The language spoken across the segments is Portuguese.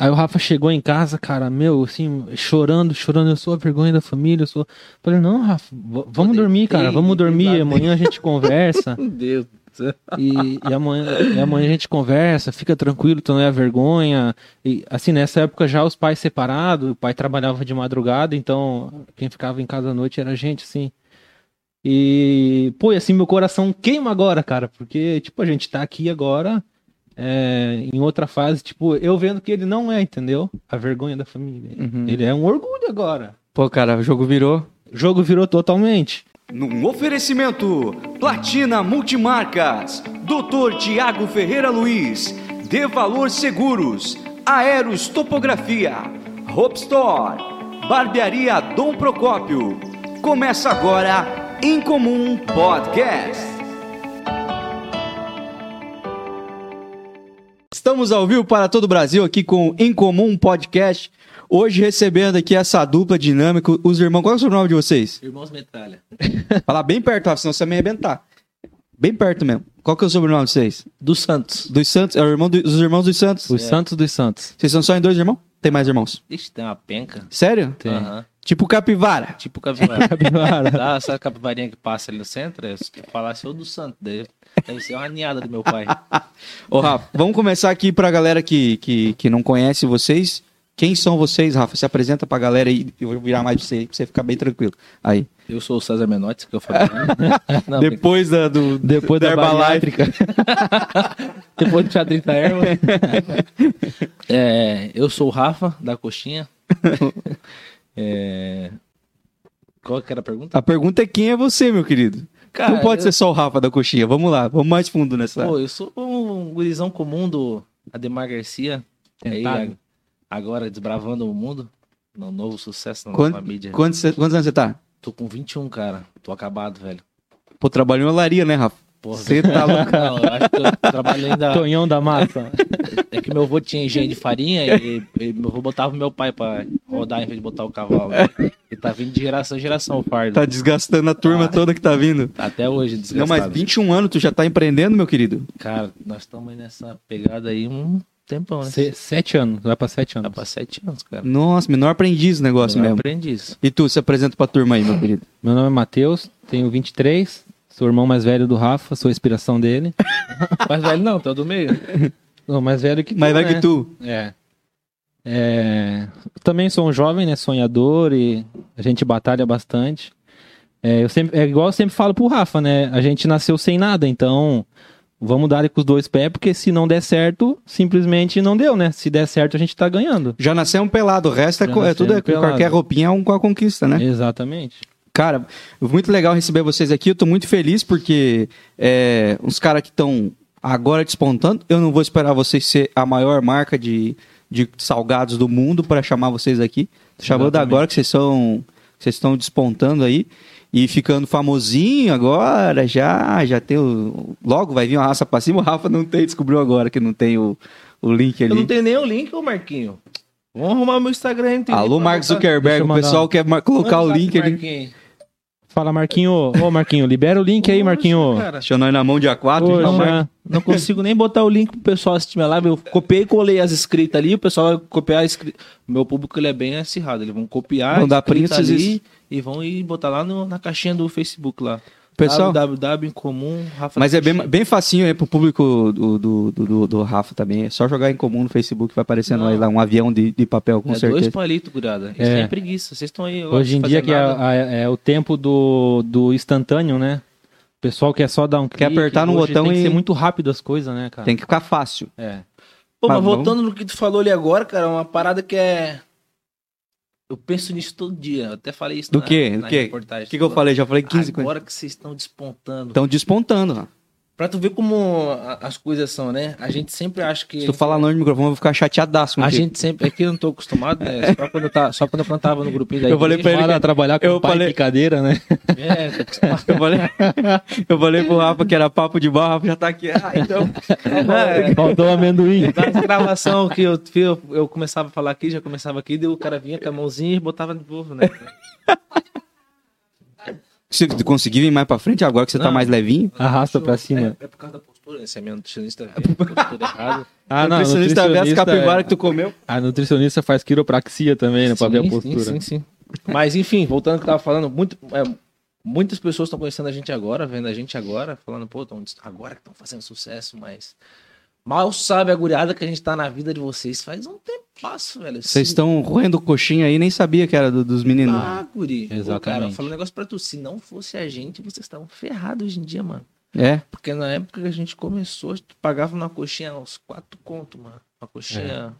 Aí o Rafa chegou em casa, cara, meu, assim, chorando, chorando, eu sou a vergonha da família, eu sou. Falei, não, Rafa, vamos dormir, cara, vamos dormir, amanhã a gente conversa. Meu Deus do céu. E, e amanhã, e amanhã a gente conversa, fica tranquilo, tu não é a vergonha. E assim, nessa época já os pais separados, o pai trabalhava de madrugada, então quem ficava em casa à noite era a gente, assim. E, pô, e assim, meu coração queima agora, cara, porque, tipo, a gente tá aqui agora, é, em outra fase, tipo, eu vendo que ele não é, entendeu? A vergonha da família. Uhum. Ele é um orgulho agora. Pô, cara, o jogo virou. O jogo virou totalmente. Num oferecimento Platina Multimarcas, Dr. Tiago Ferreira Luiz, De Valor Seguros, Aeros Topografia, Hope Store, Barbearia Dom Procópio. Começa agora Incomum Podcast. Estamos ao vivo para todo o Brasil aqui com o Incomum Podcast. Hoje recebendo aqui essa dupla dinâmica, os irmãos. Qual é o sobrenome de vocês? Irmãos Metralha. Falar bem perto, Rafa, senão você vai me arrebentar. Bem perto mesmo. Qual que é o sobrenome de vocês? Dos Santos. Dos Santos? É o irmão do- dos irmãos dos Santos? Os Santos dos Santos. Vocês são só em dois irmãos? Tem mais irmãos? Ixi, tem uma penca. Sério? Tem. Aham. Tipo capivara. Tipo capivara. Capivara. Tá, essa capivarinha que passa ali no centro, é, se falasse o do Santo, deve, deve ser uma ninhada do meu pai. Ô, Rafa, vamos começar aqui pra galera que, que, que não conhece vocês. Quem são vocês, Rafa? Se apresenta pra galera aí. Eu vou virar mais de você aí, pra você ficar bem tranquilo. Aí. Eu sou o César Menotti, que eu falei. Não, Depois da, do, Depois da Herbalife. bariátrica. Depois de chá 30 ervas. É, eu sou o Rafa, da Coxinha. É, Qual que era a pergunta? A pergunta é quem é você, meu querido? Cara, não pode eu- ser só o Rafa da coxinha. Vamos lá, vamos mais fundo nessa. Pô, eu sou um gurizão comum do Ademar Garcia. Aí, Tentado. agora desbravando o mundo. No novo sucesso na Quant- nova mídia. quantos, quantos anos você tá? Tô com 21, cara. Tô acabado, velho. Pô, trabalhou em olaria, né, Rafa? Porra, Você tá louco. Não, eu acho que eu trabalho ainda. Tonhão da massa. É que meu avô tinha engenho de farinha e, e meu avô botava meu pai pra rodar em vez de botar o cavalo. né? E tá vindo de geração em geração o fardo. Tá desgastando a turma toda que tá vindo. Até hoje, Não, desgastado. mas 21 anos, tu já tá empreendendo, meu querido? Cara, nós estamos nessa pegada aí um tempão, né? Se- sete anos, vai pra sete Dá anos. pra sete anos, cara. Nossa, menor aprendiz o negócio Eu mesmo. aprendi isso. E tu, se apresenta pra turma aí, meu querido. Meu nome é Matheus, tenho 23, sou o irmão mais velho do Rafa, sou a inspiração dele. Mas velho não, tá do meio. Não, mais velho que tu, Mas vai né? que tu. É. É, Também sou um jovem, né? Sonhador e a gente batalha bastante. É, eu sempre, é igual eu sempre falo pro Rafa, né? A gente nasceu sem nada, então vamos dar com os dois pés, porque se não der certo, simplesmente não deu, né? Se der certo, a gente tá ganhando. Já nasceu um pelado, o resto é, co- é tudo, é, um pelado. qualquer roupinha é um com a conquista, né? Exatamente. Cara, muito legal receber vocês aqui. Eu tô muito feliz porque é, uns caras que estão agora despontando. Eu não vou esperar vocês ser a maior marca de, de salgados do mundo para chamar vocês aqui. Tô chamando Exatamente. agora que vocês são vocês estão despontando aí e ficando famosinho agora. Já já tem o logo vai vir uma raça para cima. O Rafa não tem, descobriu agora que não tem o, o link ali. Eu não tenho nem o link, ô Marquinho. Vamos arrumar meu Instagram, Alô, pra Mark. Zuckerberg, o pessoal quer colocar o link ali. Fala, Marquinho. Ô, Marquinho, libera o link aí, Marquinho. Cara, Deixa nós na mão de A4. Ô, já já- marca. Não consigo nem botar o link pro pessoal assistir minha live. Eu copiei e colei as escritas ali, o pessoal vai copiar a escrita. Meu público ele é bem acirrado. Eles vão copiar Vão dar prints ali e- e vão ir botar lá no- na caixinha do Facebook lá. Pessoal- www em comum, Rafa Mas é bem, bem facinho aí pro público do, do, do, do- do Rafa também. É só jogar em comum no Facebook, vai aparecendo Não. aí lá um avião de, de papel, com É certeza. dois palitos, gurada. Isso É. é preguiça. Vocês estão aí. Hoje em dia que é, a- é o tempo do, do instantâneo, né? O pessoal quer só dar um clique. apertar no botão tem que e- ser muito rápido as coisas, né, cara? Tem que ficar fácil. É. Pô, mas Mas voltando no que tu falou ali agora, cara, uma parada que é. Eu penso nisso todo dia. Eu até falei isso Do na, quê? Do na quê? reportagem. O que, que eu falei? Já falei 15 coisas. Agora que vocês estão despontando. Estão despontando. Pra tu ver como as coisas são, né? A gente sempre acha que. Se tu falar longe do microfone, eu vou ficar chateadaço A gente sempre. É que eu não tô acostumado, né? Só quando eu, tá, só quando eu cantava no grupinho da Eu falei pra ele Para que- trabalhar com eu pai falei- de cadeira, né? É, tô. Eu falei, eu falei pro Rafa que era papo de o Rafa já tá aqui. Ah, então. Faltou o amendoim. Na gravação que eu, fiz, eu, eu começava a falar aqui, já começava aqui, daí o cara vinha com a mãozinha e botava de novo, né? Se tu conseguir vir mais pra frente, agora que você tá Não. mais levinho. Arrasta pra cima. É, é por causa da postura, esse é meu nutricionista vê a postura errada. Ah, não, nutricionista vê as capivaras é- que tu comeu. A nutricionista faz quiropraxia também, né? Pra ver a Sim, postura. Sim, sim, sim. Mas enfim, voltando ao que eu tava falando, muito, é, muitas pessoas estão conhecendo a gente agora, vendo a gente agora, falando, pô, tão, agora que estão fazendo sucesso, mas mal sabe a guriada que a gente tá na vida de vocês faz um tempo velho. Vocês estão roendo coxinha aí, nem sabia que era do- dos meninos. Ah, guri. Pô, cara, Exatamente. falando um negócio pra tu, se não fosse a gente, vocês estavam ferrados hoje em dia, mano. É. Porque na época que a gente começou, a gente pagava uma coxinha uns 4 conto, mano. Uma coxinha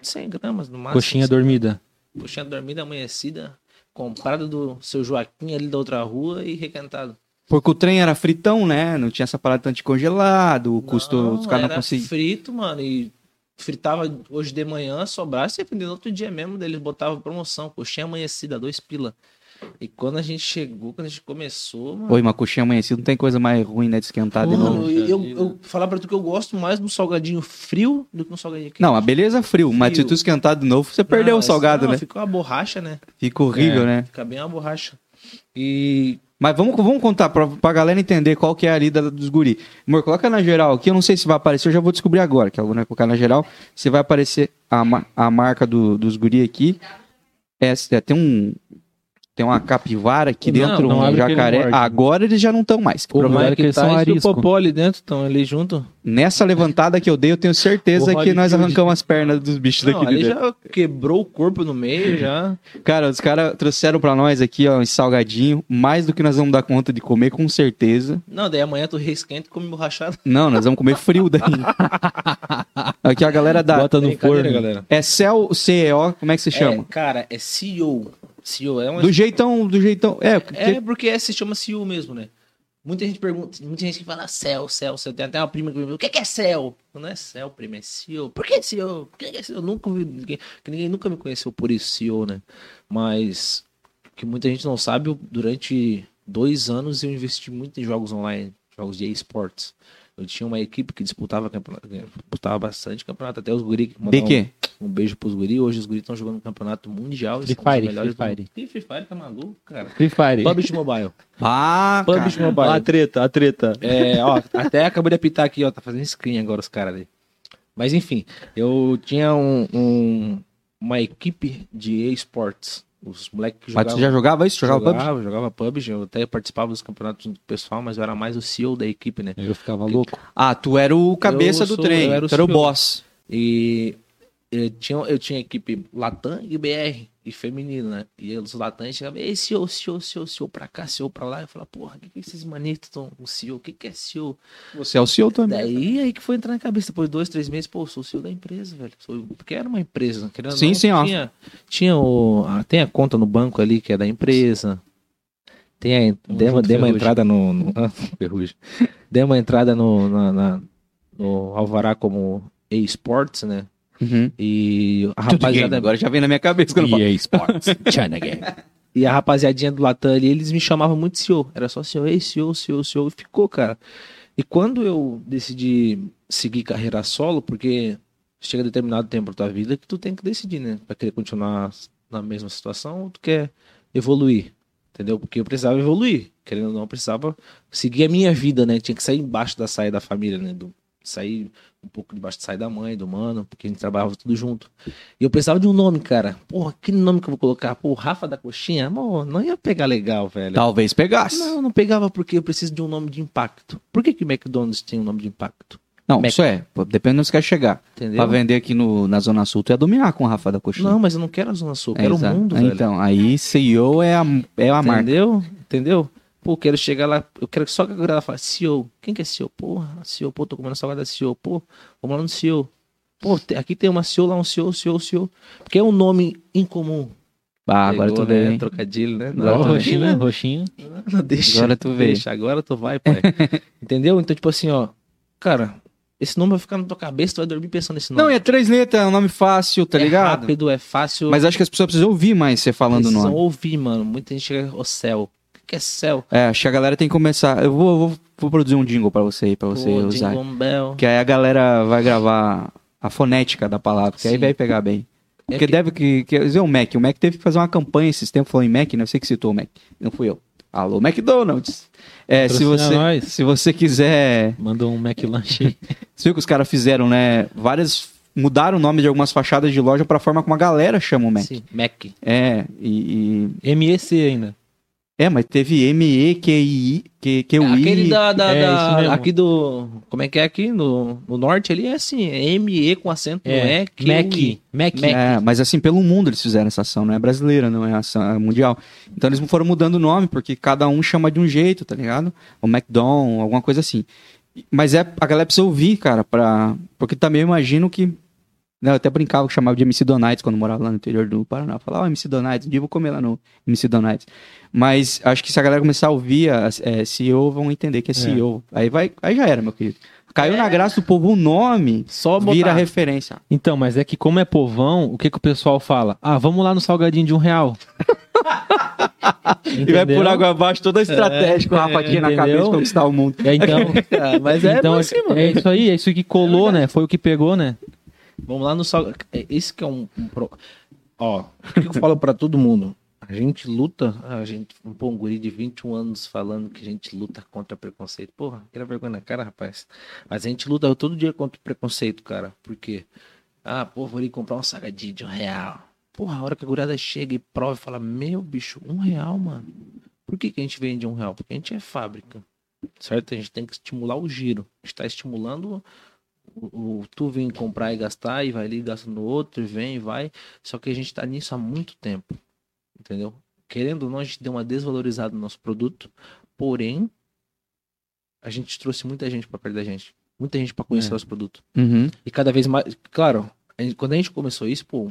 de 100 gramas no máximo. Coxinha assim. dormida. Coxinha dormida amanhecida, comprada do seu Joaquim ali da outra rua e requentado. Porque o trem era fritão, né? Não tinha essa parada tanto de congelado, o custo, os caras não conseguiam. frito, mano, e fritava hoje de manhã, sobrasse e no outro dia mesmo, eles botavam promoção, coxinha amanhecida, dois pila. E quando a gente chegou, quando a gente começou, mano... Oi, uma coxinha amanhecida não tem coisa mais ruim, né? De esquentar de novo. eu, eu, eu falar pra tu que eu gosto mais do salgadinho frio do que no salgadinho quente. Não, a beleza frio, mas se Frio. tu esquentar de novo, você perdeu Não, o salgado, não, né? Fica uma borracha, né? Fica horrível, É. né? Fica bem uma borracha. E Mas vamos, vamos contar pra, pra galera entender qual que é a lida dos guri. Amor, coloca na geral aqui, eu não sei se vai aparecer, eu já vou descobrir agora, que eu vou colocar na geral. Se vai aparecer a, a marca do, dos guri aqui. É, é, tem um... Tem uma capivara aqui Não, dentro, não um ele jacaré. morde. Agora eles já não estão mais. O problema é que eles são Tyson e o arisco. Popó ali dentro estão ali junto. Nessa levantada que eu dei, eu tenho certeza O que nós arrancamos as pernas dos bichos Não, daqui ali dentro. já quebrou o corpo no meio, já. Cara, os caras trouxeram pra nós aqui, ó, um salgadinho, mais do que nós vamos dar conta de comer, com certeza. Não, daí amanhã tu reesquenta e come borrachada. Não, nós vamos comer frio daí. aqui a galera da. Bota no forno. galera. É Cell CEO, como é que se chama? É, cara, é CEO. CEO é uma... Do jeitão, do jeitão. É, porque- É porque é, se chama CEO mesmo, né? Muita gente pergunta, muita gente que fala céu, céu, céu. Tem até uma prima que me pergunta, o que que é céu? Não é céu, prima, é CEO. Por que CEO? Por que é CEO? Eu nunca vi ninguém, que ninguém nunca me conheceu por isso, CEO, né? Mas que muita gente não sabe, durante dois anos eu investi muito em jogos online, jogos de esportes. Eu tinha uma equipe que disputava campeonato, disputava bastante campeonato, até os guri. de mandavam quê? Um beijo pros guri. Hoje os guri estão jogando um campeonato mundial. Free Fire, melhores Free do- Fire. Ih, Free Fire tá maluco, cara. Free Fire. PUBG Mobile. Ah, PUBG cara. Mobile. A treta, a treta. É, ó, até acabou de apitar aqui, ó. Tá fazendo screen agora os caras ali. Mas enfim, eu tinha um, um- uma equipe de esportes. Os moleques que Mas jogavam. tu já jogava isso? Jogava PUBG? jogava, jogava PUBG, eu até participava dos campeonatos do pessoal, mas eu era mais o CEO da equipe, né? Eu ficava louco. Ah, tu era o cabeça do trem. era o tu era o boss. E eu tinha, eu tinha equipe Latam e BR, e feminino, né? E os Latam chegavam, ei, CEO, CEO, CEO, CEO pra cá, CEO pra lá. Eu falava, porra, o que, que esses manitos estão com CEO? O que, que é CEO? Você é o CEO também. Daí aí que foi entrar na cabeça, depois de dois, três meses, pô, sou o CEO da empresa, velho. Sou, porque era uma empresa, querendo Sim, não, sim, ó. Tinha, tinha o, a- tem a conta no banco ali que é da empresa. Tem a, dei, uma- dei uma entrada no. no ah, Ferrugem. Dei uma entrada no, na, na- no Alvará como eSports, né? Uhum. E a rapaziada. agora já vem na minha cabeça quando eu falo. EA Sports. China Game. E a rapaziadinha do Latam ali, eles me chamavam muito CEO. Era só CEO, ei, CEO, CEO, CEO. E ficou, cara. E quando eu decidi seguir carreira solo, porque chega determinado tempo da tua vida que tu tem que decidir, né? Pra querer continuar na mesma situação ou tu quer evoluir. Entendeu? Porque eu precisava evoluir. Querendo ou não, eu precisava seguir a minha vida, né? Tinha que sair embaixo da saia da família, né? Do, sair um pouco debaixo da saia da mãe, do mano, porque a gente trabalhava tudo junto. E eu precisava de um nome, cara. Porra, que nome que eu vou colocar? Pô, Rafa da Coxinha? Amor, não ia pegar legal, velho. Talvez pegasse. Não, não pegava porque eu preciso de um nome de impacto. Por que que McDonald's tem um nome de impacto? Não, Mac. isso é. Depende de onde você quer chegar. Entendeu? Pra vender aqui no, na Zona Sul, tu ia dominar com o Rafa da Coxinha. Não, mas eu não quero a Zona Sul, eu É, quero o exato. mundo, Ah, velho. Então, aí CEO é a, é a marca. Entendeu? Entendeu? Pô, quero chegar lá, eu quero só que a galera fale, CEO, quem que é CEO? Porra, CEO, pô, tô comendo salgada CEO, pô, vamos lá no CEO. Pô, aqui tem uma CEO, lá um CEO, CEO, CEO. Porque é um nome incomum. Ah, agora Pegou, tu vê, né? Trocadilho, né? Agora Ó, tu vê. roxinho, roxinho. Não, deixa. Agora tu vê. Deixa, agora tu vai, pai. Entendeu? Então, tipo assim, ó. Cara, esse nome vai ficar na tua cabeça, tu vai dormir pensando nesse nome. Não, é três letras, é um nome fácil, tá é ligado? rápido, é fácil. Mas acho que as pessoas precisam ouvir mais você falando o precisam nome. ouvir, mano. Muita gente chega, o céu. Que é céu? É, acho que a galera tem que começar. Eu vou, vou, vou produzir um jingle pra você aí, pra você Pô, usar. Jingle Bell. Que aí a galera vai gravar a fonética da palavra, que aí Sim. vai pegar bem. É Porque que- deve que. que dizer, o Mac. O Mac teve que fazer uma campanha esses tempos, falou em Mac, né? Eu sei que citou o Mac. Não fui eu. Alô, McDonald's. É, se você, nós. se você quiser. Mandou um McLanche aí. Você viu que os caras fizeram, né? Várias. Mudaram o nome de algumas fachadas de loja pra forma como a galera chama o Mac. Sim, Mac. É, e, e- MEC ainda. É, mas teve M-E-Q-I. Q- Q-I. Aquele da, da- É, da- aqui do. Como é que é aqui? No, no norte ali é assim, é M-E com acento no É, E. Q, Mac. I. Mac. Mac. É, mas assim, pelo mundo eles fizeram essa ação, não é brasileira, não é ação é mundial. Então eles foram mudando o nome, porque cada um chama de um jeito, tá ligado? O McDonald's, alguma coisa assim. Mas é, a galera precisa ouvir, cara, pra, porque também eu imagino que. Eu até brincava que chamava de MC Donites quando morava lá no interior do Paraná. Falava, ó, MC Donites, um dia eu vou comer lá no MC Donites. Mas acho que se a galera começar a ouvir a é, CEO, vão entender que é CEO. Aí, vai, aí já era, meu querido. Caiu na graça do povo o nome, Só botar. vira referência. Então, mas é que como é povão, o que, que o pessoal fala? Ah, vamos lá no salgadinho de um real. E vai por água abaixo toda a estratégia com a faquinha na cabeça de conquistar o mundo. É, então, Ah, mas é então assim, mano. é isso aí, é isso que colou, né? Foi o que pegou, né? Vamos lá no sal. é, Esse que é um. um pro- Ó, o que eu falo pra todo mundo? A gente luta, a gente, um guri de 21 anos falando que a gente luta contra preconceito. Porra, aquela vergonha na cara, rapaz. Mas a gente luta todo dia contra preconceito, cara. Por quê? Ah, pô, vou ali comprar um salgadinho de um real. Porra, a hora que a guriada chega e prova e fala, meu bicho, um real, mano. Por que, que a gente vende um real? Porque a gente é fábrica. Certo? A gente tem que estimular o giro. A gente tá estimulando o, o- tu vem comprar e gastar e vai ali gasta no outro e vem e vai só que a gente tá nisso há muito tempo entendeu querendo ou não a gente deu uma desvalorizada no nosso produto porém a gente trouxe muita gente para perto da gente muita gente para conhecer É. nosso produto Uhum. e cada vez mais claro a gente- quando a gente começou isso pô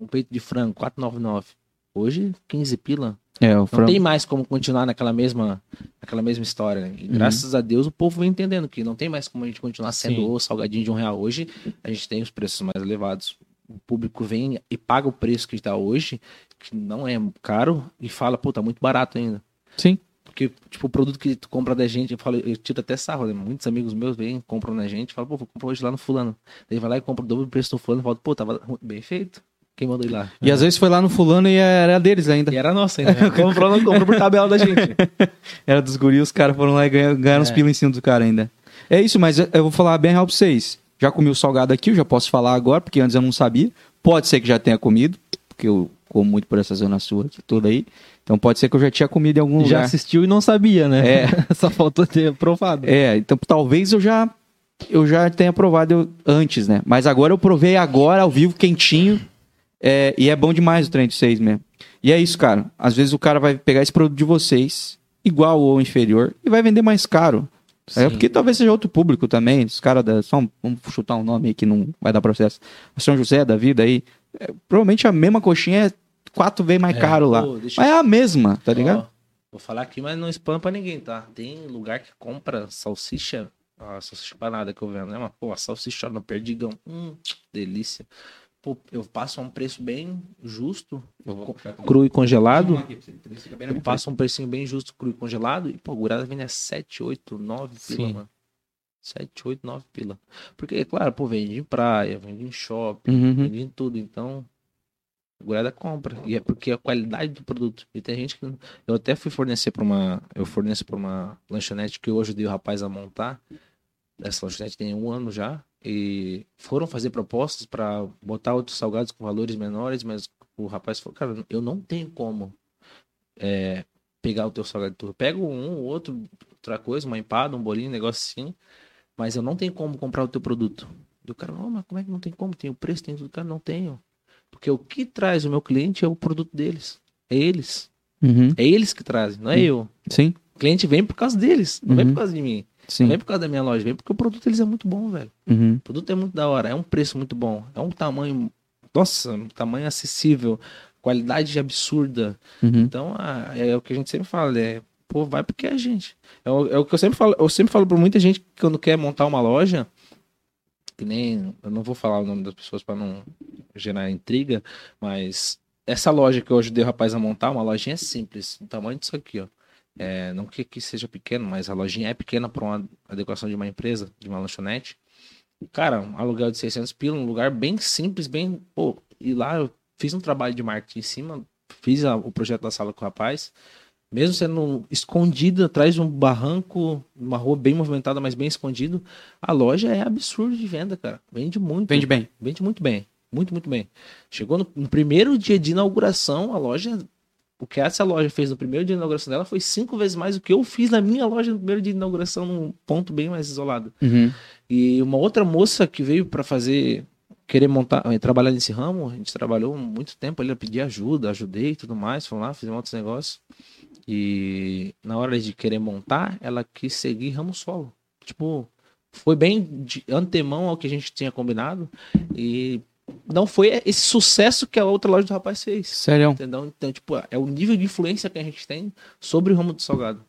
um peito de frango 499 hoje 15 pila É, o não frango. tem mais como continuar naquela mesma, naquela mesma história. né? E graças a Deus o povo vem entendendo que não tem mais como a gente continuar sendo Sim. o salgadinho de um real. Hoje a gente tem os preços mais elevados. O público vem e paga o preço que está hoje, que não é caro, e fala, pô, tá muito barato ainda. Sim. Porque, tipo, o produto que tu compra da gente, eu falo, eu tiro até sarro, né? Muitos amigos meus vêm, compram na gente, falam, pô, vou comprar hoje lá no fulano. Daí vai lá e compra o dobro do preço do fulano, e fala, pô, tava bem feito. Quem mandou ir lá? E às vezes foi lá no fulano e era deles ainda. E era nossa ainda. né? Comprou, não comprou por tabela da gente. Era dos guris, os caras foram lá e ganharam, ganharam uns É. pila em cima do cara ainda. É isso, mas eu- vou falar bem real pra vocês. Já comi o salgado aqui, eu já posso falar agora, porque antes eu não sabia. Pode ser que já tenha comido, porque eu como muito por essa zona sul aqui toda aí. Então pode ser que eu já tinha comido em algum Já lugar. assistiu e não sabia, né? É. Só faltou ter provado. É, então talvez eu já eu já tenha provado eu- antes, né? Mas agora eu provei agora ao vivo, quentinho. É, e é bom demais o trem de vocês mesmo. E é isso, cara. Às vezes o cara vai pegar esse produto de vocês, igual ou inferior, e vai vender mais caro. É porque talvez seja outro público também. Os caras da. Só um- vamos chutar um nome aí que não vai dar processo. São José da vida aí. é, provavelmente a mesma coxinha é quatro vezes mais É. caro lá. Pô, deixa Mas é a mesma, tá ligado? Vou falar aqui, mas não spam pra ninguém, tá? Tem lugar que compra salsicha, a salsicha panada que eu vendo, né? Mas, pô, a salsicha no perdigão, hum, delícia. Pô, eu passo a um preço bem justo, cru e congelado. Eu passo um precinho bem justo, cru e congelado. E, pô, a gurada vende a 7, 8, 9 pila, Sim. mano. 7, 8, 9 pila. Porque, claro, pô, vende em praia, vende em shopping, Uhum. vende em tudo. Então, a gurada compra. E é porque a qualidade do produto. E tem gente que. Eu até fui fornecer para uma. Eu forneço para uma lanchonete que eu ajudei o rapaz a montar. Essa lanchonete tem um ano já. E foram fazer propostas para botar outros salgados com valores menores, mas o rapaz falou, cara, eu não tenho como é, pegar o teu salgado. Eu pego um, outro, outra coisa, uma empada, um bolinho, um negócio assim, mas eu não tenho como comprar o teu produto. E o cara, oh, mas como é que não tem como? Tem o preço, tem tudo. Cara, não tenho. Porque o que traz o meu cliente é o produto deles. É eles. Uhum. É eles que trazem, não é eu. Sim, O cliente vem por causa deles, não vem Uhum. por causa de mim. Não sim. vem por causa da minha loja, vem porque o produto deles é muito bom, velho. Uhum. O produto é muito da hora, é um preço muito bom, é um tamanho, nossa, um tamanho acessível, qualidade absurda. Uhum. Então, ah, é o que a gente sempre fala, é, pô, vai porque é a gente. É o, é o que eu sempre falo, eu sempre falo pra muita gente que quando quer montar uma loja, que nem, eu não vou falar o nome das pessoas para não gerar intriga, mas essa loja que eu ajudei o rapaz a montar, uma lojinha simples, do tamanho disso aqui, ó. É, não que, que seja pequeno, mas a lojinha é pequena para uma adequação de uma empresa, de uma lanchonete. Cara, um aluguel de 600 pila, um lugar bem simples, bem. Pô, e lá eu fiz um trabalho de marketing em cima, fiz a- o projeto da sala com o rapaz, mesmo sendo escondida atrás de um barranco, uma rua bem movimentada, mas bem escondido, a loja é absurdo de venda, cara. Vende muito. Vende bem. Vende muito bem. Muito, muito bem. Chegou no, no primeiro dia de inauguração, a loja. O que essa loja fez no primeiro dia de inauguração dela foi cinco vezes mais do que eu fiz na minha loja no primeiro dia de inauguração, num ponto bem mais isolado. Uhum. E uma outra moça que veio para fazer, querer montar, eh, trabalhar nesse ramo, a gente trabalhou muito tempo ali, eu pedi ajuda, ajudei e tudo mais, fomos lá, fizemos outros negócios. E na hora de querer montar, ela quis seguir ramo solo. Tipo, foi bem de antemão ao que a gente tinha combinado e não foi esse sucesso que a outra loja do rapaz fez. Sério. Entendeu? Então, tipo, é o nível de influência que a gente tem sobre o ramo do salgado.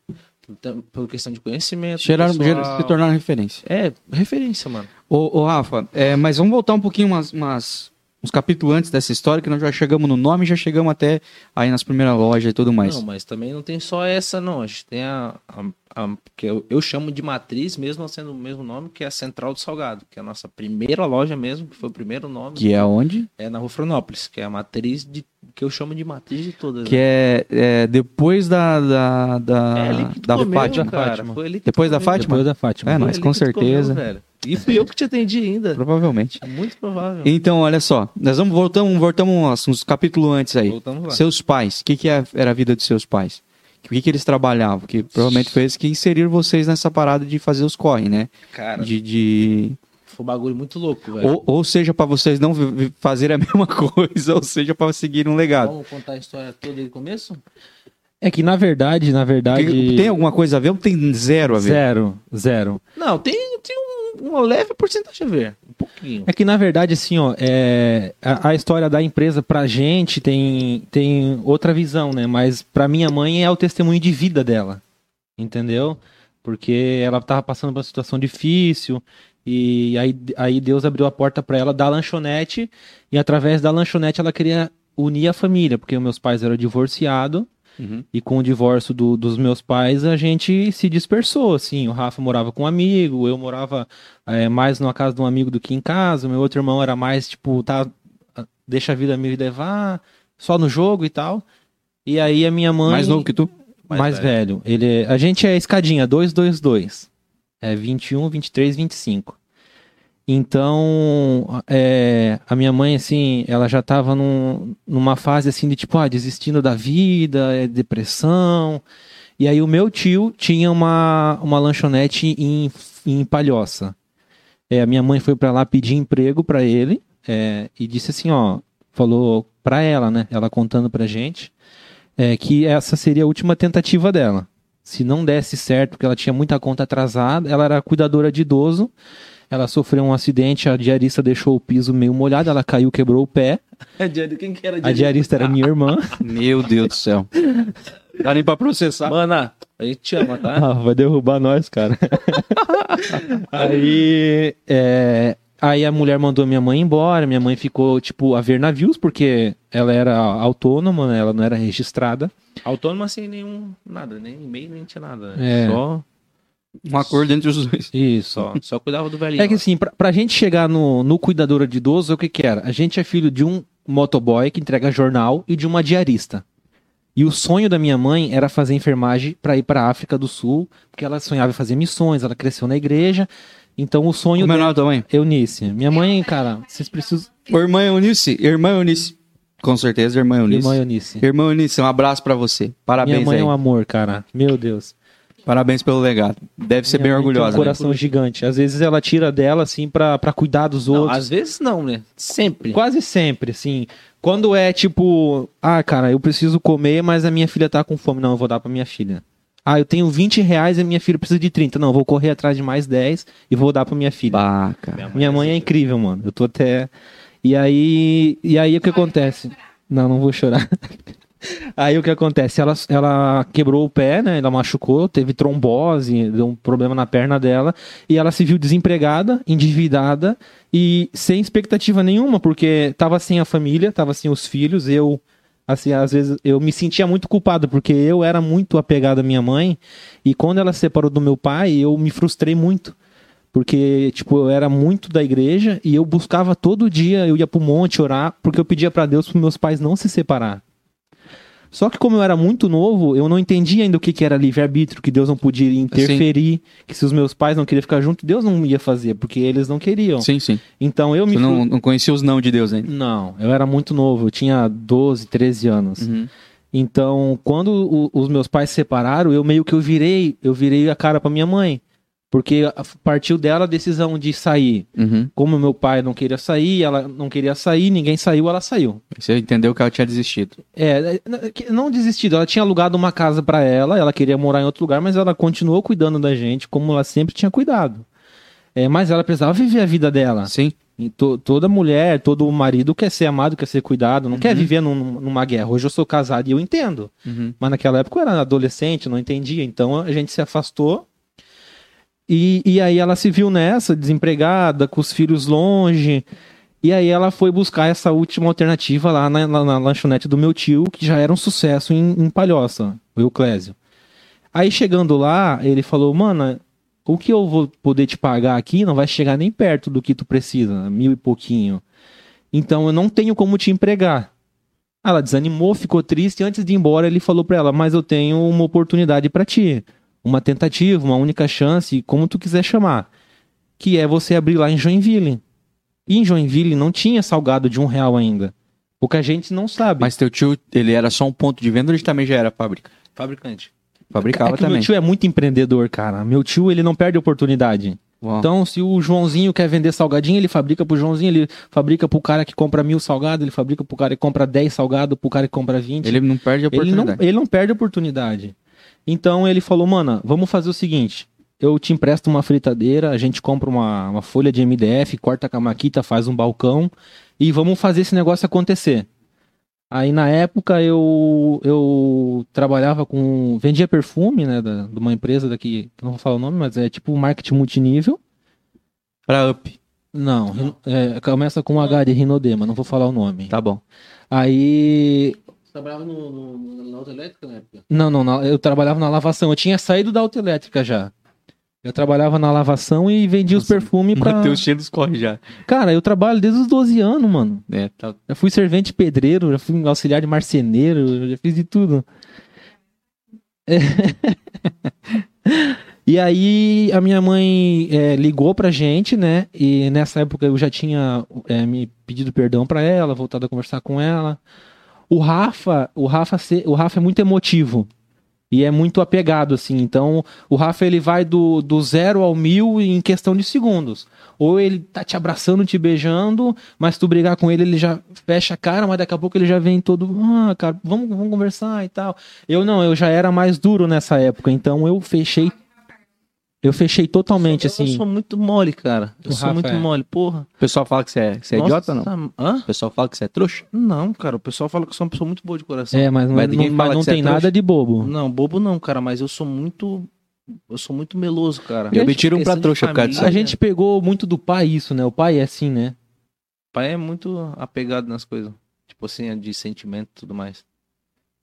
Então, por questão de conhecimento. Cheiraram, pessoal. se tornaram referência. É, referência, mano. Ô, ô Rafa, é, mas vamos voltar um pouquinho umas, umas- uns capítulos antes dessa história, que nós já chegamos no nome, já chegamos até aí nas primeiras lojas e tudo mais. Não, mas também não tem só essa, não. A gente tem a. a- a- que eu, eu chamo de matriz, mesmo sendo o mesmo nome, que é a Central do Salgado, que é a nossa primeira loja mesmo, que foi o primeiro nome. Que é onde? É na Rua Fronópolis, que é a matriz de. que eu chamo de matriz de todas. Que né? é, é depois da, da, da, É da comeu, Fátima. cara. Depois da comeu. Fátima? Depois da Fátima. É, nós com comeu, certeza. velho. E fui eu que te atendi ainda. Provavelmente. É muito provável. Então, olha só, nós vamos voltamos, voltamos uns, capítulos antes aí. Voltamos lá. Seus pais, o que, que é- era a vida dos seus pais? O que, que eles trabalhavam? Que provavelmente foi eles que inseriram vocês nessa parada de fazer os corre, né? Cara, De, de- foi um bagulho muito louco, velho. Ou, ou seja, pra vocês não fazerem a mesma coisa, ou seja, pra seguir um legado. Vamos contar a história toda do começo? É que na verdade, na verdade. Que- Tem alguma coisa a ver ou tem zero a ver? Zero, zero. Não, tem, tem um, uma leve porcentagem a ver. Um pouquinho. É que na verdade, assim, ó, é, a, a história da empresa pra gente tem, tem outra visão, né? Mas pra minha mãe é o testemunho de vida dela, entendeu? Porque ela tava passando por uma situação difícil e aí, aí Deus abriu a porta pra ela da lanchonete e através da lanchonete ela queria unir a família, porque meus pais eram divorciados Uhum. e com o divórcio do- dos meus pais, a gente se dispersou, assim. O Rafa morava com um amigo, eu morava é, mais numa casa de um amigo do que em casa. O meu outro irmão era mais, tipo, tá, deixa a vida me levar, só no jogo e tal. E aí a minha mãe... Mais novo que tu? Mais, Mais velho. Ele, é- a gente é escadinha, 222. É 21, 23, 25. Então, é, a minha mãe, assim, ela já tava num- numa fase, assim, de tipo, ah, desistindo da vida, é depressão. E aí o meu tio tinha uma, uma lanchonete em, em Palhoça. É, a minha mãe foi pra lá pedir emprego pra ele é, e disse assim, ó, falou pra ela, né, ela contando pra gente, é, que essa seria a última tentativa dela. Se não desse certo, porque ela tinha muita conta atrasada, ela era cuidadora de idoso, ela sofreu um acidente, a diarista deixou o piso meio molhado, ela caiu, quebrou o pé. Quem que era A diarista era minha irmã. Meu Deus do céu. Dá nem pra processar. Mana, a gente te ama, tá? Ah, vai derrubar nós, cara. aí, é, aí a mulher mandou minha mãe embora. Minha mãe ficou, tipo, a ver navios, porque ela era autônoma, né? Ela não era registrada. Autônoma sem nenhum. Nada, nem e-mail, nem tinha nada. É. Só, Um acordo entre os dois. Isso. só, só cuidava do velhinho. É que assim, pra, pra gente chegar no, no cuidador de idoso, o que que era? A gente é filho de um motoboy que entrega jornal e de uma diarista. E o sonho da minha mãe era fazer enfermagem para ir para a África do Sul, porque ela sonhava em fazer missões, ela cresceu na igreja. Então o sonho Como é o dela... nome da tua mãe? Eunice. Minha mãe, cara, vocês precisam... Ô, Irmã Eunice. Irmã Eunice. Com certeza, irmã Eunice. Irmã Eunice. Irmã Eunice, um abraço pra você. Parabéns Minha mãe aí. é um amor, cara. Meu Deus. Parabéns pelo legado. Deve ser Minha bem mãe tem orgulhosa. um né? coração gigante. Às vezes ela tira dela, assim, pra, pra cuidar dos Não, outros. às vezes não, né? Sempre. Quase sempre, assim. Quando é tipo, ah, cara, eu preciso comer, mas a minha filha tá com fome. Não, eu vou dar pra minha filha. Ah, eu tenho 20 reais e a minha filha precisa de 30. Não, eu vou correr atrás de mais 10 e vou dar pra minha filha. Bah, cara. Minha mãe é incrível, mano. Eu tô até. E aí. E aí o que acontece? Não, não vou chorar. Aí o que acontece? Ela, ela quebrou o pé, né? Ela machucou, teve trombose, deu um problema na perna dela. E ela se viu desempregada, endividada e sem expectativa nenhuma, porque tava sem a família, tava sem os filhos. Eu, assim, às vezes eu me sentia muito culpado, porque eu era muito apegado à minha mãe. E quando ela se separou do meu pai, eu me frustrei muito. Porque, tipo, eu era muito da igreja e eu buscava todo dia, eu ia pro monte orar, porque eu pedia pra Deus para meus pais não se separar. Só que como eu era muito novo, eu não entendia ainda o que, que era livre-arbítrio, que Deus não podia interferir, que se os meus pais não queriam ficar junto, Deus não ia fazer, porque eles não queriam. Sim, sim. Então eu me Você não, não conhecia os não de Deus ainda. Não, eu era muito novo, eu tinha 12, 13 anos. Uhum. Então, quando o- os meus pais se separaram, eu meio que eu virei, eu virei a cara pra minha mãe. Porque partiu dela a decisão de sair. Uhum. Como meu pai não queria sair, ela não queria sair, ninguém saiu, ela saiu. Você entendeu que ela tinha desistido. É, é, não desistido, ela tinha alugado uma casa pra ela, ela queria morar em outro lugar, mas ela continuou cuidando da gente como ela sempre tinha cuidado. É, mas ela precisava viver a vida dela. Sim. To- toda mulher, todo marido quer ser amado, quer ser cuidado, não quer viver num- numa guerra. Hoje eu sou casado e eu entendo. Uhum. Mas naquela época eu era adolescente, não entendia. Então a gente se afastou. E, e aí ela se viu nessa, desempregada, com os filhos longe. E aí ela foi buscar essa última alternativa lá na, na- na lanchonete do meu tio, que já era um sucesso em, em Palhoça, o Euclésio. Aí chegando lá, ele falou, mano, o que eu vou poder te pagar aqui não vai chegar nem perto do que tu precisa, mil e pouquinho. Então eu não tenho como te empregar. Ela desanimou, ficou triste. E antes de ir embora, ele falou pra ela: Mas eu tenho uma oportunidade pra ti. Uma tentativa, uma única chance, como tu quiser chamar. Que é você abrir lá em Joinville. E em Joinville não tinha salgado de um real ainda. Pouca gente não sabe. Mas teu tio, ele era só um ponto de venda ou ele também já era fábrica? Fabricante. Fabricava é que também. meu tio é muito empreendedor, cara. Meu tio, ele não perde oportunidade. Uau. Então, se o Joãozinho quer vender salgadinho, ele fabrica pro Joãozinho, ele fabrica pro cara que compra mil salgados, ele fabrica pro cara que compra 10 salgados, pro cara que compra 20. ele não perde a Ele não, oportunidade. ele não perde a oportunidade. Então ele falou, mano, vamos fazer o seguinte. Eu te empresto uma fritadeira, a gente compra uma, uma folha de MDF, corta com a maquita, faz um balcão e vamos fazer esse negócio acontecer. Aí na época eu, eu trabalhava com. vendia perfume, né? Da, de uma empresa daqui, não vou falar o nome, mas é tipo marketing multinível. Pra up. Não, é, começa com H de Rinodema, não vou falar o nome. Tá bom. Aí trabalhava no, no, na autoelétrica na época? Não, não, não, eu trabalhava na lavação. Eu tinha saído da autoelétrica já. Eu trabalhava na lavação e vendia os perfumes pra. Mateus cheio dos corre já. Cara, eu trabalho desde os 12 anos, mano. É, tá. Já fui servente pedreiro, já fui auxiliar de marceneiro, já fiz de tudo. É. e aí a minha mãe é, ligou pra gente, né? E nessa época eu já tinha é, me pedido perdão pra ela, voltado a conversar com ela. O Rafa, o Rafa, o Rafa é muito emotivo. E é muito apegado, assim. Então, o Rafa ele vai do, do zero ao mil em questão de segundos. Ou ele tá te abraçando, te beijando, mas tu brigar com ele, ele já fecha a cara, mas daqui a pouco ele já vem todo, ah, cara, vamos, vamos conversar e tal. Eu não, eu já era mais duro nessa época, então eu fechei. Eu fechei totalmente, Eu assim. sou muito mole, cara. Eu O sou Rafa muito é. mole, porra. O pessoal fala que você é, você é idiota ou não? Hã? O pessoal fala que você é trouxa? Não, cara. O pessoal fala que eu sou uma pessoa muito boa de coração. É, mas, Mas não, ninguém não- mas não que você é tem trouxa? nada de bobo. Não, bobo não, cara. Mas eu sou muito... Eu sou muito meloso, cara. Eu me tiro um pra trouxa por causa disso. A gente pegou muito do pai isso, né? O pai é assim, né? pai é muito apegado nas coisas. Tipo assim, de sentimento e tudo mais.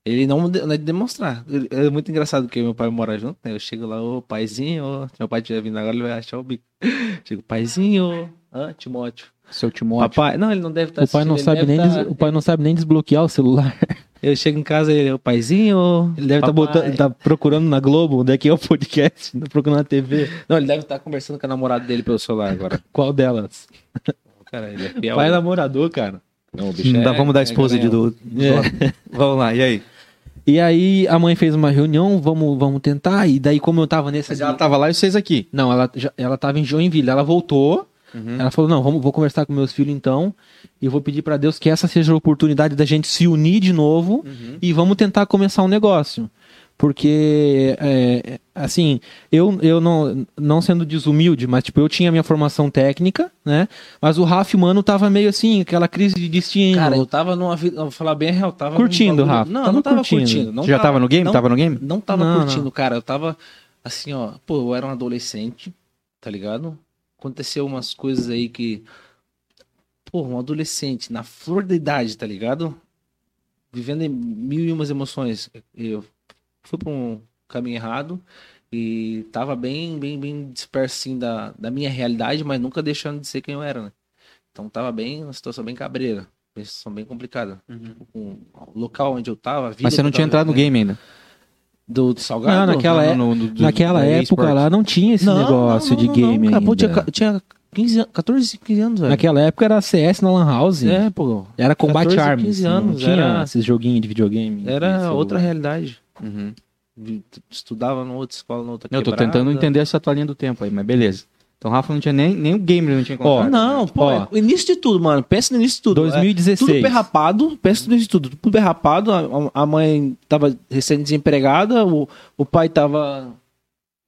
Ele não, é de demonstrar. É muito engraçado porque meu pai mora junto, né? Eu chego lá, ô paizinho. Se meu pai estiver vindo agora, ele vai achar o bico. Chego, paizinho, hã, Timóteo. Seu Timóteo. Papai, não, ele não deve estar O pai não sabe nem des- o pai não sabe nem desbloquear o celular. Eu chego em casa, ele, ô paizinho. Ele deve estar botando, tá procurando na Globo, onde é que é o podcast, tá procurando na TV. Não, ele deve estar conversando com a namorada dele pelo celular agora. Qual delas? Cara, ele é fiel. pai é namorador, cara. Não, o bicho Não dá, é- vamos dar é exposed garanhão. do. Vamos lá, e aí? E aí a mãe fez uma reunião, vamos, vamos tentar. E daí como eu tava nesse Mas ela tava lá e vocês aqui. Não, ela, já, ela tava em Joinville. Ela voltou. Ela falou: Não, vamos, vou conversar com meus filhos então. E vou pedir pra Deus que essa seja a oportunidade da gente se unir de novo. E vamos tentar começar um negócio. Porque, é, assim, eu, eu não, não sendo desumilde, mas tipo, eu tinha minha formação técnica, né? Mas o Rafa, mano, tava meio assim, aquela crise de destino. Cara, eu tava numa vida. Vou falar bem a real, tava. Curtindo, Rafa, Não, tava não tava curtindo. curtindo. não já tava no game? Não, Tava no game? Não tava Não, curtindo, não. cara. Eu tava assim, ó. Pô, eu era um adolescente, tá ligado? Aconteceu umas coisas aí que. Pô, um adolescente na flor da idade, tá ligado? Vivendo mil e umas emoções. Eu fui pra um caminho errado e tava bem, bem, bem disperso assim da, da minha realidade, mas nunca deixando de ser quem eu era, né? Então tava bem, uma situação bem cabreira. Uma situação bem complicada. Com o local onde eu tava, a vida Mas você não tinha entrado no game ainda. Do, do Salgado? Não, naquela, é- No- no- do- naquela do época lá não tinha esse Não, negócio não, de não, game não, cara, ainda. pô, tinha, tinha 15, an- 14, 15 anos, velho. Naquela época era CS na Lan House. É, pô. Era Combat 14, Arms. 15 não anos, tinha era- esses joguinhos de videogame. de Era celular. outra realidade. Uhum. Estudava numa outra escola, numa outra Eu tô tentando entender essa tua linha do tempo aí, mas beleza. Então o Rafa não tinha nem, nem o game, ele não tinha Ó, encontrado. Não, pô, Ó. é o início de tudo, mano. Pensa no início de tudo. É 2016. tudo perrapado, pensa no início de tudo. Tudo perrapado, a, a mãe tava recém-desempregada, o, o pai tava.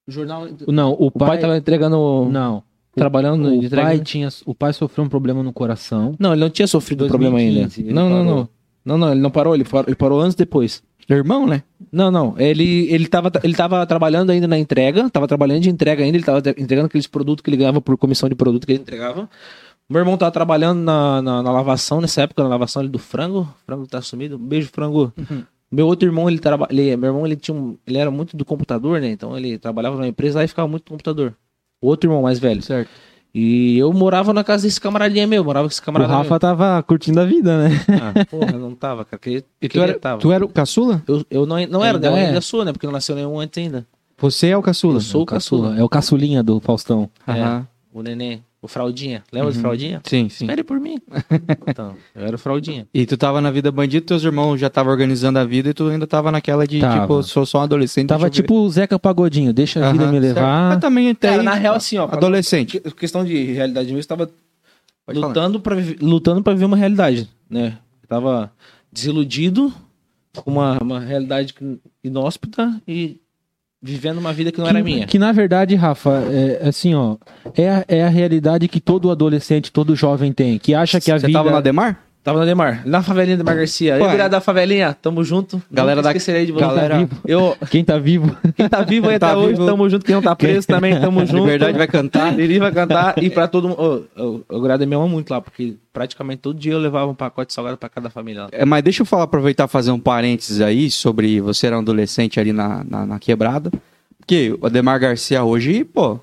O jornal. Não, o O pai, pai, tava entregando. Não. Trabalhando o entregando- pai tinha, o pai sofreu um problema no coração. Não, ele não tinha sofrido 2015, problema ainda. Não, não, parou. não. Não, não, ele não parou, ele parou, ele parou anos depois. Irmão, né? Não, não. Ele, ele, tava, ele tava trabalhando ainda na entrega, tava trabalhando de entrega ainda, ele tava entregando aqueles produtos que ele ganhava por comissão de produto que ele entregava. Meu irmão tava trabalhando na, na, na lavação, nessa época, na lavação ali do frango. O frango tá sumido. Um beijo, frango. Meu outro irmão, ele trabalha. Meu irmão, ele tinha um, Ele era muito do computador, né? Então ele trabalhava numa empresa lá e ficava muito no computador. O outro irmão mais velho. Certo. E eu morava na casa desse camaradinha meu, morava com esse O camarada. Rafa tava curtindo a vida, né? meu. Ah, porra, não tava, cara. Que, E que tu era, tava. tu era o caçula? Eu, eu não, não era, Ainda eu é? ainda sou, né? Porque não nasceu nenhum antes ainda. Você é o caçula. Eu sou o caçula. É o caçulinha do Faustão. Aham. O neném, o fraldinha. Lembra do fraldinha? Sim, sim. Espere por mim. então, eu era o fraldinha. E tu tava na vida bandido, teus irmãos já estavam organizando a vida e tu ainda tava naquela de, Tava. tipo, sou só um adolescente. Tava tipo o Zeca Pagodinho, deixa a ver. vida me certo. levar. Mas também até Cara, aí, na real, assim, ó. adolescente. que- Questão de realidade mesmo, eu tava Pode lutando pra, vi- lutando pra viver uma realidade, né? Eu tava desiludido com uma, uma realidade inóspita e vivendo uma vida que não era minha. Que na verdade, Rafa, é assim, ó, é a, é a realidade que todo adolescente, todo jovem tem, que acha que a Você vida tava na Demar? Tava na Demar, na favelinha Demar Garcia. Virado da favelinha, tamo junto. Galera da- esquecerei de você. galera- Eu, quem tá vivo. quem tá vivo aí Tá até hoje, vivo. tamo junto. Quem não tá preso também, tamo junto. Liberdade vai cantar. Lili vai cantar e pra todo mundo. Eu, eu grado me ama muito lá, porque praticamente todo dia eu levava um pacote de salgado pra cada família. lá. É, mas deixa eu falar, aproveitar e fazer um parênteses aí sobre você era um adolescente ali na, na, na quebrada. Porque o Ademar Garcia hoje, pô,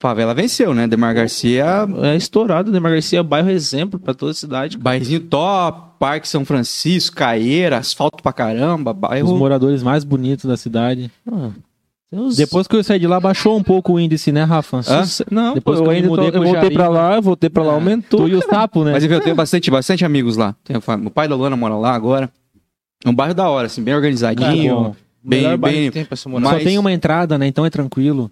favela venceu, né? Ademar Garcia, É estourado, Demar Garcia, bairro exemplo pra toda a cidade. bairrozinho top, Parque São Francisco, Caeira, asfalto pra caramba, Os bairro... moradores mais bonitos da cidade. Ah, tem uns- Depois que eu saí de lá, baixou um pouco o índice, né, Rafa? Não, Depois pô, que eu eu me tô- mudei eu voltei pra lá, eu voltei pra lá, aumentou. Tu e o sapo, né? Mas eu tenho bastante, bastante amigos lá. Tenho o pai da Luana mora lá agora. É um bairro da hora, assim, bem organizadinho. Cara, bem, bem, tem Só tem uma entrada, né? Então é tranquilo.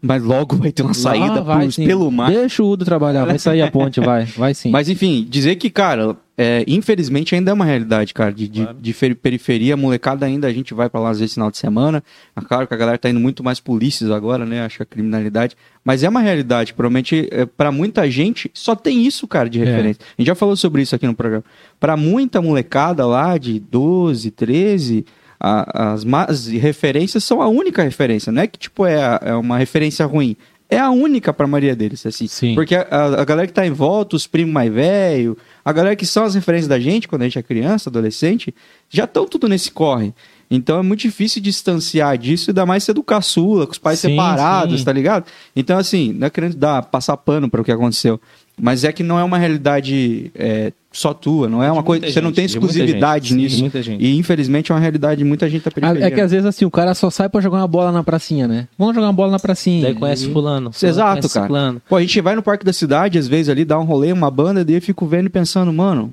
Mas logo vai ter uma saída Lá vai, pelo mar. Deixa o Udo trabalhar, vai sair a ponte, vai. Vai sim. Mas enfim, dizer que, cara, é, infelizmente ainda é uma realidade, cara, de, de, Claro. de feri- periferia, molecada ainda, a gente vai pra lá às vezes final de semana, é claro que a galera tá indo muito mais polícias agora, né, acho que a criminalidade, mas é uma realidade, provavelmente, é, para muita gente, só tem isso, cara, de É. referência. A gente já falou sobre isso aqui no programa. Pra muita molecada lá de 12, 13... a- as más referências são a única referência, não é que tipo é, a- é uma referência ruim, é a única pra maioria deles, assim. Sim. Porque a, a- galera que tá em volta, os primos mais velhos, a galera que são as referências da gente quando a gente é criança, adolescente, já estão tudo nesse corre. Então é muito difícil distanciar disso, ainda mais ser do caçula, com os pais Sim, separados, sim. tá ligado? Então, assim, não é querendo dar, passar pano para o que aconteceu. Mas é que não é uma realidade é, só tua, não é uma coisa. Você não tem exclusividade nisso. de muita gente. E infelizmente é uma realidade de muita gente da periferia. É que às vezes assim, o cara só sai pra jogar uma bola na pracinha, né? Vamos jogar uma bola na pracinha. Daí conhece E- fulano. fulano Exato, conhece cara. ciclano. Pô, a gente vai no parque da cidade, às vezes ali, dá um rolê, uma banda, daí eu fico vendo e pensando, mano,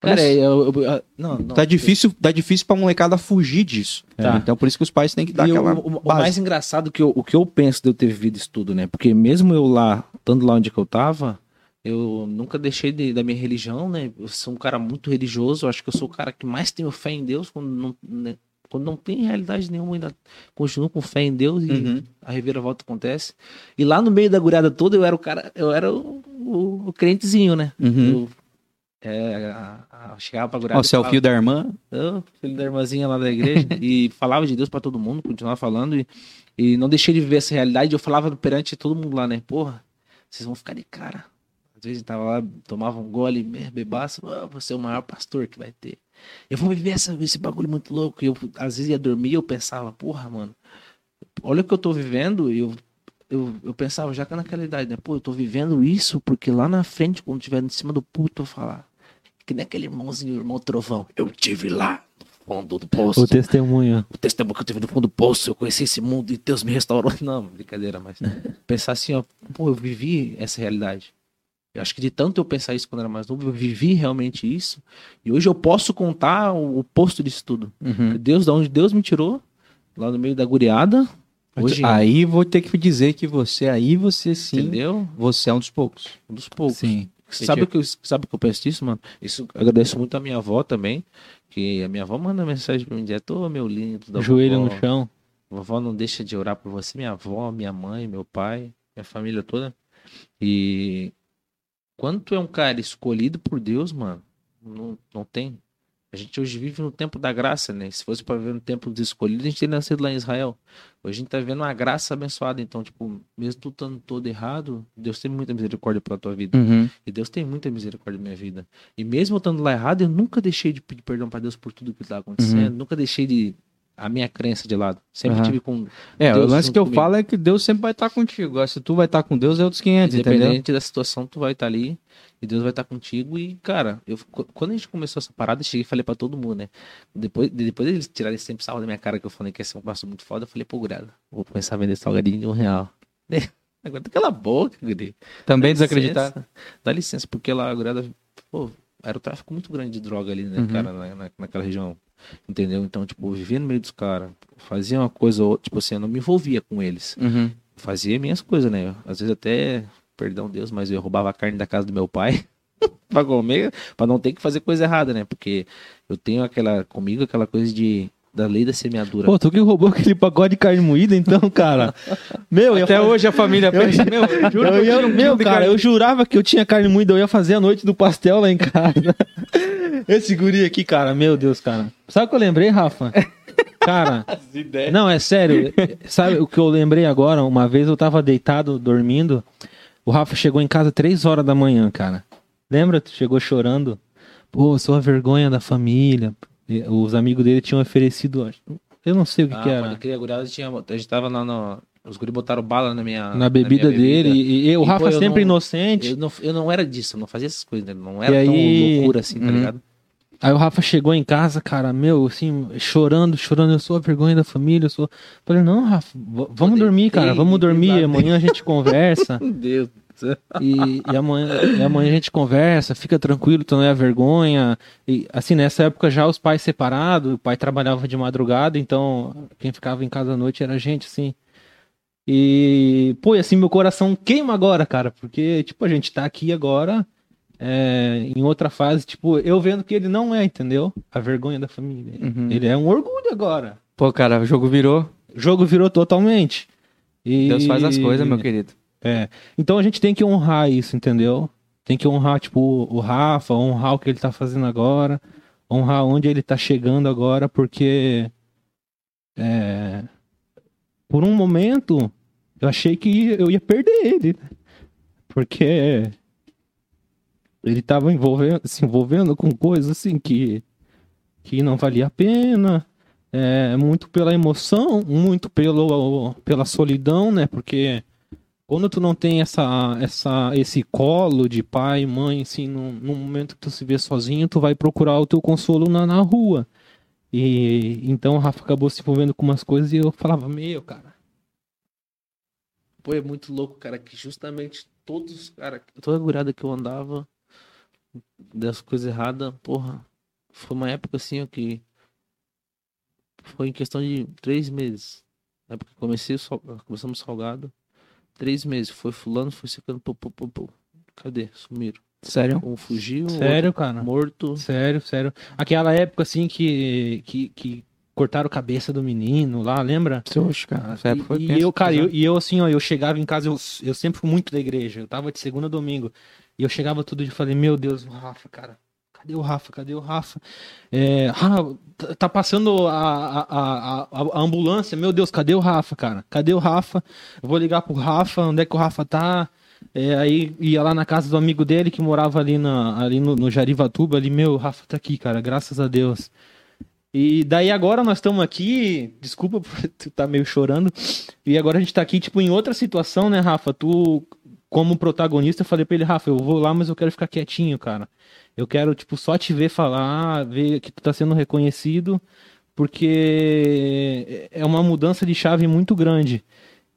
Cara, olha eu, eu- eu- não, não. Tá difícil, tá difícil pra molecada fugir disso. Tá. Então por isso que os pais têm que dar E o, aquela o- o base. mais engraçado que eu, o que eu penso de eu ter vivido isso tudo, né? Porque mesmo eu lá, estando lá onde que eu tava, eu nunca deixei de- da minha religião, né? Eu sou um cara muito religioso, acho que eu sou o cara que mais tenho fé em Deus quando não, né? quando não tem realidade nenhuma, ainda continuo com fé em Deus e Uhum. a reviravolta acontece. E lá no meio da guriada toda, eu era o cara, eu era o, o- o crentezinho, né? Uhum. Eu, é, a- a- chegava pra você é o filho da irmã. eu, filho da irmãzinha lá da igreja, e falava de Deus pra todo mundo, continuava falando, e, e não deixei de viver essa realidade. Eu falava perante todo mundo lá, né? Porra, vocês vão ficar de cara. Às vezes tava lá, tomava um gole, bebaço, "Ah, você é o maior pastor que vai ter. Eu vou viver essa, esse bagulho muito louco. E eu, às vezes, ia dormir eu pensava, porra, mano, olha o que eu tô vivendo, e eu. Eu, eu pensava já que naquela idade, né? Pô, eu tô vivendo isso porque lá na frente, quando tiver em cima do puto, eu falar. Que nem aquele irmãozinho, irmão trovão. Eu tive lá no fundo do poço. O testemunho. o testemunho que eu tive no fundo do poço, eu conheci esse mundo e Deus me restaurou. Não, brincadeira, mas pensar assim, ó, pô, eu vivi essa realidade. Eu acho que de tanto eu pensar isso quando era mais novo, eu vivi realmente isso. E hoje eu posso contar o, o posto disso tudo. Uhum. Deus, da onde Deus me tirou, lá no meio da guriada, hoje, Aí vou ter que dizer que você, aí você sim, entendeu? você é um dos poucos. Um dos poucos. Sim. Sabe o que, eu- sabe o que eu penso disso, mano? Isso agradeço muito a minha avó também. Que a minha avó manda mensagem pra mim direto, ô meu lindo, da Joelho vovó. no chão. Vovó não deixa de orar por você, minha avó, minha mãe, meu pai, minha família toda. E quando tu é um cara escolhido por Deus, mano, não, não tem. A gente hoje vive no tempo da graça, né? Se fosse pra viver no tempo dos escolhidos, a gente teria nascido lá em Israel. Hoje a gente tá vendo uma graça abençoada. Então, tipo, mesmo tu estando todo errado, Deus tem muita misericórdia pela tua vida. Uhum. E Deus tem muita misericórdia na minha vida. E mesmo eu estando lá errado, eu nunca deixei de pedir perdão pra Deus por tudo que tá acontecendo. Nunca deixei de a minha crença de lado. Sempre Aham. tive com É, Deus o lance que eu comigo. falo é que Deus sempre vai estar contigo. Agora, se tu vai estar com Deus, é outros 500, entendeu? Independente da situação, tu vai estar ali e Deus vai estar contigo. E, cara, eu, qu- quando a gente começou essa parada, eu cheguei e falei pra todo mundo, né? Depois, de- depois eles tirarem sempre sarro da minha cara, que eu falei que ia ser um passo muito foda, eu falei, pô, Gurado, vou começar a vender salgadinho de um real. Agora tá cala a boca, Guri. Também desacreditar. Dá licença, porque lá a Gurada, pô, era o tráfico muito grande de droga ali, né, Uhum. cara, na, na- naquela região. Entendeu? Então, tipo, eu vivia no meio dos caras, fazia uma coisa, ou- tipo assim, eu não me envolvia com eles Uhum. fazia minhas coisas, né? Às vezes até, perdão Deus, mas eu roubava a carne da casa do meu pai pra comer, pra não ter que fazer coisa errada, né? Porque eu tenho aquela, comigo, aquela coisa de, da lei da semeadura. Pô, tu que roubou aquele pacote de carne moída, então, cara. Meu, Até fazer- hoje a família pensa, meu, eu juro Eu ia, meu, cara, carne. eu jurava que eu tinha carne moída, eu ia fazer a noite do pastel lá em casa. Esse guri aqui, cara, meu Deus, cara. Sabe o que eu lembrei, Rafa? Cara, não, é sério. Sabe o que eu lembrei agora? Uma vez eu tava deitado, dormindo. O Rafa chegou em casa três horas da manhã, cara. Lembra? Tu chegou chorando. Pô, sou a vergonha da família. Os amigos dele tinham oferecido. Eu não sei o que, ah, que era. pode crer, a tinha, a gente tava lá no, os guris botaram bala na minha... Na bebida minha dele. E, e o E, Rafa pô, eu sempre não- inocente. Eu não, eu não era disso, eu não fazia essas coisas, né? Não era E tão aí- loucura assim, tá Uhum. ligado? Aí o Rafa chegou em casa, cara, meu, assim, chorando, chorando, eu sou a vergonha da família, eu sou. Falei, não, Rafa, vamos dormir, cara, vamos dormir, amanhã a gente conversa. Meu Deus. E, e amanhã, e amanhã a gente conversa, fica tranquilo, tu não é a vergonha. E assim, nessa época já os pais separados, o pai trabalhava de madrugada, então quem ficava em casa à noite era a gente, assim. E, pô, e assim, meu coração queima agora, cara, porque, tipo, a gente tá aqui agora, é, em outra fase, tipo, eu vendo que ele não é, entendeu? A vergonha da família. Uhum. Ele é um orgulho agora. Pô, cara, o jogo virou. O jogo virou totalmente. E- Deus faz as coisas, meu querido. É. Então a gente tem que honrar isso, entendeu? Tem que honrar, tipo, o Rafa, honrar o que ele tá fazendo agora, honrar onde ele tá chegando agora, porque é, por um momento eu achei que eu ia perder ele. né? Porque ele tava envolvendo, se envolvendo com coisas assim que, que não valia a pena. É, muito pela emoção, muito pelo, pela solidão, né? Porque quando tu não tem essa, essa, esse colo de pai mãe, assim, num, num momento que tu se vê sozinho, tu vai procurar o teu consolo na, na rua. E então o Rafa acabou se envolvendo com umas coisas e eu falava, meu, cara. Pô, é muito louco, cara, que justamente todos os cara, toda a gurada que eu andava das coisas erradas, porra, foi uma época assim, ó, que foi em questão de três meses. Na época que comecei, começamos salgado, três meses, foi fulano, foi secando, pô, pô, pô, pô. Cadê? Sumiram. Sério? Um fugiu, Sério, outro cara? morto. Sério, sério. Aquela época, assim, que, que, que cortaram a cabeça do menino lá, lembra? Oxe, cara. Essa época foi e, e eu, cara, eu, pesado. e eu assim, ó, eu chegava em casa, eu, eu sempre fui muito da igreja. Eu tava de segunda a domingo. E eu chegava todo dia e falei, meu Deus, o Rafa, cara. Cadê o Rafa? Cadê o Rafa? É, ah, tá- passando a, a, a, a- a ambulância. Meu Deus, cadê o Rafa, cara? Cadê o Rafa? Eu vou ligar pro Rafa, onde é que o Rafa tá? É, aí ia lá na casa do amigo dele que morava ali, na, ali no, no Jarivatuba, ali, meu, o Rafa tá aqui, cara, graças a Deus. E daí agora nós estamos aqui, desculpa por tu tá meio chorando, e agora a gente tá aqui, tipo, em outra situação, né, Rafa? Tu, como protagonista, eu falei pra ele, Rafa, eu vou lá, mas eu quero ficar quietinho, cara. Eu quero, tipo, só te ver falar, ver que tu tá sendo reconhecido, porque é uma mudança de chave muito grande.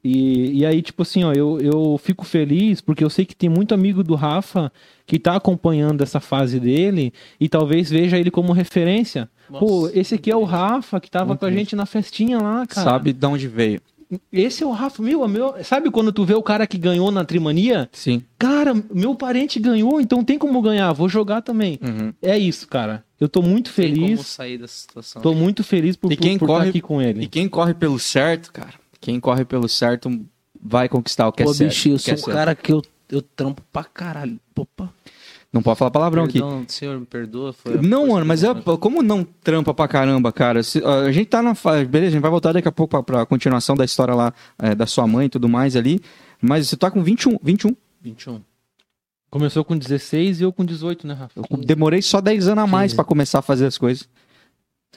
E, e aí, tipo assim, ó, eu, eu fico feliz porque eu sei que tem muito amigo do Rafa que tá acompanhando essa fase dele e talvez veja ele como referência. Pô, esse aqui é o Rafa que tava com a gente na festinha lá, cara. Sabe de onde veio. Esse é o Rafa, meu, meu. Sabe quando tu vê o cara que ganhou na Trimania? Sim. Cara, meu parente ganhou, então tem como ganhar, vou jogar também. Uhum. É isso, cara. Eu tô muito Tem como feliz. sair dessa situação. Tô muito feliz por, E quem por, por corre- estar aqui com ele. E quem corre pelo certo, cara, quem corre pelo certo vai conquistar o que Pô, é certo. bicho, eu o que sou é um cara que eu, eu trampo pra caralho. Opa, Não pode falar palavrão aqui. perdão, senhor, me perdoa. Foi Não, mano, mas que é, eu- como não trampa pra caramba, cara? Se- a gente tá na fase. Beleza, a gente vai voltar daqui a pouco pra, pra continuação da história lá é, da sua mãe e tudo mais ali. Mas você tá com 21. 21. 21. Começou com 16 e eu com 18, né, Rafa? Eu demorei só 10 anos a mais 15. pra começar a fazer as coisas.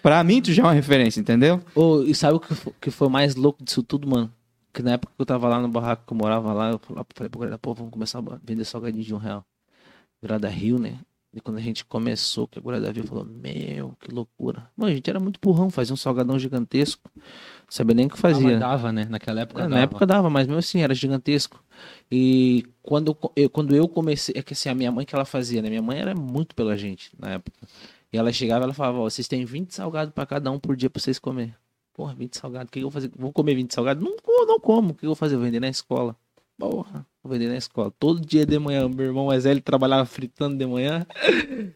Pra mim, tu já é uma referência, entendeu? Ô, e sabe o que fo- que foi mais louco disso tudo, mano? Que na época que eu tava lá no barraco que eu morava lá, eu falei pro guarda, pô, vamos começar a vender salgadinho de um real. Virada Rio, né? E quando a gente começou, que a guarda viu, falou, meu, que loucura. Mano, a gente era muito burrão, fazia um salgadão gigantesco. Não sabia nem o que Ah, fazia. mas dava, né? Naquela época É, dava. na época dava, mas mesmo assim era gigantesco. E quando eu, quando eu comecei, é que assim, a minha mãe que ela fazia, né? Minha mãe era muito pela gente na época. E ela chegava e ela falava, ó, vocês têm 20 salgados pra cada um por dia pra vocês comer. Porra, 20 salgados, o que, eu vou fazer? Vou comer 20 salgados? Não, não como. O que, eu vou fazer? Vender na escola. Porra, vou vender na escola. Todo dia de manhã, meu irmão mais velho trabalhava fritando de manhã.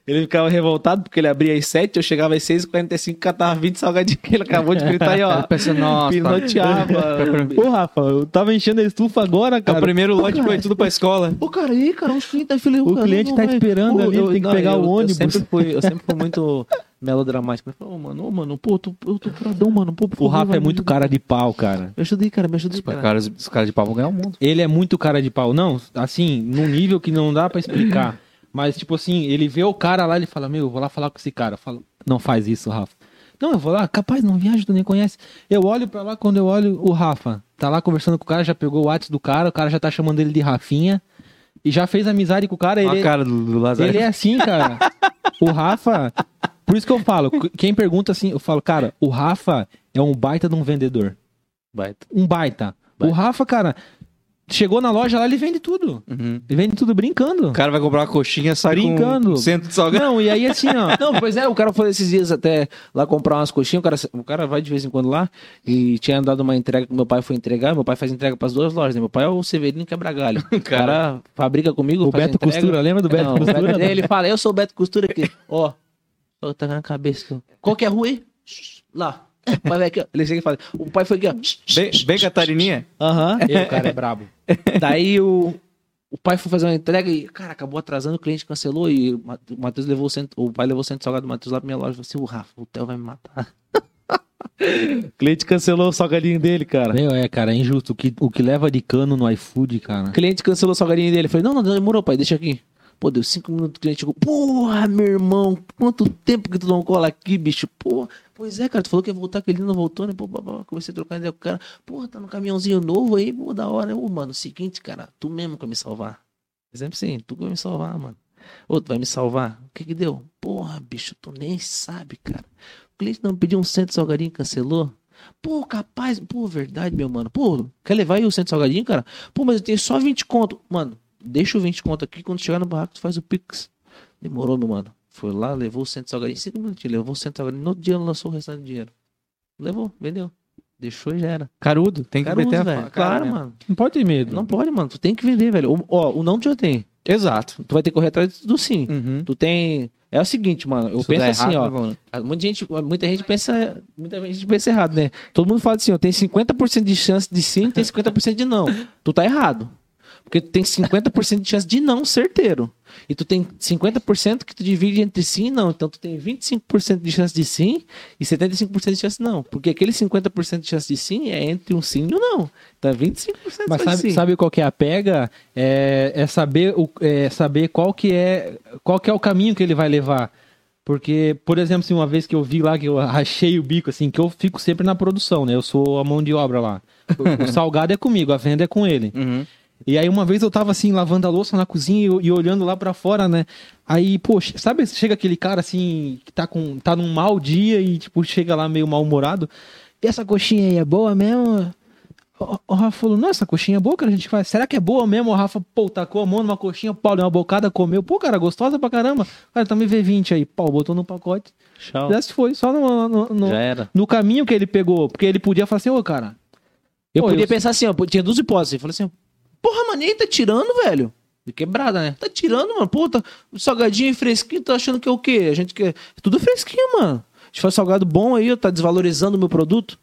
Ele ficava revoltado porque ele abria às 7, eu chegava às 6h45 catava 20 salgadinhos que ele acabou de fritar e ó. Pensa, nossa. Pinoteava. Pô, Rafa, eu tava enchendo a estufa agora, É cara. o primeiro lote foi tudo pra escola. Ô, cara, aí, cara, uns clientes da fila. O cliente tá esperando ali, tem que pegar o ônibus. Eu sempre fui, eu sempre fui muito melodramático. Eu falei, ô, mano, ô, mano, pô, tu, eu tô furadão, mano. Pô, O Rafa é muito cara de pau, cara. Me ajuda aí, cara, me ajuda aí, cara. caras, os caras de pau vão ganhar o mundo. Ele é muito cara de pau. Não, assim, num nível que não dá pra explicar. Mas, tipo assim, ele vê o cara lá, ele fala, meu, eu vou lá falar com esse cara. Eu falo, não faz isso, Rafa. Não, eu vou lá, capaz, não viaja, tu nem conhece. Eu olho pra lá, quando eu olho o Rafa, tá lá conversando com o cara, já pegou o WhatsApp do cara, o cara já tá chamando ele de Rafinha. E já fez amizade com o cara. Olha Ele, a cara do, do ele é assim, cara. O Rafa. Por isso que eu falo, quem pergunta assim, eu falo, cara, o Rafa é um baita de um vendedor. Baita. Um baita. O Baita. Rafa, cara, chegou na loja lá, ele vende tudo. Uhum. Ele vende tudo brincando. O cara vai comprar uma coxinha, sai Brincando. com cento de salgado. Não, e aí assim, ó. Não, pois é, o cara foi esses dias até lá comprar umas coxinhas, o cara, o cara vai de vez em quando lá e tinha dado uma entrega que meu pai foi entregar, meu pai faz entrega pras duas lojas, né? Meu pai é o Severino Quebra-Galho. O cara fabrica comigo, O faz Beto entrega. Costura, lembra do Beto Não, Costura? Beto- ele fala, eu sou o Beto Costura aqui. Ó, tá na cabeça. Qual que é a rua aí? Lá. O pai vai aqui, ó. Ele chega e fala, o pai foi aqui, ó. Bem, bem Catarininha? Aham. E o cara é brabo. Daí o, o pai foi fazer uma entrega e, cara, acabou atrasando, o cliente cancelou e o Ma- o Matheus levou o centro, o pai levou o centro salgado do Matheus lá pra minha loja. Falei assim, o Rafa, o Theo vai me matar. o cliente cancelou o salgadinho dele, cara. Meu, é, cara, é injusto. O que, o que leva de cano no iFood, cara. O cliente cancelou o salgadinho dele. Eu Falei, não, não, demorou, pai, deixa aqui. Pô, deu cinco minutos, o cliente chegou. Porra, meu irmão, quanto tempo que tu não cola aqui, bicho? Pô, pois é, cara, tu falou que ia voltar, que ele não voltou, né? Pô, babá, comecei a trocar ideia com o cara. Porra, tá no caminhãozinho novo aí, pô, da hora. Ô, mano, seguinte, cara, tu mesmo vai me salvar. Exemplo sim, tu vai me salvar, mano. Ô, tu vai me salvar? O que que deu? Porra, bicho, tu nem sabe, cara. O cliente não pediu um centro de salgadinho cancelou. Pô, capaz, pô, verdade, meu mano. Pô, quer levar aí o centro de salgadinho, cara? Pô, mas eu tenho só 20 conto. Mano, deixa o 20 conto aqui, quando chegar no barraco tu faz o Pix. Demorou, meu mano. Foi lá, levou o centro de salgadinho, 5 minutinhos, levou o centro de salgadinho. No outro dia lançou o restante do dinheiro. Levou, vendeu. Deixou e já era. Carudo. Tem que Caruso, meter a velho. fa- cara Claro, mesmo. mano. Não pode ter medo. Não pode, mano. Tu tem que vender, velho. O- Ó, o não tu já tem. Exato. Tu vai ter que correr atrás do sim. Uhum. Tu tem. É o seguinte, mano. Eu Se penso assim, errado, ó. vamos- Muita gente, muita gente pensa, muita gente pensa errado, né? Todo mundo fala assim, ó, tem 50% de chance de sim, tem 50% de não. Tu tá errado. Porque tu tem 50% de chance de não certeiro. E tu tem 50% que tu divide entre sim e não. Então tu tem 25% de chance de sim e 75% de chance de não. Porque aquele 50% de chance de sim é entre um sim e um não. Então é 25% Mas sabe, sim. sabe qual que é a pega? É, é saber, o, é saber qual que é qual que é o caminho que ele vai levar. Porque, por exemplo, assim, uma vez que eu vi lá que eu rachei o bico, assim, que eu fico sempre na produção, né? Eu sou a mão de obra lá. O, o salgado é comigo, a venda é com ele. Uhum. E aí uma vez eu tava assim, lavando a louça na cozinha e, e olhando lá pra fora, né? Aí, poxa, sabe, chega aquele cara assim, que tá, com, tá num mau dia e, tipo, chega lá meio mal-humorado. E essa coxinha aí é boa mesmo? O, o Rafa falou, não, essa coxinha é boa que a gente faz. Será que é boa mesmo? O Rafa, pô, tacou a mão numa coxinha, pau, deu uma bocada, comeu. Pô, cara, gostosa pra caramba. Cara, também vê 20 aí. Pau, botou no pacote. Tchau. Desse foi, só no, no, no- Já era. no caminho que ele pegou. Porque ele podia falar assim, ô, cara, Eu Pô, podia eu- pensar assim, ó, tinha duas hipóteses. Eu falei assim, porra, mano, e aí tá tirando, velho? De quebrada, né? Tá tirando, mano. Pô, tá salgadinho e fresquinho, tá achando que é o quê? A gente quer. Tudo fresquinho, mano. Gente faz salgado bom aí, ó, tá desvalorizando o meu produto.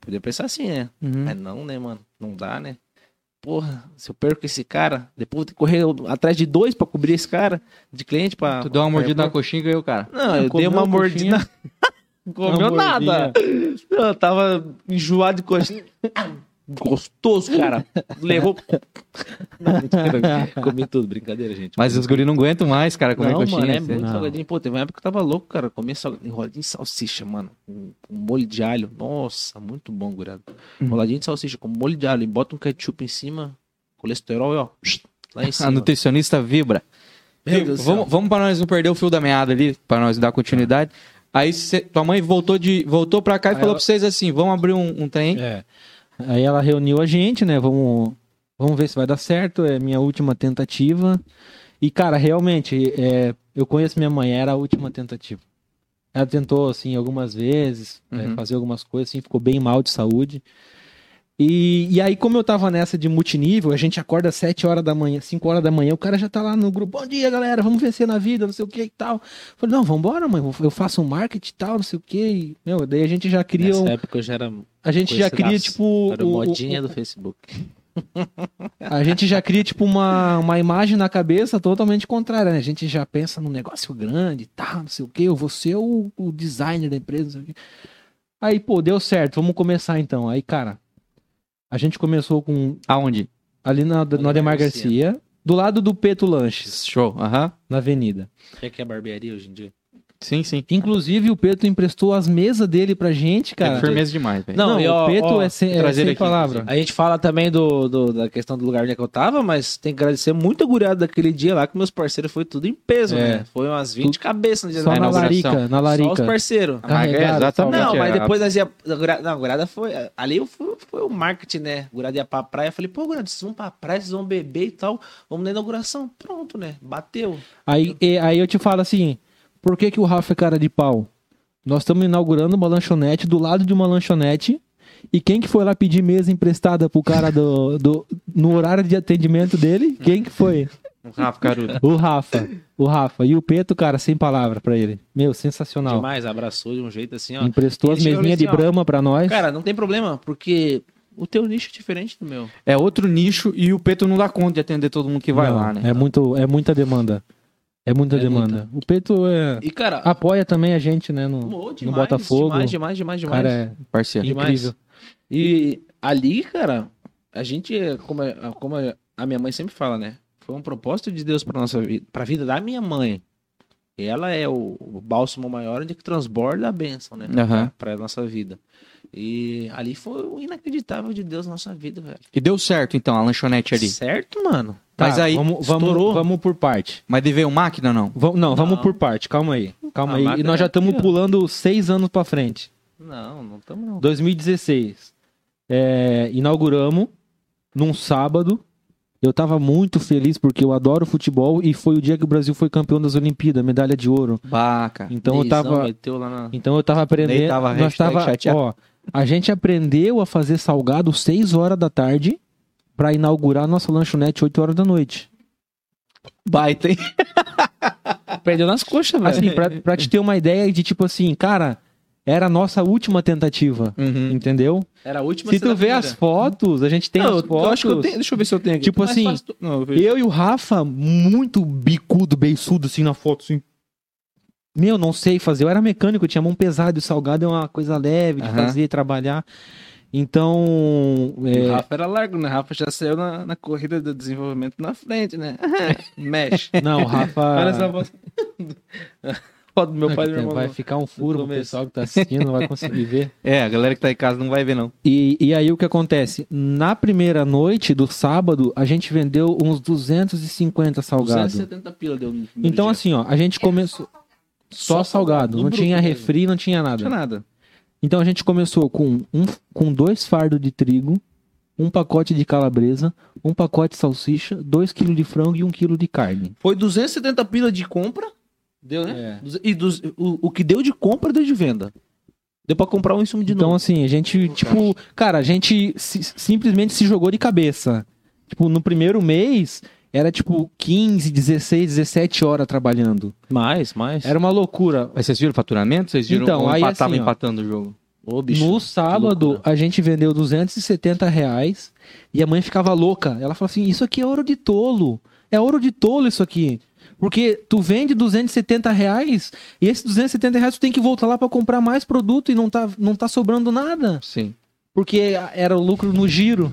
Podia pensar assim, né? Uhum. Mas não, né, mano? Não dá, né? Porra, se eu perco esse cara, depois eu vou ter que correr atrás de dois pra cobrir esse cara, de cliente pra. Tu deu uma mordida pra- na coxinha e ganhou o cara. Não, eu Comeu dei uma coxinha. mordida. Comeu Uma nada. Não, eu tava enjoado de coxinha. Gostoso, cara. Levou. Não. Comi tudo, brincadeira, gente. Mas os guri não aguentam mais, cara, comer não, coxinha. mano, é assim. muito Não. salgadinho. Pô, teve uma época que eu tava louco, cara. Comia salgadinho, enroladinho de salsicha, mano. Com, com molho de alho. Nossa, muito bom, gurado. Hum. Enroladinho de salsicha com molho de alho. E bota um ketchup em cima. Colesterol, ó. Lá em cima. A nutricionista vibra. Meu Deus do céu. vamos, vamos para nós não perder o fio da meada ali, para nós dar continuidade. Aí cê- tua mãe voltou de voltou para cá e Aí falou ela- pra vocês assim: vamos abrir um, um trem. É. Aí ela reuniu a gente, né? Vamos, vamos ver se vai dar certo. É minha última tentativa. E, cara, realmente, é, eu conheço minha mãe, era a última tentativa. Ela tentou, assim, algumas vezes, é, Uhum. fazer algumas coisas, assim, ficou bem mal de saúde. E, e aí, como eu tava nessa de multinível, a gente acorda às 7 horas da manhã, 5 horas da manhã, o cara já tá lá no grupo, bom dia, galera, vamos vencer na vida, não sei o que e tal. Eu Falei, não, vambora, mãe, eu faço um marketing e tal, não sei o que. Meu, daí a gente já cria Nessa um, época eu já era. A gente já cria, tipo. Era o- o- modinha do Facebook. a gente já cria, tipo, uma, uma imagem na cabeça totalmente contrária, né? A gente já pensa num negócio grande tal, não sei o quê. Eu vou ser o, o designer da empresa, não sei o quê. Aí, pô, deu certo. Vamos começar então. Aí, cara, a gente começou com. Aonde? Ali na, na Ademar Garcia, do lado do Peto Lanches, Show. Aham. na avenida. O que é barbearia hoje em dia? Sim, sim. Inclusive, o Peto emprestou as mesas dele pra gente, cara. é firmeza demais, velho. Não, Não, e ó, o Peto ó, é sem, é trazer sem aqui, palavra. A gente fala também do, do- da questão do lugar onde é que eu tava, mas tem que agradecer muito a guriada daquele dia lá, que meus parceiros foi tudo em peso, É. né? Foi umas 20 cabeças no dia Só da na inauguração. larica, na Só os larica. parceiros. É carregado, exatamente. Não, mas depois nós ia. Não, a Gurada foi. Ali eu fui, foi o marketing, né? A Gurada ia pra praia. Eu falei, pô, Gurada, vocês vão pra praia, vocês vão beber e tal. Vamos na inauguração. Pronto, né? Bateu. Aí, e- aí eu te falo assim, por que, que o Rafa é cara de pau? Nós estamos inaugurando uma lanchonete do lado de uma lanchonete. E quem que foi lá pedir mesa emprestada pro cara do, do no horário de atendimento dele? Quem que foi? O Rafa Caruda. O Rafa. O Rafa. E o Peto, cara, sem palavra pra ele. Meu, sensacional. Demais, abraçou de um jeito assim, ó. Emprestou as mesinhas de assim, ó, brama pra nós. Cara, não tem problema, porque o teu nicho é diferente do meu. É outro nicho e o Peto não dá conta de atender todo mundo que vai Não, lá, né? É, muito, é muita demanda. É muita É demanda. O Peto é, E, cara, apoia também a gente, né? No, pô, no demais, Botafogo. Demais, demais, demais, demais. cara é Parceiro. Demais. incrível. E ali, cara, a gente, como a, como a minha mãe sempre fala, né? Foi um propósito de Deus para nossa vida, para a vida da minha mãe. Ela é o, o bálsamo maior onde que transborda a bênção, né? Aham. Para nossa vida. E ali foi o inacreditável de Deus na nossa vida, velho. E deu certo, então, a lanchonete ali. Certo, mano. Mas Tá, aí, vamos, vamos, vamos por parte. Mas veio máquina, não? Não, vamos Não. por parte. Calma aí. Calma A aí. E nós já é estamos ó. pulando seis anos pra frente. Não, não estamos não. 2016. É, inauguramos num sábado. Eu tava muito feliz porque eu adoro futebol e foi o dia que o Brasil foi campeão das Olimpíadas, medalha de ouro. Baca. Então eu Neizão tava, meteu lá na... então eu tava aprendendo. Tava nós tava, chateado. ó, a gente aprendeu a fazer salgado 6 horas da tarde pra inaugurar nossa lanchonete 8 horas da noite. Baita, hein? Perdeu nas coxas, velho. Assim, pra, pra te ter uma ideia de tipo assim, cara, era a nossa última tentativa, Uhum. entendeu? Era a última Se tu vê as fotos, a gente tem Não, as fotos. eu acho que eu tenho. Deixa eu ver se eu tenho aqui. Tipo Mas assim, tu- Não, eu. Eu e o Rafa, muito bicudo, beiçudo, assim, na foto, assim. Meu, não sei fazer. Eu era mecânico, tinha mão pesada e o salgado é uma coisa leve de Aham. fazer, trabalhar. Então, O é, Rafa era largo, né? O Rafa já saiu na, na corrida do desenvolvimento na frente, né? Mexe. não, o Olha essa Rafa, voz. foto do meu Não, pai e meu vai ficar um furo pro pessoal que tá assistindo, não vai conseguir ver. É, a galera que tá em casa não vai ver, não. E, e aí o que acontece? Na primeira noite do sábado, a gente vendeu uns 250 salgados. 270 pila deu no Então, dia. assim, ó, a gente começou. Só, Só salgado, não bruto tinha refri, não tinha nada. Não tinha nada. Então a gente começou com, um, com dois fardos de trigo, um pacote de calabresa, um pacote de salsicha, dois quilos de frango e um quilo de carne. Foi 270 pila de compra. Deu, né? É. E dos- o, o que deu de compra, deu de venda. Deu pra comprar um insumo de então, novo. assim, a gente, tipo, cara, a gente si- simplesmente se jogou de cabeça. Tipo, no primeiro mês, era tipo 15, 16, 17 horas trabalhando. Mais, mais. Era uma loucura. Mas vocês viram o faturamento? Vocês viram Então, como aí empatava assim, ó. empatando o jogo? Ô, bicho. no sábado, a gente vendeu 270 reais e a mãe ficava louca. Ela falou assim: Isso aqui é ouro de tolo. É ouro de tolo isso aqui. Porque tu vende 270 reais e esses 270 reais tu tem que voltar lá pra comprar mais produto e não tá, não tá sobrando nada. Sim. Porque era o lucro no giro.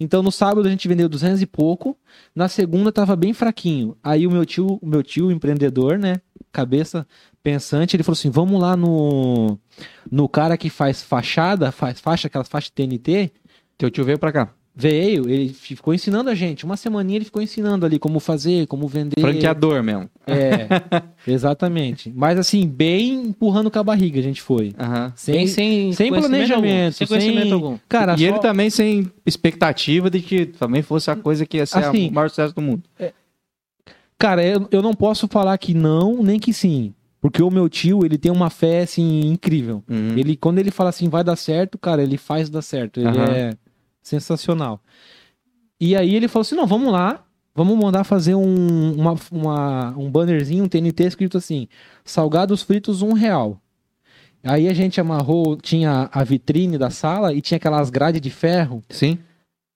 Então no sábado a gente vendeu 200 e pouco. Na segunda tava bem fraquinho. Aí o meu tio, o meu tio empreendedor, né? Cabeça pensante, ele falou assim: vamos lá no, no cara que faz fachada, faz faixa, aquelas faixas TNT. Teu tio veio pra cá. Veio, ele ficou ensinando a gente. Uma semaninha ele ficou ensinando ali como fazer, como vender. Franqueador mesmo. É, exatamente. Mas assim, bem empurrando com a barriga a gente foi. Sem, Bem sem, sem planejamento, algum. Sem conhecimento sem- algum. Cara, e só- ele também sem expectativa de que também fosse a coisa que ia ser Assim, a maior sucesso do mundo. Cara, eu, eu não posso falar que não, nem que sim. Porque o meu tio, ele tem uma fé, assim, incrível. Uhum. Ele, quando ele fala assim, vai dar certo, cara, ele faz dar certo. Ele Aham. é sensacional. E aí ele falou assim, não, vamos lá, vamos mandar fazer um, uma, uma- um bannerzinho, um TNT escrito assim, salgados fritos um real. Aí a gente amarrou, tinha a vitrine da sala e tinha aquelas grades de ferro. Sim.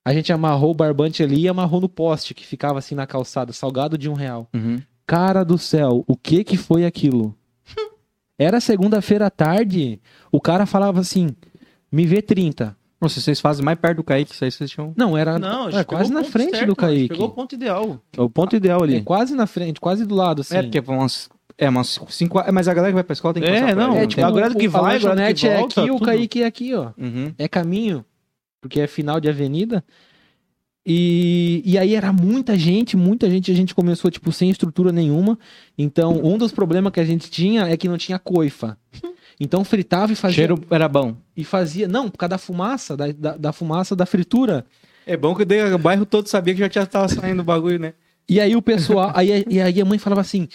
A gente amarrou o barbante ali e amarrou no poste, que ficava assim na calçada, salgado de um real. Uhum. Cara do céu, o que que foi aquilo? Era segunda-feira à tarde, o cara falava assim, me vê 30. Nossa, vocês fazem mais perto do Kaique, isso aí vocês tinham. Não, era Não, é, quase o na frente certo, do Kaique. Pegou o ponto ideal. É o ponto ideal ali. É quase na frente, quase do lado, assim. É, porque vão umas. É, umas cinco. é, Mas a galera que vai pra escola tem que É, não, É, tipo, a grade que o- vai, a lanchonete é aqui, o tudo. Kaique é aqui, ó. Uhum. É caminho, porque é final de avenida. E, e aí era muita gente, muita gente, a gente começou, tipo, sem estrutura nenhuma. Então, um dos problemas que a gente tinha é que não tinha coifa. Então fritava e fazia. Cheiro era bom. E fazia. Não, por causa da fumaça, da, da, da fumaça da fritura. É bom que o bairro todo sabia que já tinha tava saindo o bagulho, né? E aí o pessoal. aí, e aí a mãe falava assim: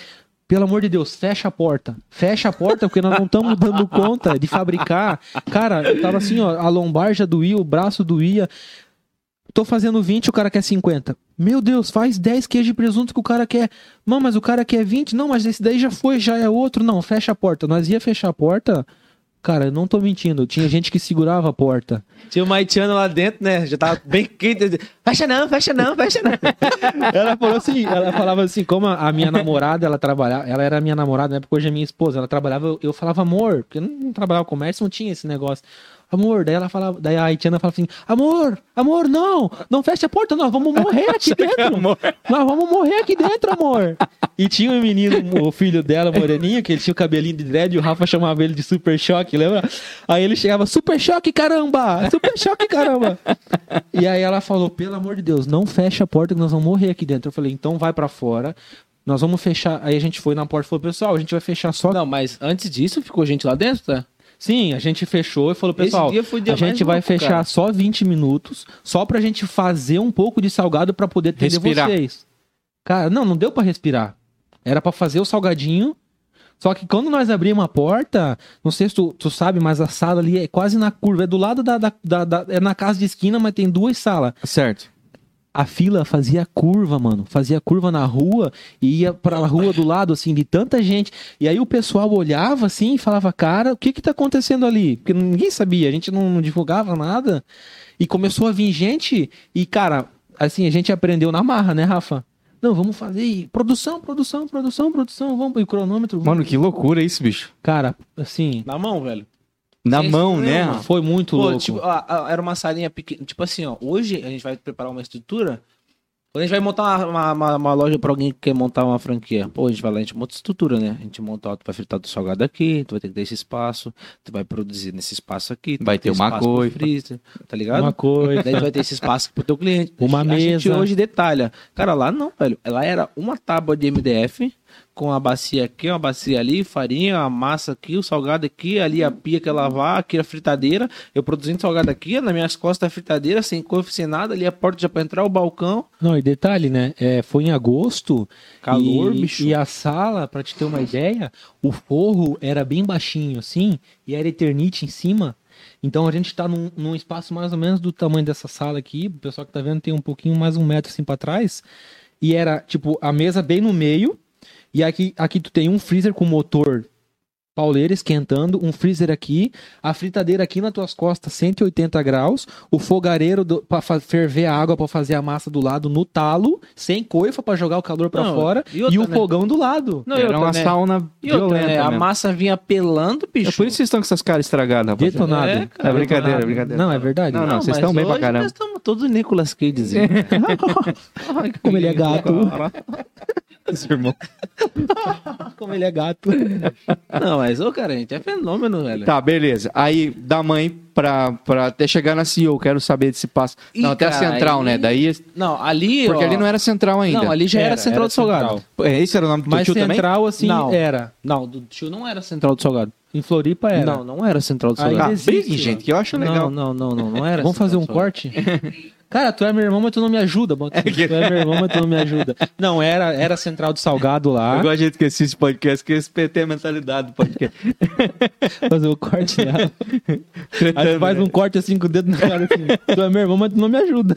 pelo amor de Deus, fecha a porta. Fecha a porta, porque nós não estamos dando conta de fabricar. Cara, eu tava assim, ó, a lombar já doía, o braço doía. Tô fazendo 20, o cara quer 50. Meu Deus, faz 10 queijos de presunto que o cara quer. Não, mas o cara quer 20. Não, mas esse daí já foi, já é outro. Não, fecha a porta. Nós ia fechar a porta. Cara, eu não tô mentindo. Tinha gente que segurava a porta. Tinha uma haitiana lá dentro, né? Já tava bem quente. Fecha não, fecha não, fecha não. Ela falou assim, ela falava assim, como a minha namorada, ela trabalhava, ela era minha namorada, na época hoje é minha esposa, ela trabalhava, eu, eu falava amor, porque eu não, não trabalhava com comércio, não tinha esse negócio. Amor, daí ela falava, daí a haitiana falava assim, amor, amor, não, não fecha a porta, nós vamos morrer aqui dentro. Nós vamos morrer aqui dentro, amor. E tinha um menino, o filho dela, moreninho, que ele tinha o cabelinho de dread, e o Rafa chamava ele de super choque, lembra? Aí ele chegava, super choque, caramba! Super choque, caramba! E aí ela falou, pelo amor de Deus, não fecha a porta que nós vamos morrer aqui dentro. Eu falei, então vai pra fora. Nós vamos fechar. Aí a gente foi na porta e falou, pessoal, a gente vai fechar só. Não, mas antes disso ficou gente lá dentro, tá? Sim, a gente fechou e falou, pessoal, a gente vai louco, fechar cara. só 20 minutos, só pra gente fazer um pouco de salgado pra poder atender Respirar. vocês. Cara, não, não deu pra respirar. Era pra fazer o salgadinho. Só que quando nós abrimos a porta, não sei se tu, tu sabe, mas a sala ali é quase na curva. É do lado da, da, da- da- É na casa de esquina, mas tem duas salas. Certo. A fila fazia curva, mano. Fazia curva na rua e ia pra rua do lado, assim, de tanta gente. E aí o pessoal olhava assim e falava, cara, o que que tá acontecendo ali? Porque ninguém sabia, a gente não, não divulgava nada. E começou a vir gente e, cara, assim, a gente aprendeu na marra, né, Rafa? Não, vamos fazer e- produção, produção, produção, produção, vamos pro cronômetro. Mano, que loucura isso, bicho. Cara, assim, Na mão, velho. Na mão, né? mano. foi muito Pô, louco. tipo, a- a- era uma salinha pequena. Tipo assim, ó. Hoje a gente vai preparar uma estrutura. Quando a gente vai montar uma, uma, uma loja pra alguém que quer montar uma franquia, pô, a gente vai lá, a gente monta estrutura, né? A gente monta, ó, tu vai fritar teu salgado aqui, tu vai ter que ter esse espaço, tu vai produzir nesse espaço aqui, tu Vai ter uma espaço pro coifa. freezer, tá ligado? Uma coisa. Daí tu vai ter esse espaço pro teu cliente. Uma a gente mesa. hoje detalha. Cara, lá não, velho. Lá era uma tábua de MDF com a bacia aqui, uma bacia ali, farinha, a massa aqui, o salgado aqui, ali a pia que ia lavar, aqui a fritadeira. Eu produzindo salgado aqui, nas minhas costas a fritadeira, sem couve, sem nada, ali a porta já pra entrar, o balcão. Não, e detalhe, né? É, foi em agosto. Calor, e, bicho. E a sala, pra te ter uma ideia, o forro era bem baixinho, assim, e era eternite em cima. Então a gente tá num, num espaço mais ou menos do tamanho dessa sala aqui. O pessoal que tá vendo tem um pouquinho mais um metro assim pra trás. E era, tipo, a mesa bem no meio. E aqui, aqui tu tem um freezer com motor pauleira esquentando, um freezer aqui, a fritadeira aqui nas tuas costas, 180 graus, o fogareiro fa- ferver a água pra fazer a massa do lado no talo, sem coifa pra jogar o calor pra Não, fora, e e, outra, o né? fogão do lado. Não, e Era outra, uma né? sauna E outra, violenta né? A mesmo. massa vinha pelando, bicho. É por isso que vocês estão com essas caras estragadas, rapaz. Detonado. É, cara, É brincadeira, Detonado. é brincadeira. Não, é verdade. Não, não, vocês mas estão bem pra caramba. Nós estamos todos Nicolas Cage. Como ele é gato. Esse irmão. Como ele é gato. Não, mas, ô, cara, a gente é fenômeno, velho. Tá, beleza. Aí, da mãe pra, pra até chegar na CEO, quero saber desse passo. Ih, não, até a cara, central, aí- né? Daí. Não, ali. Porque ó, ali não era central ainda. Não, ali já era, Era, Central era do Salgado. Central. É, Esse era o nome do teu Mas tio também? central, assim, Não. era. Não, do tio não era Central do Salgado. Em Floripa era. Não, não era Central do Salgado. Ah, existe, briguem, ó. gente, que eu acho legal. Não, não, não, não, não era. Vamos fazer um Central do Salgado. Cara, tu é meu irmão, mas tu não me ajuda. Bota- Tu é meu irmão, mas tu não me ajuda. Não, era, era Central do Salgado lá. Eu gosto de gente que assiste podcast, que respeitei a mentalidade do podcast. Fazer o corte dela. Aí tu faz um corte assim com o dedo na cara assim. Tu é meu irmão, mas tu não me ajuda.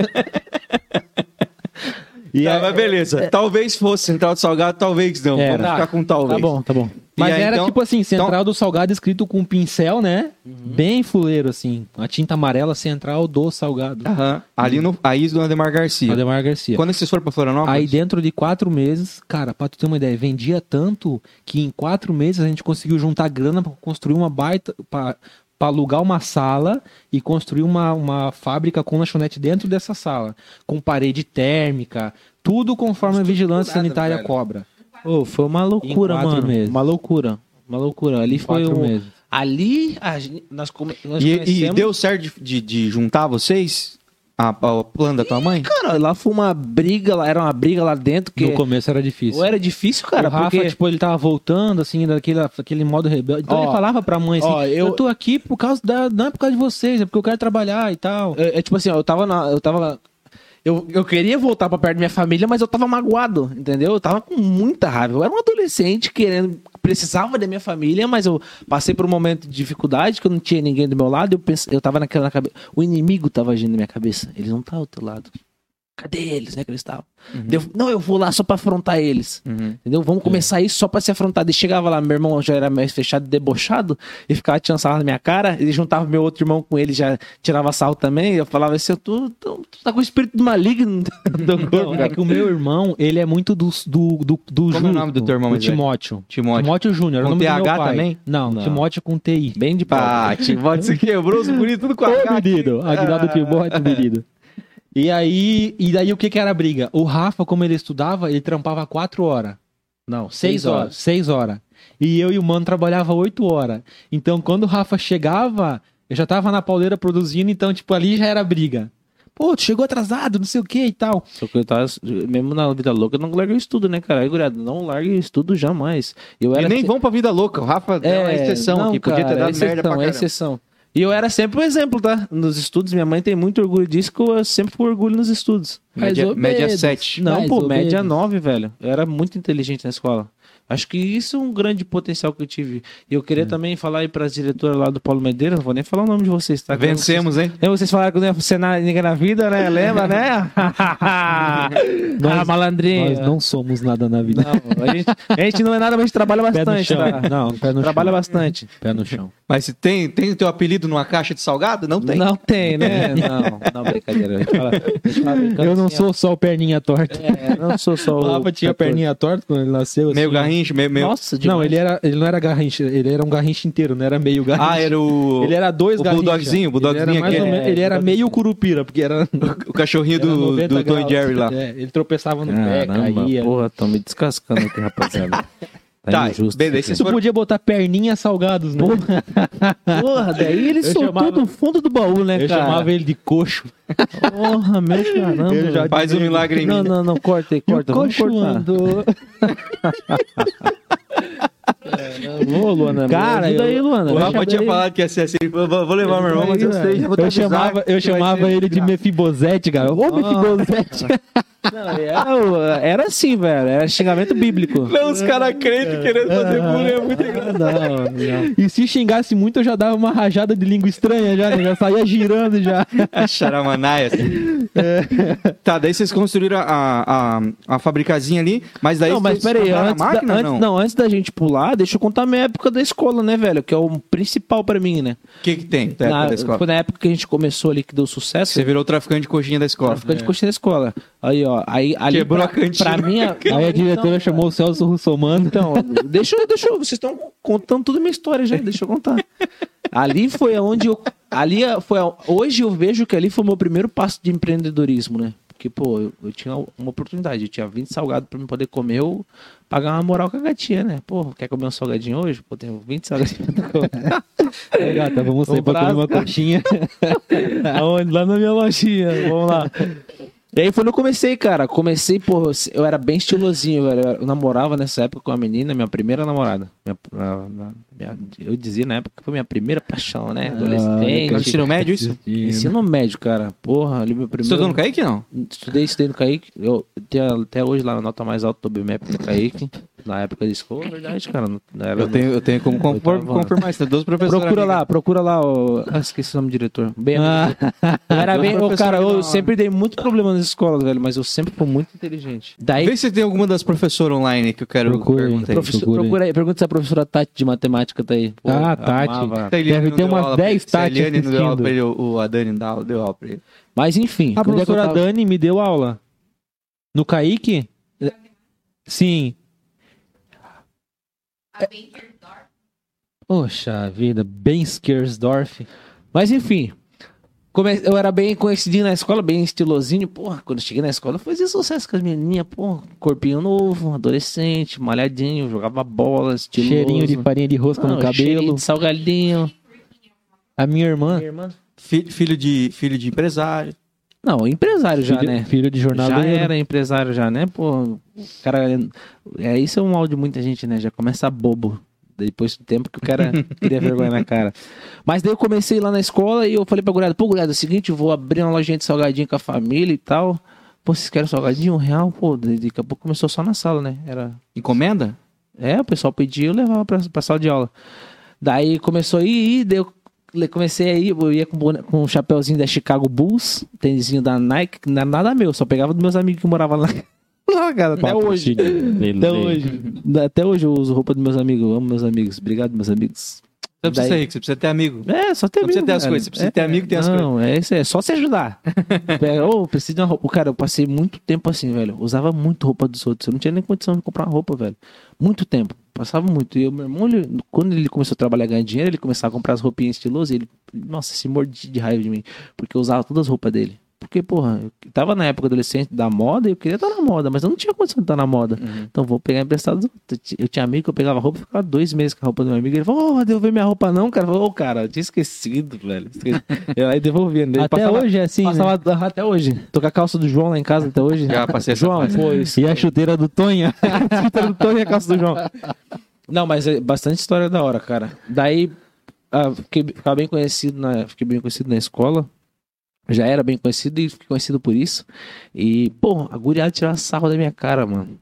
E Tá, aí- mas beleza. Talvez fosse Central do Salgado, talvez não. Era. Vamos ficar com talvez. Tá bom, tá bom. Mas aí, era então- tipo assim, Central do Salgado escrito com pincel, né? Bem fuleiro, assim. A tinta amarela Central do Salgado. Aham. Ali no aí do Ademar Garcia. Ademar Garcia. Quando vocês foram pra Florianópolis? Aí dentro de quatro meses, cara, pra tu ter uma ideia, vendia tanto que em quatro meses a gente conseguiu juntar grana pra construir uma baita. Pra, pra alugar uma sala e construir uma, uma fábrica com lanchonete dentro dessa sala. Com parede térmica, tudo conforme a vigilância sanitária velho. cobra. Ô, foi uma loucura, mano. meses. Uma loucura. Uma loucura. Ali foi um... meses. Ali, a gente- nós, come... nós E, e conhecemos... deu certo de, de, de juntar vocês? A, a plano da tua mãe? Cara, lá foi uma briga, lá, era uma briga lá dentro que... No começo era difícil. Ou era difícil, cara, o Rafa, porque... tipo, ele tava voltando, assim, daquele, daquele modo rebelde. Então Ó, ele falava pra mãe assim, ó, eu... eu- tô aqui por causa da... Não é por causa de vocês, é porque eu quero trabalhar e tal. É, é tipo assim, ó, eu tava na. Eu tava. Eu, eu queria voltar pra perto da minha família, mas eu tava magoado, entendeu? Eu tava com muita raiva. Eu era um adolescente querendo. Precisava da minha família, mas eu passei por um momento de dificuldade, que eu não tinha ninguém do meu lado. Eu, pensei, eu tava naquela na cabeça. O inimigo tava agindo na minha cabeça. Eles não estavam do teu lado. Cadê eles, né? Que eles estavam. Daí eu- não, eu vou lá só pra afrontar eles. Uhum. Entendeu? Vamos começar isso só pra se afrontar. E chegava lá, meu irmão já era mais fechado, debochado, e ficava tirando sarro na minha cara. Ele juntava meu outro irmão com ele, já tirava sarro também. Eu falava assim: tu, tu, tu tá com o espírito do maligno corpo, Não, é que o meu irmão, ele é muito do do do, do Como é o nome do teu irmão do? Timóteo. Timóteo. Timóteo Júnior, é o Com nome do meu TH pai. também? Não, Não. Timóteo com TI. Bem de pau. Ah, Timóteo, você quebrou os bonitos tudo com a Ô, menino, aguinaldo Timóteo, menino. E aí, e daí o que que era a briga? O Rafa, como ele estudava, ele trampava quatro horas. Não, Seis horas. Seis horas. E eu e o mano trabalhava oito horas. Então, quando o Rafa chegava, eu já tava na pauleira produzindo, então, tipo, ali já era briga. Pô, tu chegou atrasado, não sei o que e tal. Só que eu tava, mesmo na vida louca, eu não larguei o estudo, né, cara? Aí, guriado, não largue o estudo jamais. Eu E era nem se- vão pra vida louca. O Rafa é, uma exceção não, aqui. Podia ter dado exceção, merda pra é caramba. exceção. E eu era sempre um exemplo, tá? Nos estudos, minha mãe tem muito orgulho disso, que eu sempre fui orgulho nos estudos. Média, média menos. 7. Não, Mais pô, média menos. 9, velho. Eu era muito inteligente na escola. Acho que isso é um grande potencial que eu tive. E eu queria também falar aí pras diretoras lá do Paulo Medeiros, não vou nem falar o nome de vocês, tá? Vencemos, hein? Lembra vocês falaram que não ia ser na- ninguém na vida, né? Lembra, né? ah, malandrinho. Nós não somos nada na vida. Não, a, gente, a gente não é nada, mas a gente trabalha Pé no bastante, chão. tá? Não, pé no Trabalha chão. bastante. Pé no chão. Mas se tem, tem o teu apelido numa caixa de salgado? Não tem. Não tem, né? Não, não, brincadeira. Fala- fala Eu não assim, sou só o perninha torta. É, não sou só O o. Rafa tinha a perninha torta quando ele nasceu. Meio assim, garrincha meio. meio... Nossa, Não, demais. ele, era, ele não era garrincha, ele era um garrincha inteiro, não era meio garrincha. Ah, era o. Ele era dois o garrincha. bulldogzinho, o bulldogzinho ele era, aquele. menos- ele era meio curupira, porque era, O cachorrinho era do, 90 do Tom e graus. Jerry lá. É, ele tropeçava no pé, Caramba, caía. porra, tão me descascando aqui, rapaziada. Tá, injusto beleza, isso foram- podia botar perninha salgados, né? Porra, daí ele Eu soltou chamava- do fundo do baú, né, Eu cara? chamava ele de coxo. Porra, meu caramba. Eu já Faz um milagre em mim. Não, não, não, corta aí, corta. Vamos cortar. andou. Ô, Luana, Cara, ajuda eu- aí, Luana. O Rafa eu tinha falado que ia ser assim. Vou, vou levar meu irmão, mas eu sei. já vou Eu avisar chamava, eu chamava ele de Mefibosete, cara. Ô, Mefibosete. Não, era, era assim, velho. Era xingamento bíblico. Não, os caras crentes querendo fazer bullying é muito engraçado. Não, não. E se xingasse muito, eu já dava uma rajada de língua estranha já, né? Já saía girando já. A charamanaia. assim. Tá, daí vocês construíram a, a, a fabricazinha ali, mas daí Não, mas peraí, antes, da- antes- não? não, antes da gente pular, deixa eu contar a minha época da escola, né, velho? Que é o principal pra mim, né? O que que tem da época Na, da escola? foi na época que a gente começou ali, que deu sucesso. Você virou traficante de coxinha da escola. Traficante de coxinha da escola. Aí, ó. Aí, ali Quebrou pra, a cantina. Pra mim... a- Aí a diretora Então, chamou o Celso Russomano. Então, deixa eu, deixa eu, vocês estão contando toda a minha história já, deixa eu contar. Ali foi onde eu, ali foi, hoje eu vejo que ali foi o meu primeiro passo de empreendedorismo, né? Porque, pô, eu, eu tinha uma oportunidade, eu tinha 20 salgados pra me poder comer, eu pagar uma moral com a gatinha, né? Pô, quer comer um salgadinho hoje? Pô, tenho 20 salgadinhos pra comer. Aí, gata, vamos sair O pra comer uma coxinha. Aonde? Lá na minha lojinha, vamos lá. E aí foi quando eu comecei, cara. Comecei, pô, eu era bem estilosinho, velho. Eu namorava nessa época com uma menina, minha primeira namorada. Minha- eu dizia na época que foi minha primeira paixão, né? No Adolescente. ensino médio, isso? Ensino médio, cara. Porra, ali meu Você primeiro. estudou no Kaique, não? Estudei, estudei no Kaique. Eu tenho até hoje lá a nota mais alta do BMEP no Kaique. Na época de escola, verdade, cara. Eu tenho, eu tenho como tava- confirmar isso. Tem duas professoras. Procura amigas. lá, procura lá. O... Ah, esqueci o nome do diretor. Bem Ah, era bem, ô, cara, eu da- sempre dei muito problema nas escolas, velho, mas eu sempre fui muito inteligente. Daí, Vê se tem alguma das professoras online que eu quero Procura perguntar. procura aí, pergunta se a professora Tati de matemática tá aí. Pô, Ah, eu Tati. a Deve ter umas aula pra 10 ele, se a Tati Eliane não deu aula assistindo. pra ele, o, a Dani dá- deu aula pra ele. Mas enfim, A onde é professora tava? Dani me deu aula. No Kaique? Sim. Poxa vida, bem Skersdorf. Mas enfim, come- eu era bem conhecidinho na escola, bem estilosinho. Porra, quando eu cheguei na escola, eu fazia sucesso com as menininhas, pô, corpinho novo, adolescente, malhadinho, jogava bola, estiloso. Cheirinho de farinha de rosca Não, no cheirinho cabelo. de salgadinho. A minha irmã, Minha irmã Fi- Filho de, filho de empresário. Não, empresário já, filho, né? filho de Já jornaleiro. era empresário já, né? Pô, cara... É, isso é um mal de muita gente, né? Já começa bobo. Depois do tempo que o cara queria vergonha na cara. Mas daí eu comecei lá na escola e eu falei pra guriada, pô, guriada, é o seguinte, eu vou abrir uma lojinha de salgadinho com a família e tal. Pô, vocês querem salgadinho? Um real? Pô, daqui a pouco começou só na sala, né? Era... Encomenda? É, o pessoal pedia e eu levava pra, pra sala de aula. Daí começou a ir, ir, daí eu le- comecei a ir, eu ia com, com um chapéuzinho da Chicago Bulls, tênisinho da Nike, que não era nada meu, só pegava dos meus amigos que moravam lá. Lá, cara, até hoje. Até hoje. Até hoje eu uso roupa dos meus amigos, eu amo meus amigos. Obrigado, meus amigos. Você não precisa Daí- ser rico, você precisa ter amigo. É, só ter Não precisa amigo, ter as coisas, você precisa É, ter amigo, tem as Não, é isso é só se ajudar. Pega, Ô, preciso de uma roupa. Cara, eu passei muito tempo assim, velho. Usava muito roupa dos outros. Eu não tinha nem condição de comprar uma roupa, velho. Muito tempo. Passava muito. E o meu irmão, ele- quando ele começou a trabalhar ganhando dinheiro, ele começava a comprar as roupinhas estilosas e ele, nossa, se mordia de raiva de mim. Porque eu usava todas as roupas dele. Porque, porra, eu tava na época adolescente da moda e eu queria estar na moda, mas eu não tinha condição de estar na moda. Então vou pegar emprestado. Eu tinha amigo que eu pegava roupa e ficava dois meses com a roupa do meu amigo. Ele falou, ô, devolver minha roupa não, cara. Eu falei, Ô, cara, eu tinha esquecido, velho. Eu aí devolvia. né? Até passava- hoje é assim, né? Passava até hoje. Tô com a calça do João lá em casa até hoje. Já passei João, foi. E a chuteira do Tonha. do Tony e a calça do João. Não, mas é bastante história da hora, cara. Daí, ah, fiquei, ficava bem conhecido na, fiquei bem conhecido na escola. Já era bem conhecido e fiquei conhecido por isso. E, pô, a guriada tirava sarro da minha cara, mano.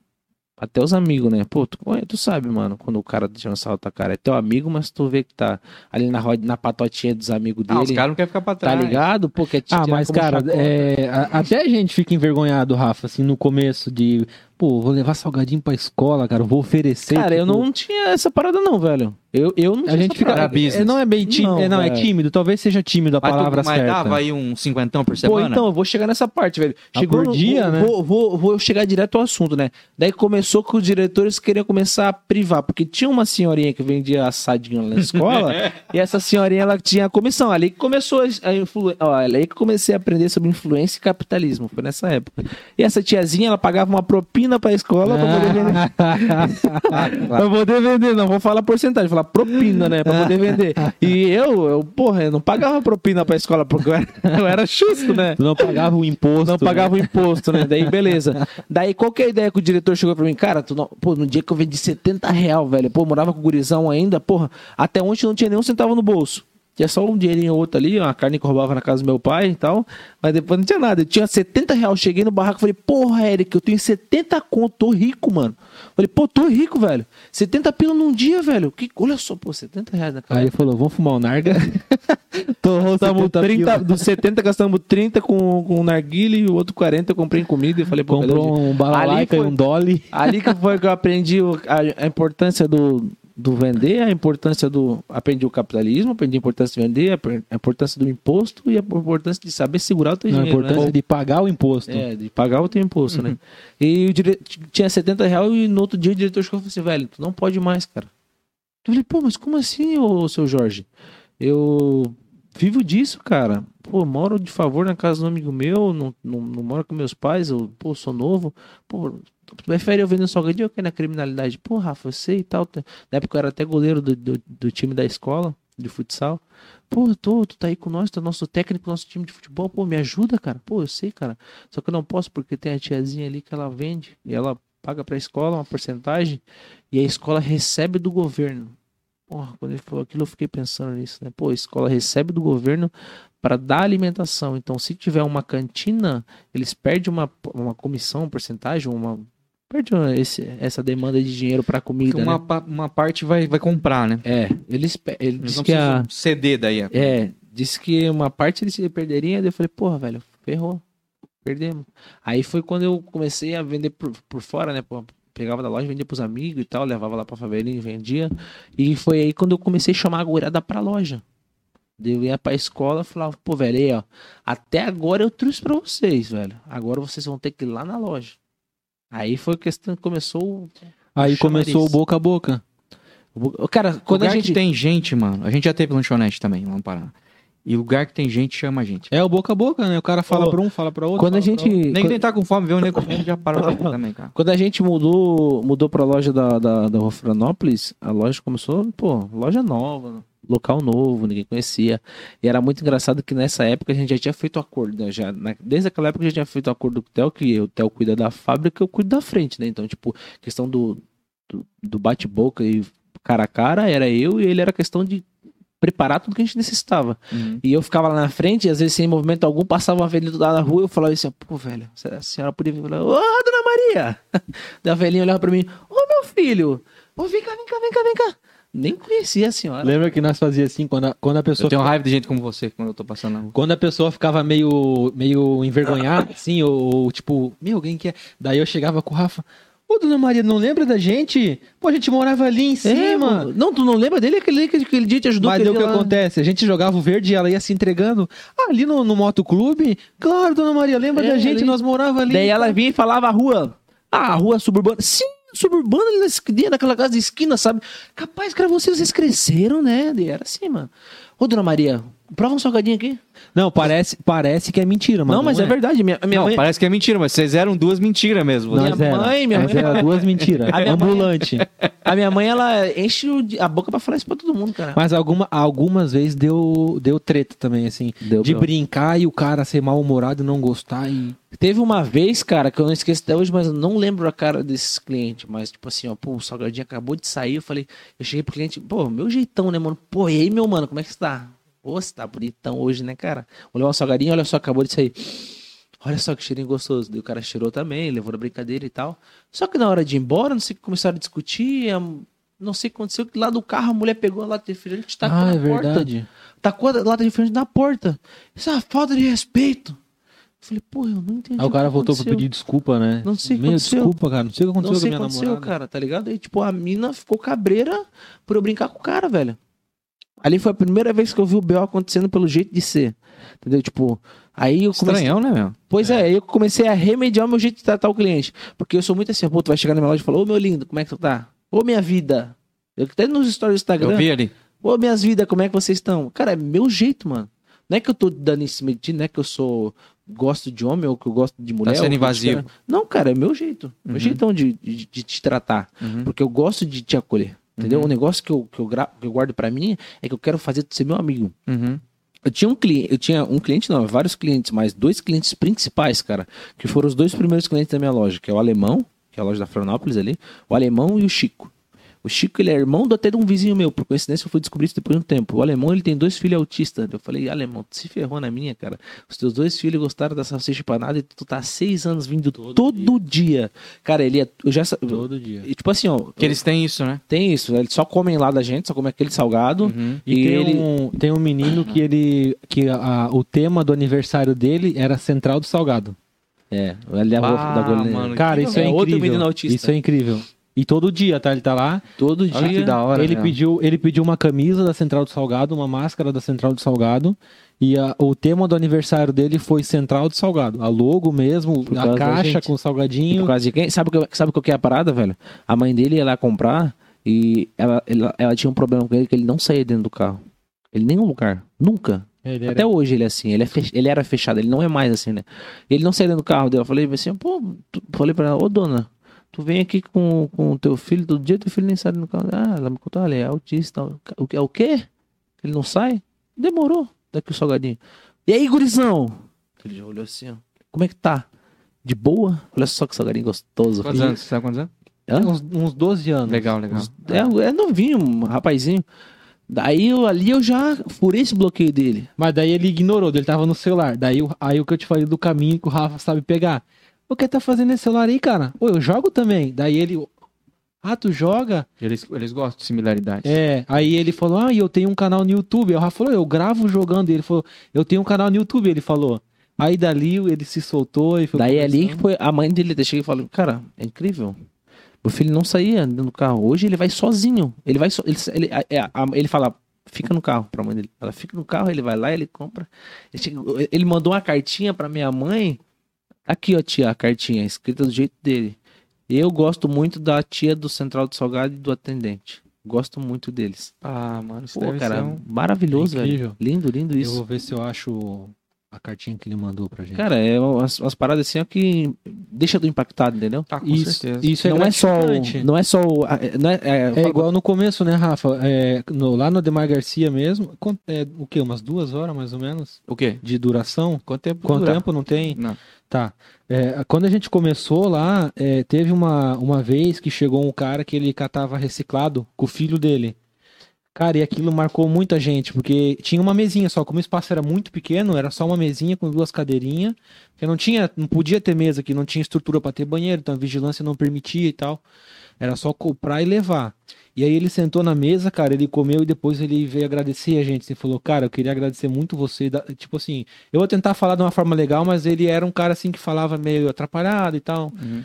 Até os amigos, né? Pô, tu, tu sabe, mano, quando o cara tira um sarro da tua cara. É teu amigo, mas tu vê que tá ali na, roda, na patotinha dos amigos Ah, os dele. caras não querem ficar pra tá trás. ligado? Pô, quer te Ah, tirar mas, como cara, é, a- até a gente fica envergonhado, Rafa, assim, no começo de. Pô, vou levar salgadinho pra escola, cara, vou oferecer. Cara, eu tipo, não tinha essa parada não, velho. Eu, eu não tinha A gente essa fica. parada. É, não é bem tímido. Não, é, não, é velho. tímido. Talvez seja tímido a Mas, tu- palavra mas certa. dava aí um cinquentão por Pô, semana? então, eu vou chegar nessa parte, velho. Ah, por no- dia, vou, né? Vou, vou, vou chegar direto ao assunto, né? Daí começou que os diretores queriam começar a privar, porque tinha uma senhorinha que vendia assadinho lá na escola, e essa senhorinha, ela tinha comissão. Ali que começou a influência. Ali que comecei a aprender sobre influência e capitalismo. Foi nessa época. E essa tiazinha, ela pagava uma propina pra escola pra poder vender. pra poder vender, não vou falar porcentagem, vou falar propina, né? Pra poder vender. E eu, eu, porra, eu não pagava propina pra escola, porque eu era, eu era justo, né? Tu não pagava o imposto. Não pagava o imposto, né? Daí, beleza. Daí, qual que é a ideia que o diretor chegou pra mim? Cara, tu não... pô, no dia que eu vendi 70 real, velho, pô, morava com o gurizão ainda, porra, até ontem não tinha nenhum centavo no bolso. Tinha só um dinheirinho ou outro ali, uma carne que roubava na casa do meu pai e tal, mas depois não tinha nada. Eu tinha 70 real, cheguei no barraco e falei, porra, Eric, eu tenho 70 conto, tô rico, mano. Falei, pô, tô rico, velho. 70 pila num dia, velho. Que... Olha só, pô, 70 reais na Aí ele falou, vamos fumar um narga. Torrou Gastamos 70 30, pila. dos 70 gastamos 30 com, com o narguile e o outro 40 eu comprei em comida e falei, pô. Comprou um Ali balalaica e foi- um dolly. Ali que foi que eu aprendi a, a importância do, do vender, a importância do. Aprendi o capitalismo, aprendi a importância de vender, a, importância do imposto e a importância de saber segurar o teu A dinheiro. importância né? de pagar o imposto. É, de pagar o teu imposto, né? E o dire... tinha 70 reais e no outro dia o diretor chegou e falou assim, velho, tu não pode mais, cara. Eu falei, pô, mas como assim, ô seu Jorge? Eu vivo disso, cara. Pô, moro de favor na casa de um amigo meu, não, não, não moro com meus pais, eu, pô, sou novo. Pô, tu prefere eu um salgadinho ou na criminalidade? Pô, Rafa, eu sei e tal. Na época eu era até goleiro do, do, do time da escola, de futsal. Pô, tô, tu tá aí com nós, é nosso técnico, nosso time de futebol. Pô, me ajuda, cara. Pô, eu sei, cara. Só que eu não posso porque tem a tiazinha ali que ela vende e ela paga pra escola uma porcentagem e a escola recebe do governo. Porra, quando ele falou aquilo eu fiquei pensando nisso, né? Pô, a escola recebe do governo para dar alimentação. Então, se tiver uma cantina, eles perdem uma, uma comissão, uma porcentagem, uma perde esse, essa demanda de dinheiro para comida, Porque uma, né? pa- uma parte vai, vai comprar, né? É, eles ele Eles disse que a ceder daí. é, disse que uma parte eles se perderiam, daí eu falei, porra, velho, ferrou. Perdemos. Aí foi quando eu comecei a vender por, por fora, né? pô, Pegava da loja, vendia pros amigos e tal, levava lá pra favelinha e vendia. E foi aí quando eu comecei a chamar a goiada pra loja. Eu ia pra escola e falava, pô, velho, aí, ó, até agora eu trouxe pra vocês, velho. Agora vocês vão ter que ir lá na loja. Aí foi a questão que começou. Aí começou o boca a boca. o- Cara, quando a gente. que tem gente, mano. A gente já teve lanchonete também, vamos parar. E lugar que tem gente chama a gente. É o boca a boca, né? O cara fala Ô, pra um, fala pra outro. Quando a gente. Nem quem tá com fome, vê um nego comendo, já pra comer também, cara. Quando a gente mudou, mudou pra loja da, da, da Rua Florianópolis, a loja começou, pô, loja nova, local novo, ninguém conhecia. E era muito engraçado que nessa época a gente já tinha feito acordo, né? Já, na- desde aquela época a gente já tinha feito acordo com o Theo, que o Theo cuida da fábrica, eu cuido da frente, né? Então, tipo, questão do, do, do bate-boca e cara a cara, era eu e ele era questão de preparar tudo que a gente necessitava. Uhum. E eu ficava lá na frente, e às vezes sem movimento algum, passava uma velhinha lá na rua, eu falava assim, pô, velho, a senhora podia vir falar, ô, dona Maria! Daí a velhinha olhava pra mim, ô, meu filho, ô, vem cá, vem cá, vem cá, vem cá. Nem conhecia a senhora. Lembra que nós fazia assim, quando a, quando a Eu pessoa. tenho raiva de gente como você quando eu tô passando na rua. Quando a pessoa ficava meio, meio envergonhada, assim, ou, ou, tipo, meu, alguém que é. Daí eu chegava com o Rafa. Ô, dona Maria, não lembra da gente? Pô, a gente morava ali em É, cima. mano. Não, tu não lembra dele? Aquele, aquele, aquele dia te ajudou? Mas aquele o que lá? acontece? A gente jogava o verde e ela ia se entregando. Ah, ali no, no motoclube? Claro, dona Maria, lembra É, da gente? ali. Nós morava ali. Daí ela vinha e falava a rua. Ah, a rua suburbana. Sim, suburbana ali na esquina, naquela casa de esquina, sabe? Capaz, cara, vocês, vocês cresceram, né? Era assim, mano. Ô, dona Maria, prova um salgadinho aqui. Não, parece, parece que é mentira, mano. não, mas é, verdade. Minha, minha não, mãe. parece que é mentira, mas vocês eram duas mentiras mesmo. Minha Nós era. mãe, minha Nós mãe- era duas mentiras. A minha mãe- Ambulante. A minha mãe, ela enche a boca pra falar isso pra todo mundo, cara. Mas alguma, algumas vezes deu, deu treta também, assim. Deu de bro. brincar e o cara ser mal-humorado e não gostar. E... Teve uma vez, cara, que eu não esqueço até hoje, mas eu não lembro a cara desses clientes. Mas, tipo assim, ó, pô, o salgadinho acabou de sair. Eu falei, eu cheguei pro cliente, pô, meu jeitão, né, mano? Pô, e aí, meu mano, como é que você tá? Pô, você tá bonitão hoje, né, cara? Vou levar um salgadinho, olha só, acabou de sair. Olha só que cheirinho gostoso. Daí o cara cheirou também, levou na brincadeira e tal. Só que na hora de ir embora, não sei o que começaram a discutir. Não sei o que aconteceu, que lá do carro a mulher pegou a lata de refrigerante e tacou ah, na é porta verdade. tacou a lata de refrigerante na porta. Isso é uma falta de respeito. falei, pô, eu não entendi. Aí o cara voltou pra aconteceu. pedir desculpa, né? Não sei o que Meu, aconteceu. desculpa, cara. Não sei o que aconteceu Não sei com o a minha aconteceu, namorada. cara, tá ligado? Aí, tipo, a mina ficou cabreira por eu brincar com o cara, velho. Ali foi a primeira vez que eu vi o B.O. acontecendo pelo jeito de ser. Entendeu? Tipo, aí eu comecei. Estranhão, né, meu? Pois é, aí eu comecei a remediar o meu jeito de tratar o cliente. Porque eu sou muito assim, pô, tu vai chegar na minha loja e falar, ô meu lindo, como é que tu tá? Ô minha vida. Eu até nos stories do Instagram. Eu vi ali. Ô, minhas vidas, como é que vocês estão? Cara, é meu jeito, mano. Não é que eu tô dando esse medinho, não é que eu sou. gosto de homem ou que eu gosto de mulher. sendo que eu invasivo. Não, cara, é meu jeito. Meu Uhum. jeitão de, de, de te tratar. Uhum. Porque eu gosto de te acolher. Entendeu? Uhum. O negócio que eu, que, eu gra- que eu guardo pra mim é que eu quero fazer tu ser meu amigo. Uhum. Eu tinha um cliente, eu tinha um cliente, não, vários clientes, mas dois clientes principais, cara, que foram os dois primeiros clientes da minha loja, que é o alemão, que é a loja da Florianópolis ali, o alemão e o Chico. O Chico, ele é irmão do, até de um vizinho meu, por coincidência eu fui descobrir isso depois de um tempo. O alemão, ele tem dois filhos autistas. Eu falei, alemão, tu se ferrou na minha, cara. Os teus dois filhos gostaram da salsicha empanada e tu tá há seis anos vindo todo, dia. Cara, ele é, eu já, Todo dia. e, tipo assim, ó, Que eles têm isso, né? tem isso, eles só comem lá da gente, só comem aquele salgado. Uhum. E, E tem, ele- um, tem um menino que ele. que a- o tema do aniversário dele era Central do Salgado. É, ele é a roupa Ah, da goleira. mano, Cara, isso é, É outro incrível. menino autista. Isso é incrível. E todo dia, tá? Ele tá lá. Todo Olha dia. que da hora. ele, né? pediu, ele pediu uma camisa da Central do Salgado, uma máscara da Central do Salgado. E a- o tema do aniversário dele foi Central do Salgado. A logo mesmo, a caixa com o salgadinho. Por causa de quem? Sabe sabe qual que é a parada, velho? A mãe dele ia lá comprar e ela, ela, ela tinha um problema com ele que ele não saía dentro do carro. Ele em nenhum lugar. Nunca. Era- Até hoje ele é assim. Ele, é fech- ele era fechado, ele não é mais assim, né? Ele não saía dentro do carro dele. Eu falei assim, pô, falei pra ela, ô dona, tu vem aqui com, o teu filho todo dia, teu filho nem sai do carro. Ah, ela me contou, olha, é autista. O, que- é o quê? Ele não sai? Demorou. Daqui o salgadinho. E aí, gurizão? Ele já olhou assim, ó. Como é que tá? De boa? Olha só que salgadinho gostoso. Quantos anos? Sabe quantos anos? Uns, uns 12 anos. Legal, legal. É, é novinho, um rapazinho. Daí eu, ali eu já furei esse bloqueio dele. Mas daí ele ignorou, ele tava no celular. Daí aí o que eu te falei do caminho que o Rafa sabe pegar. O que tá fazendo nesse celular aí, cara? Ô, eu jogo também. Daí ele. Ah, tu joga? Eles, eles gostam de similaridade. É. Aí ele falou, ah, e eu tenho um canal no YouTube. Aí o Rafa falou, eu gravo jogando. E ele falou, eu tenho um canal no YouTube. Ele falou. Aí dali ele se soltou e foi. Daí ali que foi a mãe dele. Eu cheguei e falei, cara, é incrível. Meu filho não saía do carro. Hoje ele vai sozinho. Ele vai so, ele, ele, é, a- ele fala, fica no carro pra mãe dele. Ela fica no carro, ele vai lá, ele compra. Ele, chega- ele mandou uma cartinha pra minha mãe. Aqui, ó, tia, a cartinha, escrita do jeito dele. Eu gosto muito da tia do Central do Salgado e do atendente. Gosto muito deles. Ah, mano, isso Pô, cara, um... maravilhoso, É velho. Lindo, lindo Eu isso. vou ver se eu acho a cartinha que ele mandou pra gente. Cara, é umas, umas paradas assim ó, que deixa tu impactado, entendeu? Ah, com isso, certeza. isso é não é só, não é só, é- não é, é, É igual no começo, né, Rafa? É, no- lá no Demar Garcia mesmo, é, o quê? Umas duas horas mais ou menos O quê? de duração? Quanto tempo Quanto dura? tempo não tem? Não. Tá. É, quando a gente começou lá, é, teve uma, uma vez que chegou um cara que ele catava reciclado com o filho dele. Cara, e aquilo marcou muita gente, porque tinha uma mesinha só, como o espaço era muito pequeno, era só uma mesinha com duas cadeirinhas, que não tinha, não podia ter mesa aqui, não tinha estrutura para ter banheiro, então a vigilância não permitia e tal. Era só comprar e levar. E aí ele sentou na mesa, cara, ele comeu e depois ele veio agradecer a gente. Ele falou, cara, eu queria agradecer muito você. Tipo assim, eu vou tentar falar de uma forma legal, mas ele era um cara assim que falava meio atrapalhado e tal. Uhum.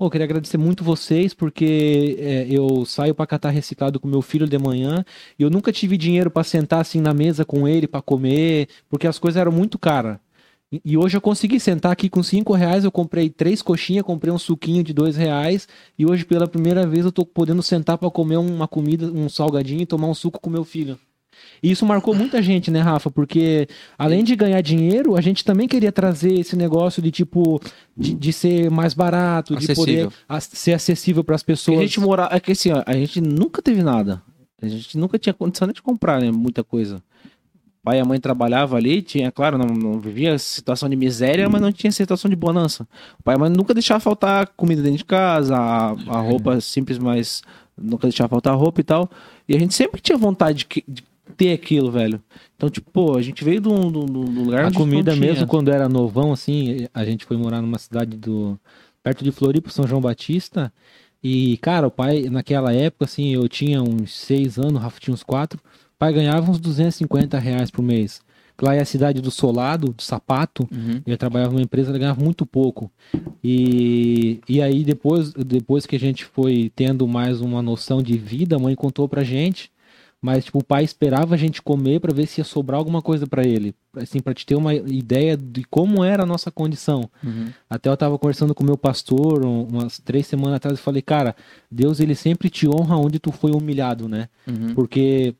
Pô, eu queria agradecer muito vocês, porque é, eu saio pra catar reciclado com meu filho de manhã e eu nunca tive dinheiro pra sentar assim na mesa com ele pra comer, porque as coisas eram muito caras. E- hoje eu consegui sentar aqui com cinco reais, eu comprei três coxinhas, comprei um suquinho de dois reais, e hoje pela primeira vez eu tô podendo sentar pra comer uma comida, um salgadinho e tomar um suco com meu filho. E isso marcou muita gente, né, Rafa? Porque além de ganhar dinheiro, a gente também queria trazer esse negócio de tipo de, de ser mais barato, de Acessível. poder ac- ser acessível para as pessoas. a gente mora, é que assim, a gente nunca teve nada. A gente nunca tinha condição nem de comprar, né, muita coisa. Pai e a mãe trabalhavam ali, tinha, claro, não, não vivia situação de miséria, mas não tinha situação de bonança. O pai e a mãe nunca deixava faltar comida dentro de casa, a, a roupa simples, mas nunca deixava faltar roupa e tal. E a gente sempre tinha vontade de, de ter aquilo, velho. Então, tipo, pô, a gente veio de um, lugar A comida mesmo, quando era novão, assim, a gente foi morar numa cidade do. perto de Floripa, São João Batista. E, cara, o pai, naquela época, assim, eu tinha uns seis anos, o Rafa tinha uns quatro. O pai ganhava uns 250 reais por mês. lá é a cidade do solado, do sapato. Uhum. Ele trabalhava numa empresa, ele ganhava muito pouco. E, e aí, depois, depois que a gente foi tendo mais uma noção de vida, a mãe contou pra gente. Mas, tipo, o pai esperava a gente comer pra ver se ia sobrar alguma coisa pra ele. Assim, pra te ter uma ideia de como era a nossa condição. Uhum. Até eu tava conversando com o meu pastor um- umas três semanas atrás e falei, cara, Deus, ele sempre te honra onde tu foi humilhado, né? Uhum. Porque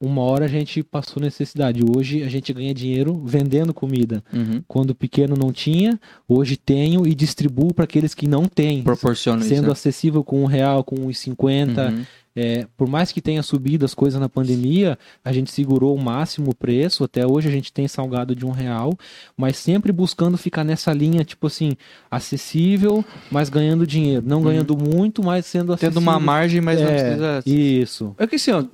uma hora a gente passou necessidade. Hoje a gente ganha dinheiro vendendo comida. Uhum. Quando pequeno não tinha, hoje tenho e distribuo para aqueles que não têm. Proporciona isso. Sendo né? acessível com um real, com uns 50. Uhum. É, por mais que tenha subido as coisas na pandemia, a gente segurou o máximo o preço. Até hoje a gente tem salgado de um real, mas sempre buscando ficar nessa linha, tipo assim, acessível, mas ganhando dinheiro. Não ganhando muito, mas sendo acessível. Tendo uma margem, mas não É, precisa. Isso. É que assim, ó,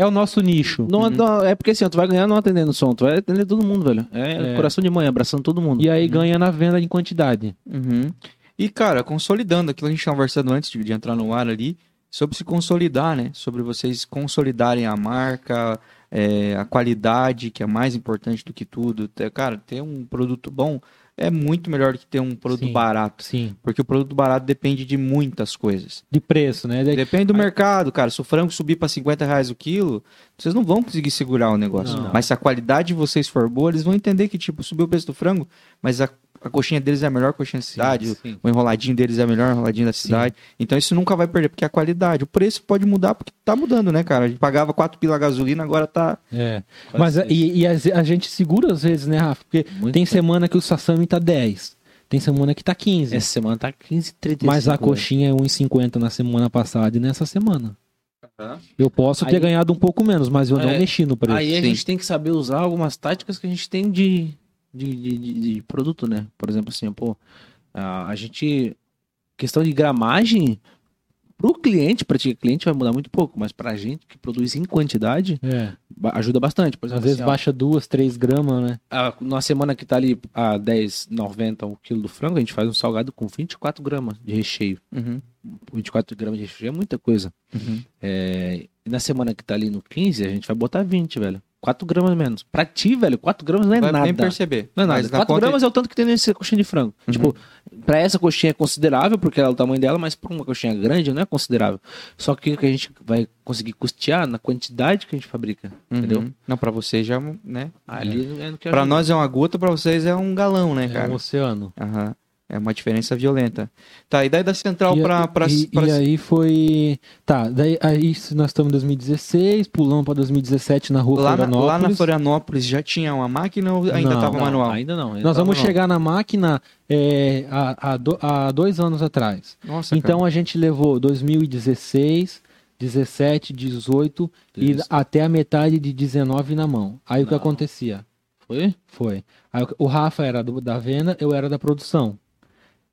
É o nosso nicho. não, Uhum. não- é porque assim, ó, tu vai ganhar não atendendo som, tu vai atender todo mundo, velho. É, É. coração de mãe, abraçando todo mundo. E aí ganha na venda em quantidade. Uhum. E, cara, consolidando aquilo que a gente estava conversando antes de, de entrar no ar ali, sobre se consolidar, né? Sobre vocês consolidarem a marca, é, a qualidade, que é mais importante do que tudo. Ter- Cara, ter um produto bom é muito melhor do que ter um produto Sim. barato. Sim. Porque o produto barato depende de muitas coisas. De preço, né? De- Depende do mercado, cara. Se o frango subir para 50 reais o quilo, vocês não vão conseguir segurar o negócio. Não. Mas se a qualidade de vocês for boa, eles vão entender que, tipo, subiu o preço do frango, mas a, a coxinha deles é a melhor coxinha da cidade, sim. o enroladinho deles é a melhor enroladinho da cidade. Então isso nunca vai perder, porque é a qualidade. O preço pode mudar, porque tá mudando, né, cara? A gente pagava 4 pila a gasolina, agora tá. É. Mas e, e a, a gente segura às vezes, né, Rafa? Porque Muito tem bem. semana que o sashimi tá 10. Tem semana que tá 15. Essa semana tá 15, 30 mas a coxinha é 1,50 na semana passada e nessa semana. Eu posso ter Aí- ganhado um pouco menos, mas eu não É, mexi no preço. Aí a Sim. gente tem que saber usar algumas táticas que a gente tem de, de, de, de- de produto, né? Por exemplo, assim, pô, a, a gente. Questão de gramagem, pro cliente, pra ti, cliente vai mudar muito pouco, mas pra gente que produz em quantidade, É. ajuda bastante. Por Às exemplo, vezes assim, ó, baixa 2, 3 gramas, né? a, na semana que tá ali a 10,90 o quilo do frango, a gente faz um salgado com 24 gramas de recheio. Uhum, 24 gramas de recheio é muita coisa. uhum. É, e na semana que tá ali no 15, a gente vai botar 20, velho. 4 gramas menos. Pra ti, velho, 4 gramas não é Vai nada. nem perceber. Não é nada. Mas na 4 conta- gramas é o tanto que tem nesse coxinha de frango. Uhum. Tipo, pra essa coxinha é considerável, porque ela é o tamanho dela, mas pra uma coxinha grande não é considerável. Só que o que a gente vai conseguir custear na quantidade que a gente fabrica. Uhum. Entendeu? Não, pra vocês já, né? Ali é no que Pra nós é uma gota, pra vocês é um galão, né, É cara? um oceano. Aham. É uma diferença violenta. Tá, e daí da central e, pra. pra, e, pra- e aí foi. Tá, daí aí nós estamos em 2016, pulamos pra 2017 na rua lá, na, Florianópolis. lá na Florianópolis já tinha uma máquina ou ainda Não, tava Não, manual? Ainda não. ainda Nós vamos manual. chegar na máquina é, há, há do- há dois anos atrás. Nossa, Então a gente levou 2016, 17, 18 e Isso. até a metade de 19 na mão. Aí o que Não. acontecia? Foi? Foi. Aí o- o Rafa era do- da venda, eu era da produção.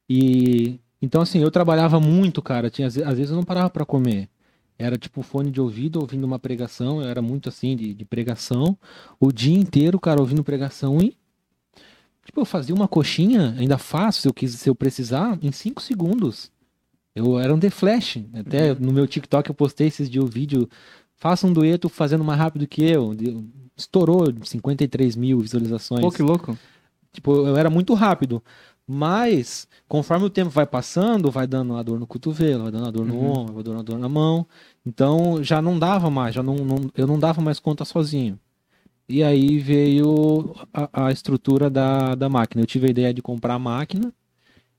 E então assim, eu trabalhava muito, cara. Tinha, às ve- às vezes eu não parava pra comer. Era tipo fone de ouvido, ouvindo uma pregação. Eu era muito assim de, de pregação. O dia inteiro, cara, ouvindo pregação e. Tipo, eu fazia uma coxinha, ainda faço, se eu, quis, se eu precisar, em 5 segundos. Eu era um The Flash. Até no meu TikTok eu postei esses dias o vídeo. Faça um dueto fazendo mais rápido que eu. Estourou 53 mil visualizações. Pô, que louco. Tipo, eu era muito rápido. Mas, conforme o tempo vai passando, vai dando a dor no cotovelo, vai dando a dor no Uhum. ombro, vai dando a dor na mão. Então, já não dava mais, já não, não- eu não dava mais conta sozinho. E aí veio a, a estrutura da, da máquina. Eu tive a ideia de comprar a máquina,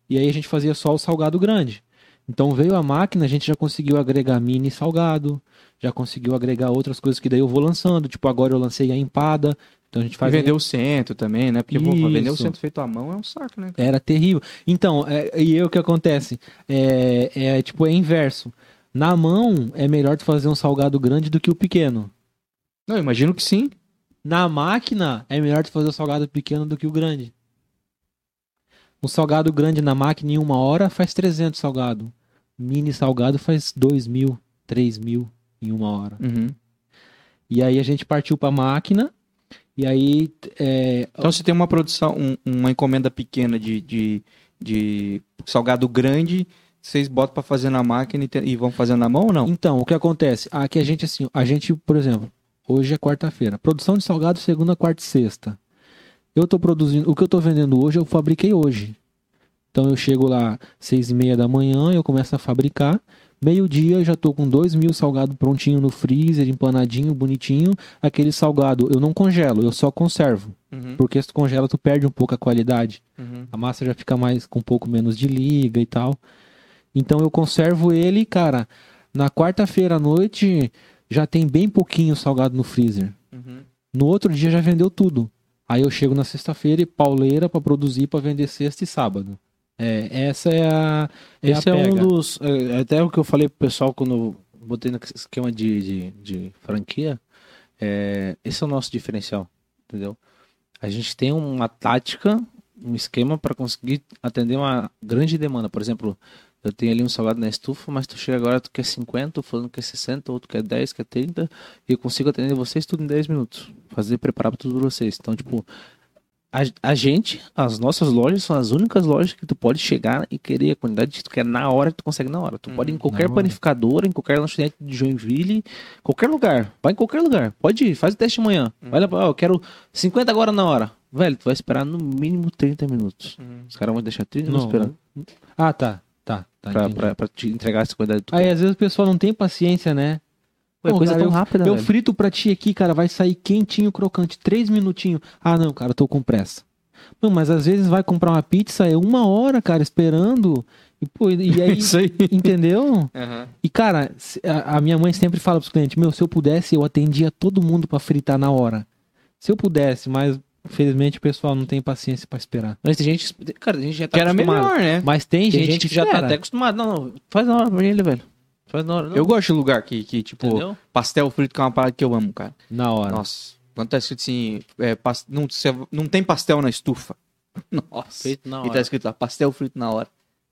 e aí a gente fazia só o salgado grande. Então veio a máquina, a gente já conseguiu agregar mini salgado, já conseguiu agregar outras coisas que daí eu vou lançando. Tipo, agora eu lancei a empada. Então a gente E faz vender o centro também, né? Porque pô, vender o centro feito à mão é um saco, né? Era terrível. Então, é, e aí o que acontece? É, é tipo, é inverso. Na mão é melhor tu fazer um salgado grande do que o pequeno. Não, eu imagino que sim. Na máquina é melhor tu fazer o salgado pequeno do que o grande. Um salgado grande na máquina em uma hora faz 300 salgado. Mini salgado faz 2 mil, 3 mil em uma hora. Uhum. E aí a gente partiu pra máquina. E aí é, Então se tem uma produção, um- uma encomenda pequena de, de, de salgado grande, vocês botam pra fazer na máquina e, te- e vão fazendo na mão ou não? Então, o que acontece? Aqui a gente, assim, a gente, por exemplo, Hoje é quarta-feira. Produção de salgado segunda, quarta e sexta. Eu tô produzindo. O que eu tô vendendo hoje, eu fabriquei hoje. Então eu chego lá seis e meia da manhã, eu começo a fabricar. Meio-dia eu já tô com dois mil salgado prontinho no freezer, empanadinho, bonitinho. Aquele salgado eu não congelo, eu só conservo. Uhum, Porque se tu congela, tu perde um pouco a qualidade. uhum. A massa já fica mais com um pouco menos de liga e tal. Então eu conservo ele, cara. Na quarta-feira à noite já tem bem pouquinho salgado no freezer. Uhum. No outro dia já vendeu tudo. Aí eu chego na sexta-feira e pauleira pra produzir pra vender sexta e sábado. É, essa é a é Esse a é um dos. é, Até o que eu falei pro pessoal quando eu botei no esquema de, de, de franquia. é, esse é o nosso diferencial, entendeu? A gente tem uma tática, um esquema para conseguir atender uma grande demanda. Por exemplo, eu tenho ali um salgado na estufa, mas tu chega agora, tu quer 50, o fulano quer 60, outro quer 10, quer 30, e eu consigo atender vocês tudo em 10 minutos. Fazer, preparar pra tudo pra vocês. Então, tipo, a, a gente, as nossas lojas são as únicas lojas que tu pode chegar e querer a quantidade que tu quer na hora, tu consegue na hora. Tu pode ir em qualquer panificadora, em qualquer lanchonete de Joinville, qualquer lugar. Vai em qualquer lugar. Pode ir, faz o teste amanhã. Vai lá, ó, eu quero 50 agora na hora. Velho, tu vai esperar no mínimo 30 minutos. Os caras vão deixar 30 minutos Não, esperando Ah, tá. Tá, tá. pra, pra, pra te entregar essa quantidade Aí quer. às vezes o pessoal não tem paciência, né? Pô, é coisa cara, tão rápida, Eu frito pra ti aqui, cara, vai sair quentinho, crocante, três minutinhos. Ah, não, cara, eu tô com pressa. Não, mas às vezes vai comprar uma pizza, é uma hora, cara, esperando. E, pô, e aí, Isso aí. entendeu? Uhum. E, cara, a, minha mãe sempre fala pros clientes, meu, se eu pudesse, eu atendia todo mundo pra fritar na hora. Se eu pudesse, mas infelizmente o pessoal não tem paciência pra esperar. Mas tem gente, cara, a gente já tá Que era acostumado. melhor, né? Mas tem, Tem gente, gente, que já tá até acostumado. Não, não, faz na hora pra ele, velho. Faz na hora. Não. Eu gosto de lugar que, que tipo, Entendeu? pastel frito que é uma parada que eu amo, cara. Na hora. Nossa, quando tá escrito assim, é, pas- não, cê- não tem pastel na estufa. Nossa. Feito na E tá hora. escrito lá, pastel frito na hora.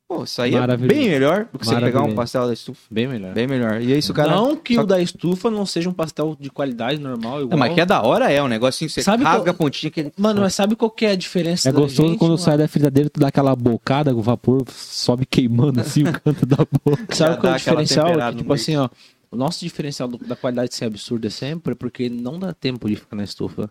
Pô, isso aí é bem melhor do que você pegar um pastel da estufa. Bem melhor. Bem melhor. E é isso, cara. não que só- o da estufa não seja um pastel de qualidade normal, igual. Não, mas que é da hora é um negocinho, você Sabe rasga qual- a pontinha que ele... Mano, mas sabe qual que é a diferença É da gostoso gente, quando mano? sai da fritadeira, tu dá aquela bocada, o vapor sobe queimando assim o canto da boca. Sabe qual é o diferencial? Que, tipo meio. assim, ó. O nosso diferencial do- da qualidade ser absurda sempre é porque não dá tempo de ficar na estufa.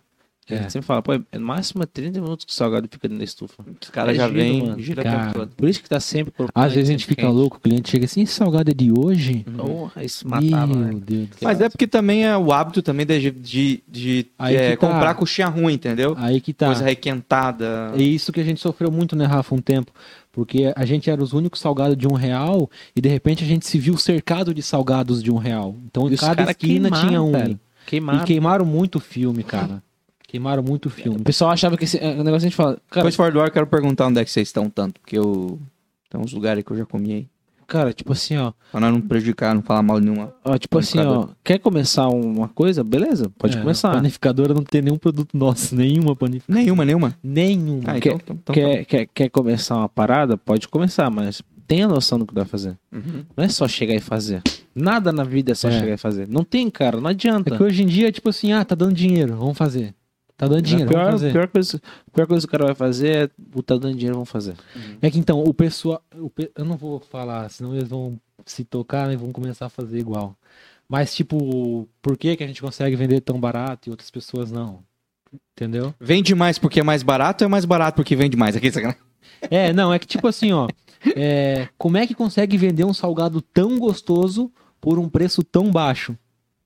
A É. gente sempre fala, pô, é no máximo é 30 minutos que o salgado fica dentro da estufa. Os caras É já mano. gira Cara. tempo todo. Por isso que tá sempre Às vezes a gente fica quente. louco, o cliente chega assim, esse salgado é de hoje? Porra, isso matava, Meu velho. Deus. Mas é porque também é o hábito também de, de, de Aí é, tá. comprar coxinha ruim, entendeu? Aí que tá. Coisa requentada. É isso que a gente sofreu muito, né, Rafa, um tempo. Porque a gente era os únicos salgados de um real e de repente a gente se viu cercado de salgados de um real. Então E cada esquina queimaram, tinha um. Queimaram. E queimaram muito o filme, cara. Queimaram muito o filme. O pessoal achava que esse é, o negócio a gente fala, cara, Depois fora do ar, eu quero perguntar onde é que vocês estão tanto, porque eu... Tem uns lugares que eu já comi aí. cara, tipo assim, ó, Pra nós não prejudicar, não falar mal nenhuma. ó, tipo assim, ó, quer começar uma coisa? Beleza, pode É, começar. Panificadora não tem nenhum produto nosso, nenhuma panificadora. Nenhuma, nenhuma. Nenhuma. Ah, Quer- então, então, então quer, quer, quer começar uma parada? Pode começar, mas tenha noção do que vai fazer. Uhum. Não é só chegar e fazer. Nada na vida é só É. chegar e fazer. Não tem, cara, não adianta. É que hoje em dia, tipo assim, ah, tá dando dinheiro, vamos fazer. Tá dando dinheiro, a pior, vamos fazer. pior, coisa, pior coisa que o cara vai fazer é o tá dando dinheiro, vamos fazer. É que então, o pessoal. o eu não vou falar, senão eles vão se tocar e vão começar a fazer igual. Mas, tipo, por que, que a gente consegue vender tão barato e outras pessoas não? Entendeu? Vende mais porque é mais barato ou é mais barato porque vende mais? Aqui. É, não, é que tipo assim, ó. é, como é que consegue vender um salgado tão gostoso por um preço tão baixo?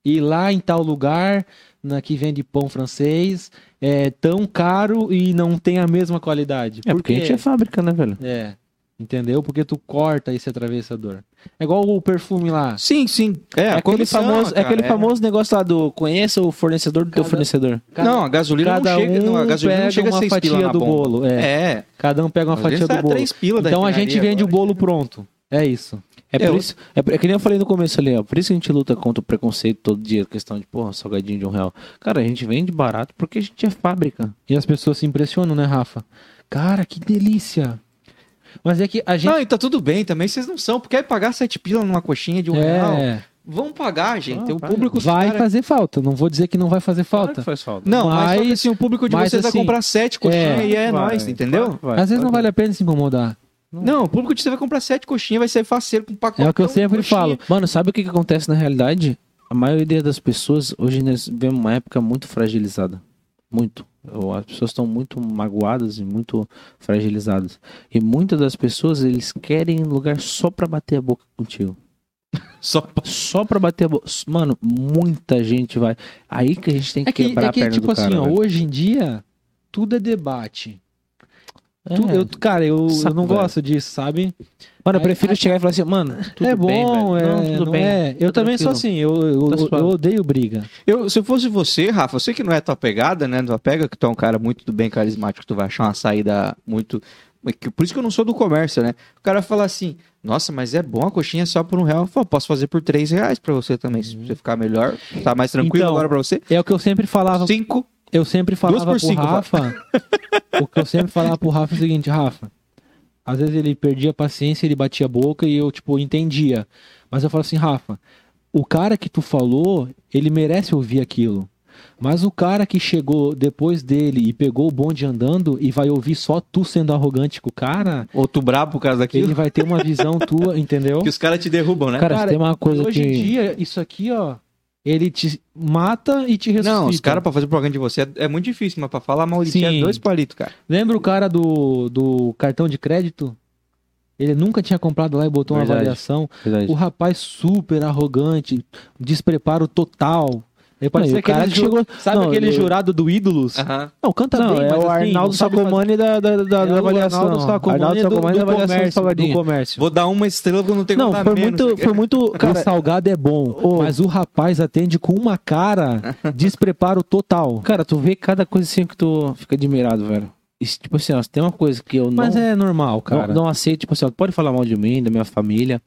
E lá em tal lugar, na que vende pão francês, é tão caro e não tem a mesma qualidade. É Por porque a quê? gente é fábrica, né, velho? É. Entendeu? Porque tu corta esse atravessador. É igual o perfume lá. Sim, sim. É, É a aquele, condição, famoso, é cara, aquele famoso negócio lá do conheça o fornecedor do teu Cada- fornecedor. não, a gasolina cada não chega, um não, a gasolina pega não chega a uma seis fatia do bomba. bolo. É. É, Cada um pega uma às fatia do tá bolo. três pila da Então a gente vende o agora. bolo pronto. É isso. É por Eu- isso, é, é que nem eu falei no começo ali, ó. Por isso que a gente luta contra o preconceito todo dia, a questão de, porra, salgadinho de um real. Cara, a gente vende barato porque a gente é fábrica. E as pessoas se impressionam, né, Rafa? Cara, que delícia. Mas é que a gente. Não, e tá tudo bem também, vocês não são, porque é pagar sete pila numa coxinha de um real. é, Vão pagar, gente. Ah, o paga. público vai cara- fazer falta. Não vou dizer que não vai fazer Claro falta. que faz falta. Não, mas, Mas- assim, o público de vocês vai assim, comprar sete coxinhas é, e é Vai, nóis, entendeu? vai, vai, Às vezes não vai. vale a pena se incomodar. Não, o público de você vai comprar sete coxinhas, vai ser faceiro com um pacote. É o que eu sempre falo. Mano, sabe o que, que acontece na realidade? a maioria das pessoas, hoje nós vivemos uma época muito fragilizada. Muito. As pessoas estão muito magoadas e muito fragilizadas. E muitas das pessoas, eles querem lugar só pra bater a boca contigo. Só Só pra bater a boca. Mano, muita gente vai. Aí que a gente tem que, É que, quebrar é a que perna tipo do assim, cara. ó, velho. hoje em dia, tudo é debate. É. Tudo- eu- cara, eu, eu Saco, não velho. gosto disso, sabe? Mano, eu prefiro aí- chegar e falar assim, mano, tudo é bem, bom, velho. é, não, tudo não bem. é. Eu também sou tranquilo. assim, eu, eu, Tá eu, odeio briga. Eu, se eu fosse você, Rafa, eu sei que não é tua pegada, né? Tua pega, que tu é um cara muito do bem carismático, tu vai achar uma saída muito. que- Por isso que eu não sou do comércio, né? O cara fala assim, nossa, mas é bom a coxinha só por um real. Eu falo, posso fazer por três reais pra você também. Se você ficar melhor, tá mais tranquilo Então, agora pra você. É o que eu sempre falava. Cinco. Eu sempre falava por pro cinco, Rafa. o que eu sempre falava pro Rafa é o seguinte, Rafa. Às vezes ele perdia a paciência, ele batia a boca e eu, tipo, entendia. Mas eu falo assim, Rafa, o cara que tu falou, ele merece ouvir aquilo. Mas o cara que chegou depois dele e pegou o bonde andando e vai ouvir só tu sendo arrogante com o cara, Outro brabo por causa daquilo. ele vai ter uma visão tua, entendeu? Que os caras te derrubam, né? Cara, tem uma coisa hoje que... em dia, isso aqui, ó, ele te mata e te ressuscita. Não, os caras pra fazer propaganda de você é, é muito difícil, mas pra falar mal de ti é dois palitos, cara. Lembra o cara do, do cartão de crédito? Ele nunca tinha comprado lá e botou uma Verdade. avaliação. Verdade. O rapaz super arrogante, despreparo total. Ele parecia Não, e o cara que ju- chegou- sabe Não, aquele eu- jurado do Ídolos? Aham. Não, canta Não, bem, é mas o assim, Arnaldo não fazer- Sacomani da, da, da, É da o avaliação. Arnaldo Sacomani Arnaldo do, Sacomani da do avaliação comércio, do comércio. Vou dar uma estrela porque eu não tenho Não, como dar foi menos. muito, foi muito, o cara, salgado é bom, Ô. mas o rapaz atende com uma cara despreparo total. cara, tu vê cada coisa assim que tu fica admirado, velho. Isso, tipo assim, ó, se tem uma coisa que eu não, Mas é normal, não, cara. não aceito, tipo assim, ó, pode falar mal de mim, da minha família,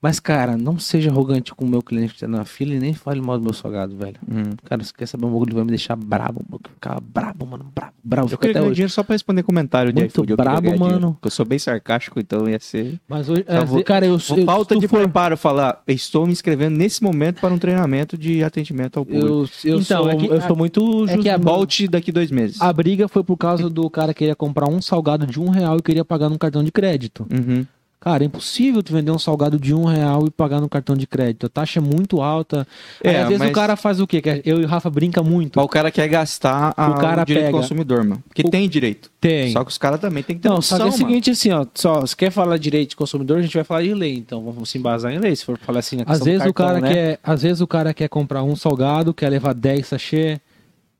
mas, cara, não seja arrogante com o meu cliente que tá na fila e nem fale mal do meu salgado, velho. Hum. Cara, você quer saber um bagulho vai me deixar brabo, eu ficava brabo, mano, brabo, bravo. Eu queria ganhar hoje. dinheiro só pra responder comentário de Muito iFood. Eu brabo, dinheiro. mano. Porque Eu sou bem sarcástico, então ia ser... Mas hoje, Tá, às vou- Cara, eu, eu falta se de for- preparo, falar, estou me inscrevendo nesse momento para um treinamento de atendimento ao público. Eu, eu, Então, sou, é que eu a- sou muito é que a Volte daqui dois meses. A briga foi por causa do cara que queria comprar um salgado de um real e queria pagar num cartão de crédito. Uhum. Cara, é impossível tu vender um salgado de um real e pagar no cartão de crédito. A taxa é muito alta. Aí, É, às vezes mas- o cara faz o quê? Eu e o Rafa brinca muito. Mas o cara quer gastar a, O cara direito pega. do consumidor, mano. Que O- tem direito. Tem. Só que os caras também tem que ter Não, só noção, que é o seguinte, assim, ó, só, se quer falar direito de consumidor, a gente vai falar de lei, então vamos se embasar em lei, se for falar assim, na Às vezes, o cartão, cara né? quer, às vezes o cara quer comprar um salgado, quer levar 10 sachê,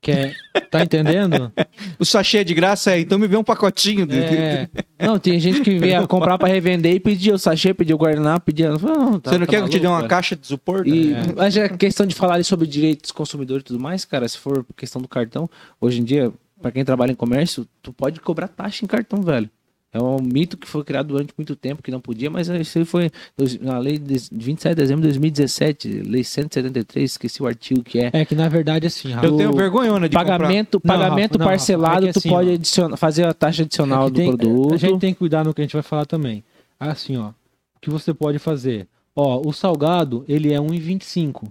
quer. Tá entendendo? O sachê é de graça é, então me vê um pacotinho. de- É. Não, tem gente que vem comprar pra revender e pedir o sachê, pedir o guardanapo, pedir... Não, tá- Você não tá quer que eu te dê uma maluco, caixa de isopor? E né? mas a questão de falar ali sobre direitos do consumidor e tudo mais, cara, se for questão do cartão, hoje em dia, pra quem trabalha em comércio, tu pode cobrar taxa em cartão, velho. É um mito que foi criado durante muito tempo que não podia, mas isso aí foi na lei de 27 de dezembro de 2017, lei 173, esqueci o artigo que é. É que na verdade, assim, Rafa. Eu tenho vergonhona de Pagamento, Não, pagamento Rafa, não, parcelado, Rafa, é tu assim, pode adicionar, fazer a taxa adicional É do tem- produto. A gente tem que cuidar no que a gente vai falar também. Assim, ó. O que você pode fazer? Ó, o salgado, ele é 1,25.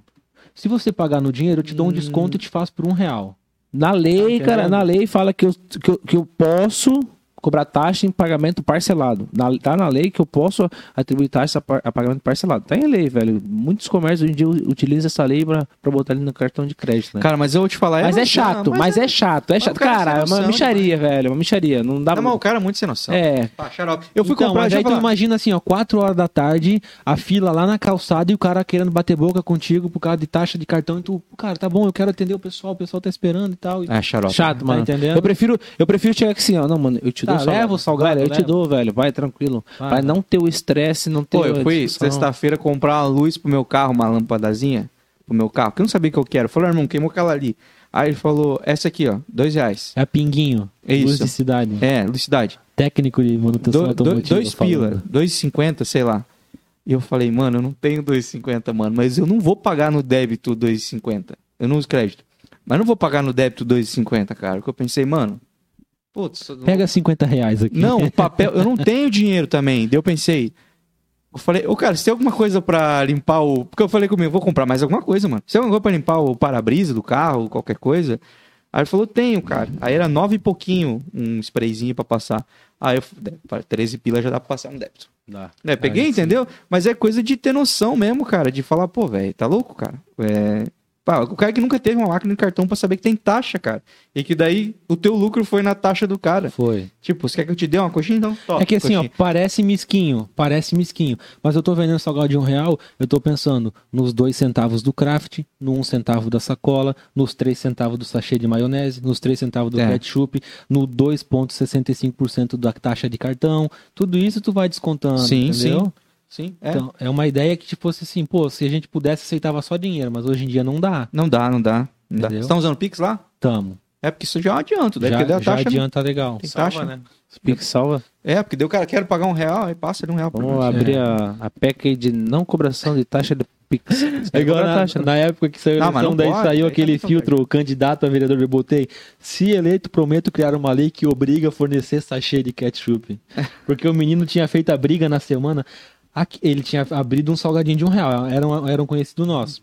Se você pagar no dinheiro, eu te dou um Hum. desconto e te faço por um real. Na lei, Tá cara, na lei fala que eu, que eu, que eu posso cobrar taxa em pagamento parcelado. Na- tá na lei que eu posso atribuir taxa a, par- a pagamento parcelado. Tá em lei, velho. Muitos comércios hoje em dia utilizam essa lei pra, pra botar ali no cartão de crédito, né? Cara, mas eu vou te falar... mas eu- é chato, Não, mas, é, chato, é mas chato. cara Cara, sem é uma micharia, velho, é uma micharia. Não dá mas o cara é muito sem noção. É, Ah. Eu fui Então, comprar... mas aí tu imagina assim, ó, 4 horas da tarde, a fila lá na calçada e o cara querendo bater boca contigo por causa de taxa de cartão e tu, cara, tá bom, eu quero atender o pessoal, o pessoal tá esperando e tal. E- É, xarope. chato, Tá mano. entendendo? Eu prefiro, eu prefiro chegar aqui assim, ó. Não, mano, eu te Tá, dou salgado. leva o salgado, Velho, eu te dou, velho. Vai tranquilo. Vai, Vai não ter o estresse, não ter Pô, eu fui sexta-feira comprar uma luz pro meu carro, uma lâmpadazinha pro meu carro, que eu não sabia que eu quero. "Ah, irmão, queimou aquela ali. Aí ele falou, essa aqui, ó, dois reais. É pinguinho, É luz isso. de cidade, É, lucidade. técnico de manutenção Do, automotiva. dois pila, falando. 2,50, sei lá. E eu falei, mano, eu não tenho 2,50, mano, mas eu não vou pagar no débito 2,50. Eu não uso crédito. Mas não vou pagar no débito 2,50, cara. Porque eu pensei, mano, putz, não- Pega 50 reais aqui. Não, o papel, eu não tenho dinheiro também. Daí eu pensei. Eu falei, ô cara, se tem alguma coisa pra limpar o. Porque eu falei comigo, vou comprar mais alguma coisa, mano. Se tem alguma coisa pra limpar o para-brisa do carro, qualquer coisa. Aí ele falou, tenho, cara. Aí era nove e pouquinho um sprayzinho pra passar. Aí eu falei, 13 pila já dá pra passar um débito. Dá. É, peguei, Aí sim. entendeu? Mas é coisa de ter noção mesmo, cara. De falar, pô, velho, tá louco, cara? É... Pá, o cara que nunca teve uma máquina de cartão pra saber que tem taxa, cara. E que daí o teu lucro foi na taxa do cara. Foi. Tipo, você quer que eu te dê uma coxinha? Então, toma, É que assim, ó, coxinha. parece mesquinho, parece mesquinho. Mas eu tô vendendo salgado de um real, eu tô pensando nos dois centavos do craft, no um centavo da sacola, nos três centavos do sachê de maionese, nos três centavos do É. ketchup, no 2,65% da taxa de cartão. Tudo isso tu vai descontando, Sim, entendeu? Sim, é. Então, é uma ideia que, tipo assim, pô, se a gente pudesse, aceitava só dinheiro, mas hoje em dia não dá. Não dá, não dá. Não dá. Você tá usando Pix lá? Tamo. É porque isso já é um adianto. Deve Já, perder a já taxa. adianta legal. Tem Salva, taxa. né? Pix salva. É, porque daí o cara quer pagar um real, aí passa de um real por Vamos abrir a, a PEC de não cobração de taxa de Pix. É igual na, taxa, né? na época que saiu a eleição, não daí pode, saiu aquele filtro, o candidato a vereador, eu botei, se eleito, prometo criar uma lei que obriga a fornecer sachê de ketchup. Porque o menino tinha feito a briga na semana, aqui- ele tinha abrido um salgadinho de um real, era um, era um conhecido nosso.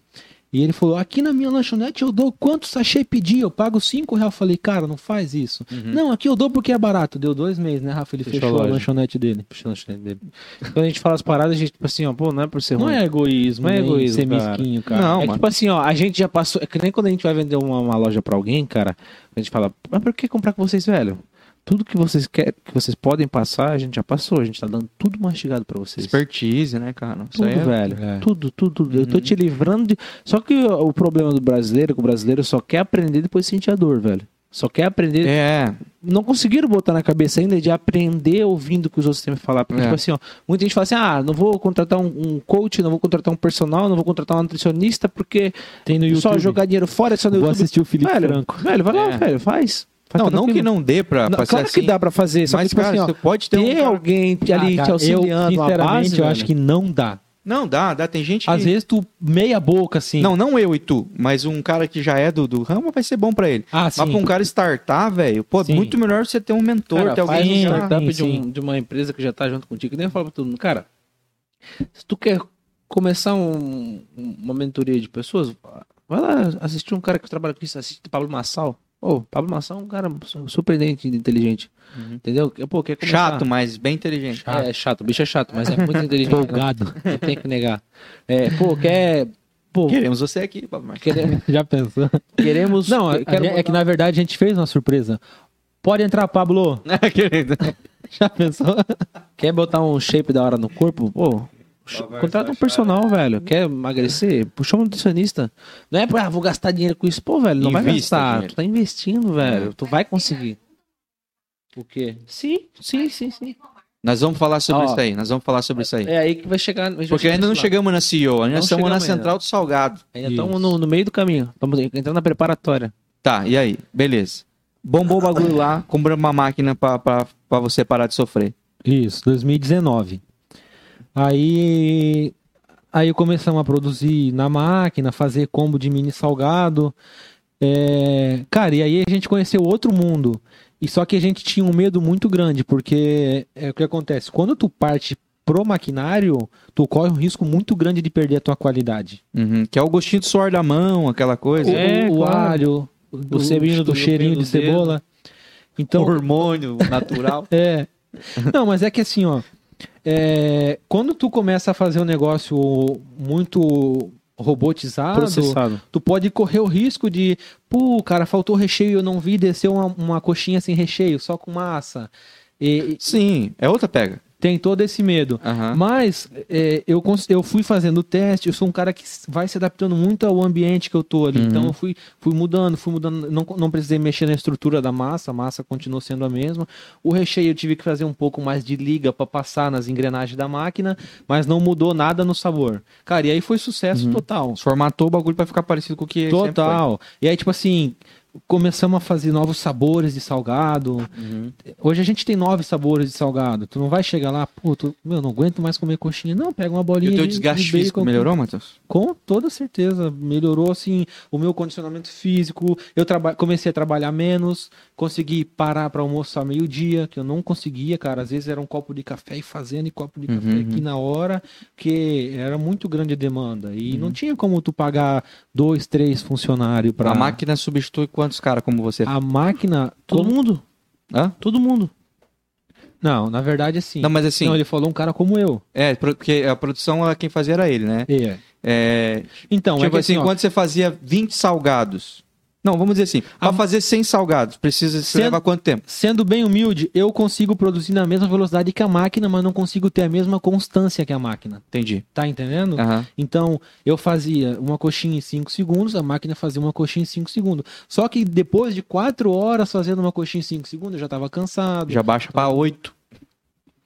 E ele falou, aqui na minha lanchonete eu dou quanto sachê pedir, eu pago cinco reais. Eu falei, cara, não faz isso. Não, aqui eu dou porque é barato. Deu dois meses, né, Rafa? Ele Fechou fechou, a a lanchonete dele. Puxa, não sei dele. Quando a gente fala as paradas, a gente, tipo assim, ó, pô, não é por ser Não ruim. é egoísmo, Não é nem egoísmo, ser cara. mesquinho, cara. Não, é mano. tipo assim, ó, a gente já passou. É que nem quando a gente vai vender uma, uma loja pra alguém, cara, a gente fala, mas por que comprar com vocês, velho? Tudo que vocês querem, que vocês podem passar, a gente já passou. A gente tá dando tudo mastigado pra vocês. Expertise, né, cara? Isso Tudo, é- velho. é. Tudo, tudo, tudo. Eu tô te livrando de. Só que o problema do brasileiro é que o brasileiro só quer aprender depois sentir a dor, velho. Só quer aprender. É, Não conseguiram botar na cabeça ainda de aprender ouvindo o que os outros têm que falar. Porque, É. tipo assim, ó, muita gente fala assim: ah, não vou contratar um, um coach, não vou contratar um personal, não vou contratar um nutricionista, porque Tem no YouTube. só jogar dinheiro fora, é só no Vou YouTube. assistir o Felipe velho, Franco. Velho, vai lá, É. velho, faz. Faz não, não que não dê pra, Não, pra ser claro assim, que dá pra fazer, só mas, que, tipo cara, assim, ó, você pode ter ter um alguém ali Ah, te auxiliando, eu, sinceramente, base, eu acho que não dá. Não, dá, dá. Tem gente que... Às vezes tu meia boca, assim. Não, não eu e tu, mas um cara que já é do, do ramo vai ser bom pra ele. Ah, Mas sim. pra um cara startar, velho, pô, Sim. muito melhor você ter um mentor, Cara, ter faz alguém um Sim, já... startup sim, de, um- de uma empresa que já tá junto contigo. Que nem eu falo pra todo mundo, cara, se tu quer começar um- uma mentoria de pessoas, vai lá assistir um cara que trabalha com isso, assiste Pablo Massal. Ô, Pablo Massal é um cara surpreendente e inteligente. Entendeu? Pô, quer começar... Chato, mas bem inteligente. É, é chato, o bicho é chato, mas é muito inteligente. Folgado. Não tem que negar. É, pô, quer... Pô, Queremos você aqui, Pablo Marques. quere- Já pensou? queremos... Não, a- quero é que na verdade a gente fez uma surpresa. Pode entrar, Pablo. Já pensou? Quer botar um shape da hora no corpo? Pô, contrata um personal, velho. Quer emagrecer? Puxa um nutricionista. Não é pra, ah, vou gastar dinheiro com isso. Pô, velho, não vai Invista gastar. dinheiro. Tu tá investindo, velho. Tu vai conseguir. O quê? Sim, sim, sim, sim. Nós vamos falar sobre Ó. isso aí, nós vamos falar sobre isso aí. É aí que vai chegar. vai Porque ainda não lá. chegamos na CEO, ainda Não estamos na ainda. central do salgado. Ainda estamos no, no meio do caminho. Estamos entrando na preparatória. Tá, e aí? Beleza. Bombou o bagulho lá, compramos uma máquina pra, pra, pra você parar de sofrer. Isso, 2019. Aí, aí começamos a produzir na máquina, fazer combo de mini salgado. É, cara, e aí a gente conheceu outro mundo. E só que a gente tinha um medo muito grande, porque é o que acontece. Quando tu parte pro maquinário, tu corre um risco muito grande de perder a tua qualidade. Uhum, Que é o gostinho do suor da mão, aquela coisa. O, É, o claro. alho, o, cebinho do- o cheirinho de dedo. cebola. Então, hormônio natural. É. Não, mas é que assim, ó. É, quando tu começa a fazer um negócio muito robotizado, Processado. tu pode correr o risco de, pô, cara, faltou recheio e eu não vi, desceu uma, uma coxinha sem recheio, só com massa. E Sim, é outra pega. Tem todo esse medo. Aham. Mas é, eu, eu fui fazendo o teste, eu sou um cara que vai se adaptando muito ao ambiente que eu tô ali. Uhum. Então eu fui, fui mudando, fui mudando. Não, não precisei mexer na estrutura da massa, a massa continuou sendo a mesma. O recheio eu tive que fazer um pouco mais de liga para passar nas engrenagens da máquina, mas não mudou nada no sabor. Cara, e aí foi sucesso total. Formatou o bagulho pra ficar parecido com o que. Total. E aí, tipo assim, começamos a fazer novos sabores de salgado. Uhum. Hoje a gente tem nove sabores de salgado. Tu não vai chegar lá, pô, tu, meu, não aguento mais comer coxinha. Não, pega uma E bolinha o teu de- desgaste de físico melhorou, Matheus? Com toda certeza. Melhorou, assim, o meu condicionamento físico. Eu comecei a trabalhar menos. Consegui parar para almoçar meio-dia, que eu não conseguia, cara. Às vezes era um copo de café e fazendo e copo de café Uhum, aqui na hora, porque era muito grande a demanda. E Uhum. não tinha como tu pagar dois, três funcionários para A máquina substitui quantos caras como você? A máquina. Todo como- mundo. Hã? Todo mundo. Não, na verdade, assim. Não, mas assim, Não, ele falou um cara como eu. é, porque a produção, quem fazia era ele, né? É. É, Então, é tipo que assim, assim, ó, quando você fazia 20 salgados. Não, vamos dizer assim, pra A- fazer 100 salgados, precisa se Sendo- leva quanto tempo? sendo bem humilde, eu consigo produzir na mesma velocidade que a máquina, mas não consigo ter a mesma constância que a máquina. Entendi. Tá entendendo? Aham. Então, eu fazia uma coxinha em 5 segundos, a máquina fazia uma coxinha em 5 segundos. Só que depois de 4 horas fazendo uma coxinha em 5 segundos, eu já tava cansado. Já baixa pra 8.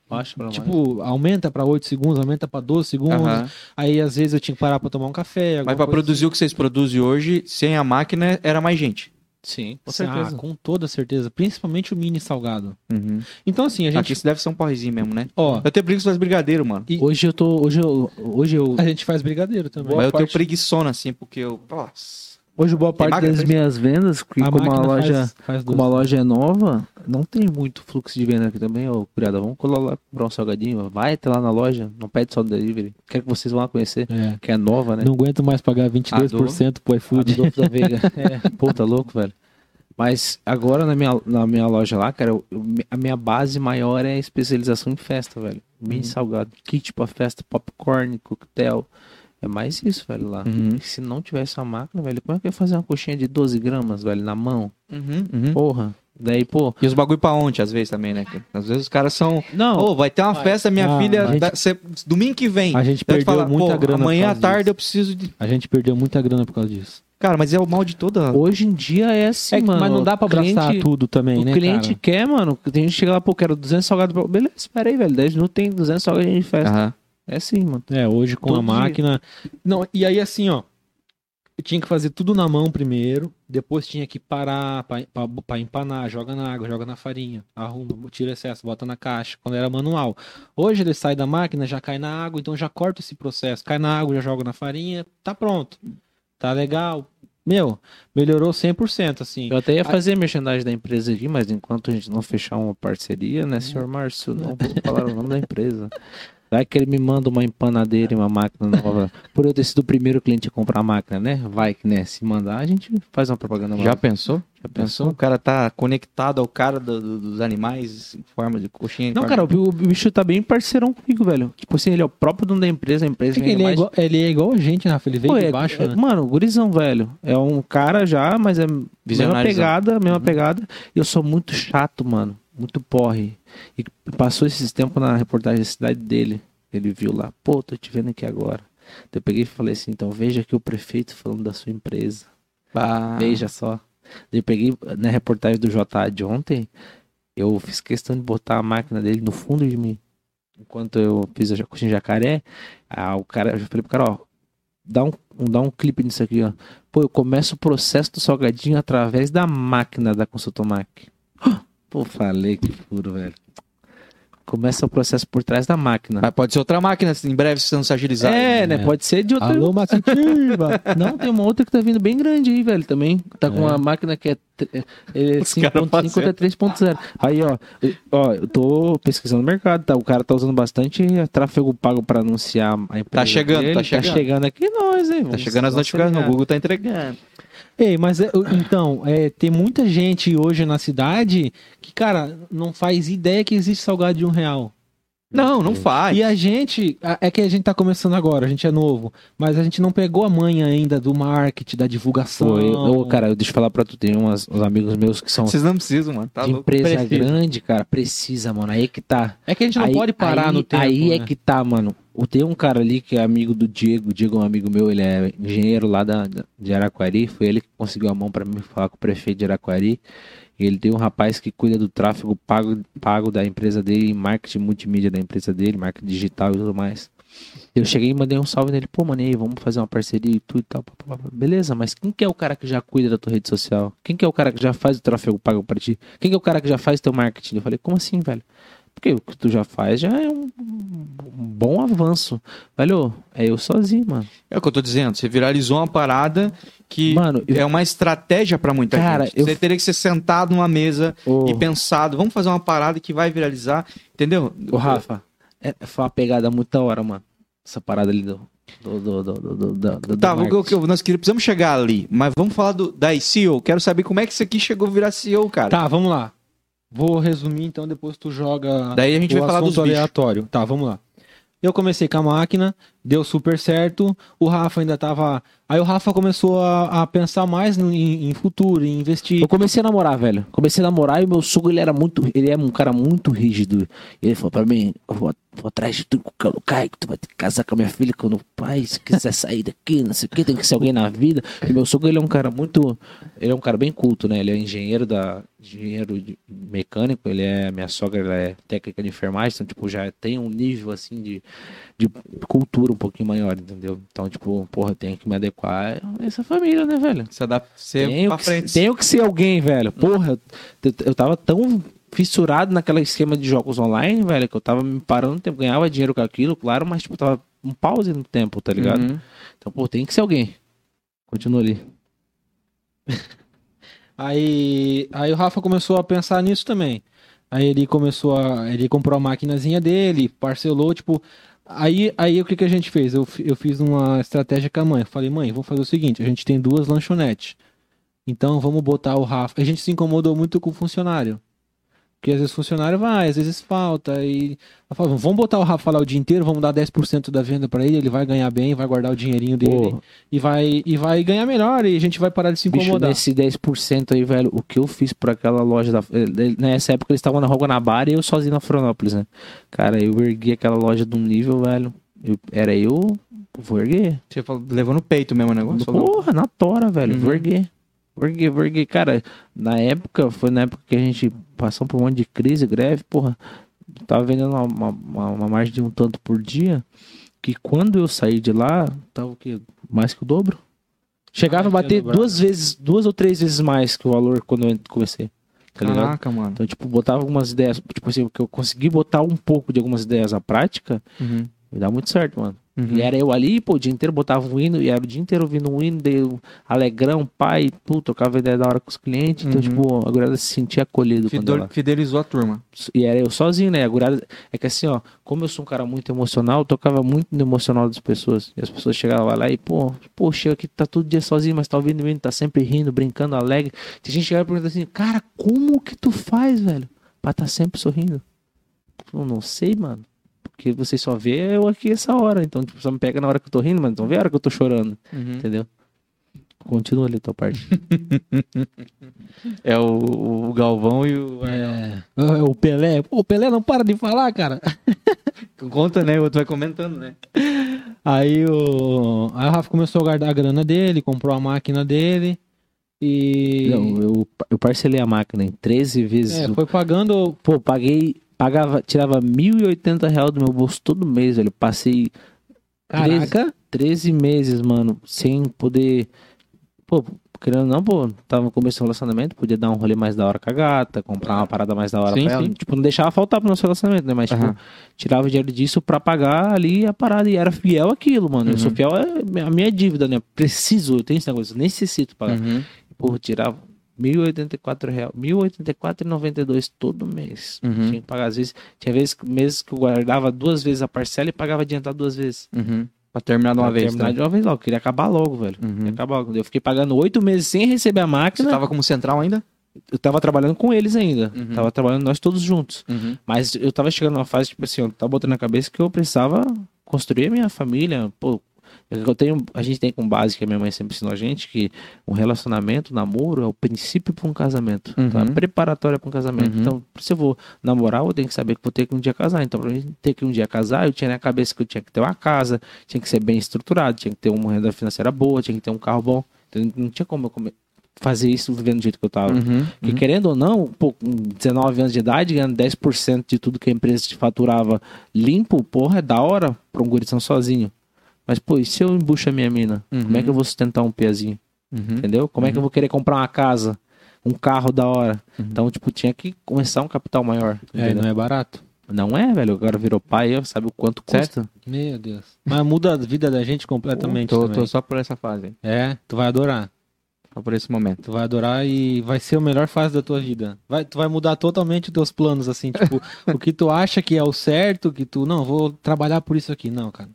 Acho pra mais. Tipo, aumenta pra 8 segundos, aumenta pra 12 segundos. Aham. Aí, às vezes, eu tinha que parar pra tomar um café. Mas coisa produzir o que vocês produzem hoje, sem a máquina, era mais gente. Sim, com assim. certeza. Ah, com toda certeza. Principalmente o mini salgado. Uhum. Então, assim, a gente. Aqui isso deve ser um porrezinho mesmo, né? Ó, Eu tenho preguiça faz brigadeiro, mano. e- Hoje eu tô. Hoje eu. Hoje eu. a gente faz brigadeiro também. Boa Mas eu tenho parte- preguiçona, assim, porque eu. Nossa. Hoje boa parte máquina das minhas vendas, que A como a loja. faz, faz Como a loja é nova, não tem muito fluxo de venda aqui também, ô criada. Vamos colar lá comprar um salgadinho. Vai até lá na loja, não pede só delivery. Quero que vocês vão lá conhecer, É. que é nova, né? Não aguento mais pagar 22% pro iFood. Adolfo da Veiga. É, pô, tá louco, velho. Mas agora na minha, na minha loja lá, cara, eu- a minha base maior é a especialização em festa, velho. Mini salgado, kit pra festa, popcorn, coquetel. É mais isso, velho, lá. Uhum. Se não tivesse a máquina, velho, como é que eu ia fazer uma coxinha de 12 gramas, velho, na mão? Uhum, uhum. Porra. Daí, pô. E os bagulho pra ontem, às vezes, também, né? Às vezes os caras são. Não, Ô, vai ter uma Vai. festa, minha Ah, filha, a gente- da- cê- domingo que vem. A gente perdeu fala, muita pô, grana. por Amanhã à tarde disso. eu preciso de. A gente perdeu muita grana por causa disso. Cara, mas é o mal de toda. hoje em dia é assim, É mano. mas não dá pra O cliente- abraçar tudo também, O né, cliente cara? quer, mano. Tem gente que chega lá, pô, quero 200 salgados. pra- Beleza, espera aí, velho. 10 minutos tem 200 salgados de festa. Aham. É assim, mano. É, hoje com Todo a máquina. Não, e aí assim, ó. Eu tinha que fazer tudo na mão primeiro, depois tinha que parar pra empanar, joga na água, joga na farinha, arruma, tira o excesso, bota na caixa, quando era manual. Hoje ele sai da máquina, já cai na água, então já corta esse processo. Cai na água, já joga na farinha, tá pronto. Tá legal. Meu, melhorou 100%, assim. Eu até ia fazer merchandising da empresa aqui, mas enquanto a gente não fechar uma parceria, né, senhor Márcio? Não vou falar o nome da empresa. Vai que ele me manda uma empanadeira e uma máquina nova. Por eu ter sido o primeiro cliente a comprar a máquina, né? Vai que, né? Se mandar, a gente faz uma propaganda Já pensou? Já Pensou? O cara tá conectado ao cara do- do- dos animais em forma de coxinha. Não, cara, de- o, o bicho tá bem parceirão comigo, velho. Tipo assim, ele é o próprio dono da empresa, a empresa É que ele, é igual, ele é igual a gente, Rafa. Ele veio Pô, de é- baixo, é- né? Mano, gurizão, velho. É um cara já, mas é mesma pegada, mesma pegada. E eu sou muito chato, mano. Muito porre. E passou esses tempos na reportagem da cidade dele. Ele viu lá, pô, tô te vendo aqui agora. Daí Eu peguei e falei assim, então veja aqui o prefeito falando da sua empresa. Bah. Veja só. Eu peguei na reportagem do JA de ontem, eu fiz questão de botar a máquina dele no fundo de mim. Enquanto eu fiz a coxinha jacaré, ah, o cara, eu falei pro cara, ó, dá um, dá um clipe nisso aqui, ó. Pô, eu começo o processo do salgadinho através da máquina da Consultomac. Pô, falei que furo, velho. Começa o processo por trás da máquina. Mas pode ser outra máquina, em breve se não se agilizar. É, né? É. Pode ser de outra. Alô, Massitiva! Não, tem uma outra que tá vindo bem grande aí, velho, também. Tá com É. uma máquina que é, é Os caras 5.5 fazendo. até 3.0. Aí, ó, eu- ó, eu tô pesquisando no mercado, tá? O cara tá usando bastante tráfego pago pra anunciar a empresa. Tá chegando, dele. tá chegando. aqui nós, hein? Tá Vamos- chegando as notificações, o Google tá entregando. Ei, mas é, então, é, tem muita gente hoje na cidade que, cara, não faz ideia que existe salgado de um real. Não, não faz. E a gente, é que a gente tá começando agora, a gente é novo, mas a gente não pegou a manha ainda do marketing, da divulgação. Pô, eu, ô, cara, deixa eu falar pra tu, tem umas, uns amigos meus que são Vocês não precisam, mano. Tá de louco. empresa Precisa. grande, cara, precisa, mano. Aí que tá. É que a gente não aí, pode parar aí- no tempo. Aí é né? que tá, mano. O- Tem um cara ali que é amigo do Diego. O Diego é um amigo meu, ele é engenheiro lá da, de Araquari. Foi ele que conseguiu a mão pra mim falar com o prefeito de Araquari. E ele tem um rapaz que cuida do tráfego pago, pago da empresa dele, marketing multimídia da empresa dele, marketing digital e tudo mais. Eu cheguei e mandei um salve nele, pô, mano, aí, vamos fazer uma parceria e tudo e tal. Beleza, mas quem que é o cara que já cuida da tua rede social? Quem que é o cara que já faz o tráfego pago pra ti? Quem que é o cara que já faz teu marketing? Eu falei, como assim, velho? Porque o que tu já faz já é um, um bom avanço. Velho, é eu sozinho, mano. É o que eu tô dizendo. Você viralizou uma parada que Mano, eu- é uma estratégia pra muita Cara, gente. eu- Você teria que ser sentado numa mesa Ô, e pensado, vamos fazer uma parada que vai viralizar, entendeu? ô, Rafa, é, foi uma pegada muito da hora, mano. Essa parada ali do, Do, do, do, do, do, do- do Tá, o que eu- nós queríamos, precisamos chegar ali, mas vamos falar do, da CEO. Quero saber como é que isso aqui chegou a virar CEO, cara. Tá, vamos lá. Vou resumir, então depois tu joga Daí a gente o vai falar dos bichos. aleatório. Tá, vamos lá. Eu comecei com a máquina, deu super certo. O Rafa ainda tava. Aí o Rafa começou a, a pensar mais no- em, em futuro, em investir. Eu comecei a namorar, velho. Comecei a namorar e meu sogro, ele era muito. Ele é um cara muito rígido. Ele falou pra mim: eu vou, vou atrás de tu com o lugar, que tu vai ter que casar com a minha filha quando o pai, se quiser sair daqui, não sei o que, tem que ser alguém na vida. E meu sogro, ele é um cara muito. Ele é um cara bem culto, né? Ele é engenheiro da. Engenheiro mecânico, ele é. Minha sogra, ela é técnica de enfermagem, então, tipo, já tem um nível assim de, de cultura um pouquinho maior, entendeu? Então, tipo, porra, eu tenho que me adequar a essa família, né, velho? Dá você Tenho pra que, frente. tenho que ser alguém, velho. Porra, eu, eu tava tão fissurado naquele esquema de jogos online, velho, que eu tava me parando no tempo, ganhava dinheiro com aquilo, claro, mas tipo, tava um pause no tempo, tá ligado? Uhum. Então, pô, tem que ser alguém. Continua ali. Aí, aí o Rafa começou a pensar nisso também. Aí ele começou a. Ele comprou a maquinazinha dele, parcelou, tipo. Aí, aí o que, que a gente fez? Eu, eu fiz uma estratégia com a mãe. Eu falei, mãe, vamos fazer o seguinte: a gente tem duas lanchonetes. Então vamos botar o Rafa. A gente se incomodou muito com o funcionário. Porque às vezes o funcionário vai, às vezes falta. E falo, vamos botar o Rafa lá o dia inteiro, vamos dar 10% da venda pra ele, ele vai ganhar bem, vai guardar o dinheirinho dele Pô. e vai, e vai ganhar melhor e a gente vai parar de se Bicho, incomodar. nesse 10% aí, velho, o que eu fiz por aquela loja da. eh, Nessa época eles estavam na Rua Guanabara e eu sozinho na Florianópolis, né? Cara, eu ergui aquela loja de um nível, velho. Eu- era eu, vou erguer. Você falou, levou no peito mesmo o negócio? Falou. Porra, na tora, velho. Uhum. Vou erguer. Vou erguer. Cara, na época, foi na época que a gente passou por um monte de crise, greve, porra. Tava vendendo uma, uma, uma- margem de um tanto por dia. Que quando eu saí de lá, tava o quê? Mais que o dobro. Chegava a Mais que bater duas vezes, duas ou três vezes mais que o valor quando eu comecei. Tá ligado? Caraca, mano. Então, tipo, botava algumas ideias. Tipo assim, que eu consegui botar um pouco de algumas ideias à prática, Uhum. me dá muito certo, mano. Uhum. E era eu ali, pô, o dia inteiro botava um hino, e era o dia inteiro ouvindo um hino, dei um alegrão, pai, pô, trocava ideia da hora com os clientes. Então, Uhum. tipo, a gurada se sentia acolhido Fidel- ela... Fidelizou a turma. E era eu sozinho, né? A gurada... É que assim, ó, como eu sou um cara muito emocional, eu tocava muito no emocional das pessoas. E as pessoas chegavam lá e, pô, pô, chega aqui, tá todo dia sozinho, mas tá ouvindo o hino, tá sempre rindo, brincando, alegre. Tem gente chegava e pergunta assim, cara, como que tu faz, velho? Pra tá sempre sorrindo. Eu não sei, mano. Porque você só vê eu aqui essa hora. Então, tipo, só me pega na hora que eu tô rindo, mas não vê a hora que eu tô chorando. Uhum. Entendeu? Continua ali a tua parte. É o, o Galvão e o. É, é, o Pelé. Pô, o Pelé não para de falar, cara. Conta, né? O outro vai comentando, né? Aí o, aí o Rafa começou a guardar a grana dele, comprou a máquina dele. E. Não, eu, eu parcelei a máquina em 13 vezes. é, foi pagando. Pô, paguei, pagava, tirava 1.080 reais do meu bolso todo mês, velho. Passei Caraca. 13 meses, mano, sem poder. Pô, querendo não, pô, tava no começo do relacionamento, podia dar um rolê mais da hora com a gata, comprar uma parada mais da hora Sim, pra ela. sim. Tipo, não deixava faltar pro nosso relacionamento, né? Mas, tipo, Aham. tirava o dinheiro disso pra pagar ali a parada. E era fiel àquilo, mano. Eu sou Uhum. fiel à minha dívida, né? Preciso, eu tenho esse negócio, necessito pagar. Uhum. Porra, tirava 1.084 reais, 1.084,92 todo mês. Uhum. Tinha que pagar, às vezes, tinha vezes, meses que eu guardava duas vezes a parcela e pagava adiantado duas vezes. Uhum. Pra terminar de uma Pra vez. terminar Tá? de uma vez logo, queria acabar logo, velho. Uhum. Queria acabar logo. Eu fiquei pagando oito meses sem receber a Você máquina. tava como central ainda? Eu tava trabalhando com eles ainda. Uhum. Tava trabalhando nós todos juntos. Uhum. Mas eu tava chegando numa fase, tipo assim, eu tava botando na cabeça que eu precisava construir a minha família. Pô, eu tenho, a gente tem como base que a minha mãe sempre ensinou a gente que um relacionamento, um namoro, é o princípio para um casamento. Uhum. Então, é preparatória para um casamento. Uhum. Então, se eu vou namorar, eu tenho que saber que vou ter que um dia casar. Então, pra mim ter que um dia casar, eu tinha na cabeça que eu tinha que ter uma casa, tinha que ser bem estruturado, tinha que ter uma renda financeira boa, tinha que ter um carro bom. Então, não tinha como eu come- fazer isso vivendo do jeito que eu tava. Uhum. E querendo ou não, pô, com 19 anos de idade, ganhando 10% de tudo que a empresa te faturava limpo, porra, é da hora pra um gurizão sozinho. Mas, pô, e se eu embucho a minha mina? Uhum. Como é que eu vou sustentar um pezinho? Uhum. Entendeu? Como é que eu vou querer comprar uma casa? Um carro da hora? Uhum. Então, tipo, tinha que começar um capital maior. É, entendeu? não é barato. Não é, velho. Agora virou pai, eu sabe o quanto custa. Meu Deus. Mas muda a vida da gente completamente. Tô, tô só por essa fase. É, tu vai adorar. Só por esse momento. Tu vai adorar e vai ser a melhor fase da tua vida. Vai, tu vai mudar totalmente os teus planos, assim, tipo, o que tu acha que é o certo, que tu, não, vou trabalhar por isso aqui. Não, cara.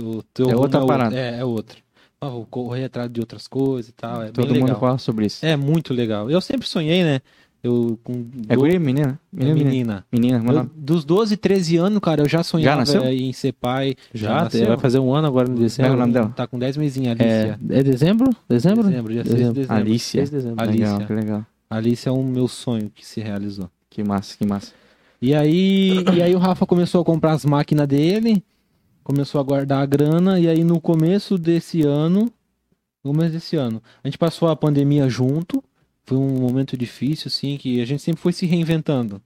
Tu, teu É rumo outra outro. parada. É, é outro. Ah, vou correr atrás de outras coisas e tal. É Todo mundo legal. fala sobre isso. É muito legal. Eu sempre sonhei, né? Eu com É do- guri, menina? é Menina, menina. menina. Menina, Eu, dos 12, 13 anos, cara, eu já sonhava nasceu? em ser pai. Já, nasceu. vai fazer um ano agora em Como é dezembro. o nome dela? Tá com 10 mesinhos, É, Alicia. é dezembro? Dezembro? Dezembro, dia 6 de dezembro. Alicia. 6 de dezembro. Alicia. Legal, que legal. Alicia é um meu sonho que se realizou. Que massa, que massa. E aí, e aí o Rafa começou a comprar as máquinas dele, começou a guardar a grana, e aí no começo desse ano, no começo desse ano, a gente passou a pandemia junto, foi um momento difícil, assim, que a gente sempre foi se reinventando.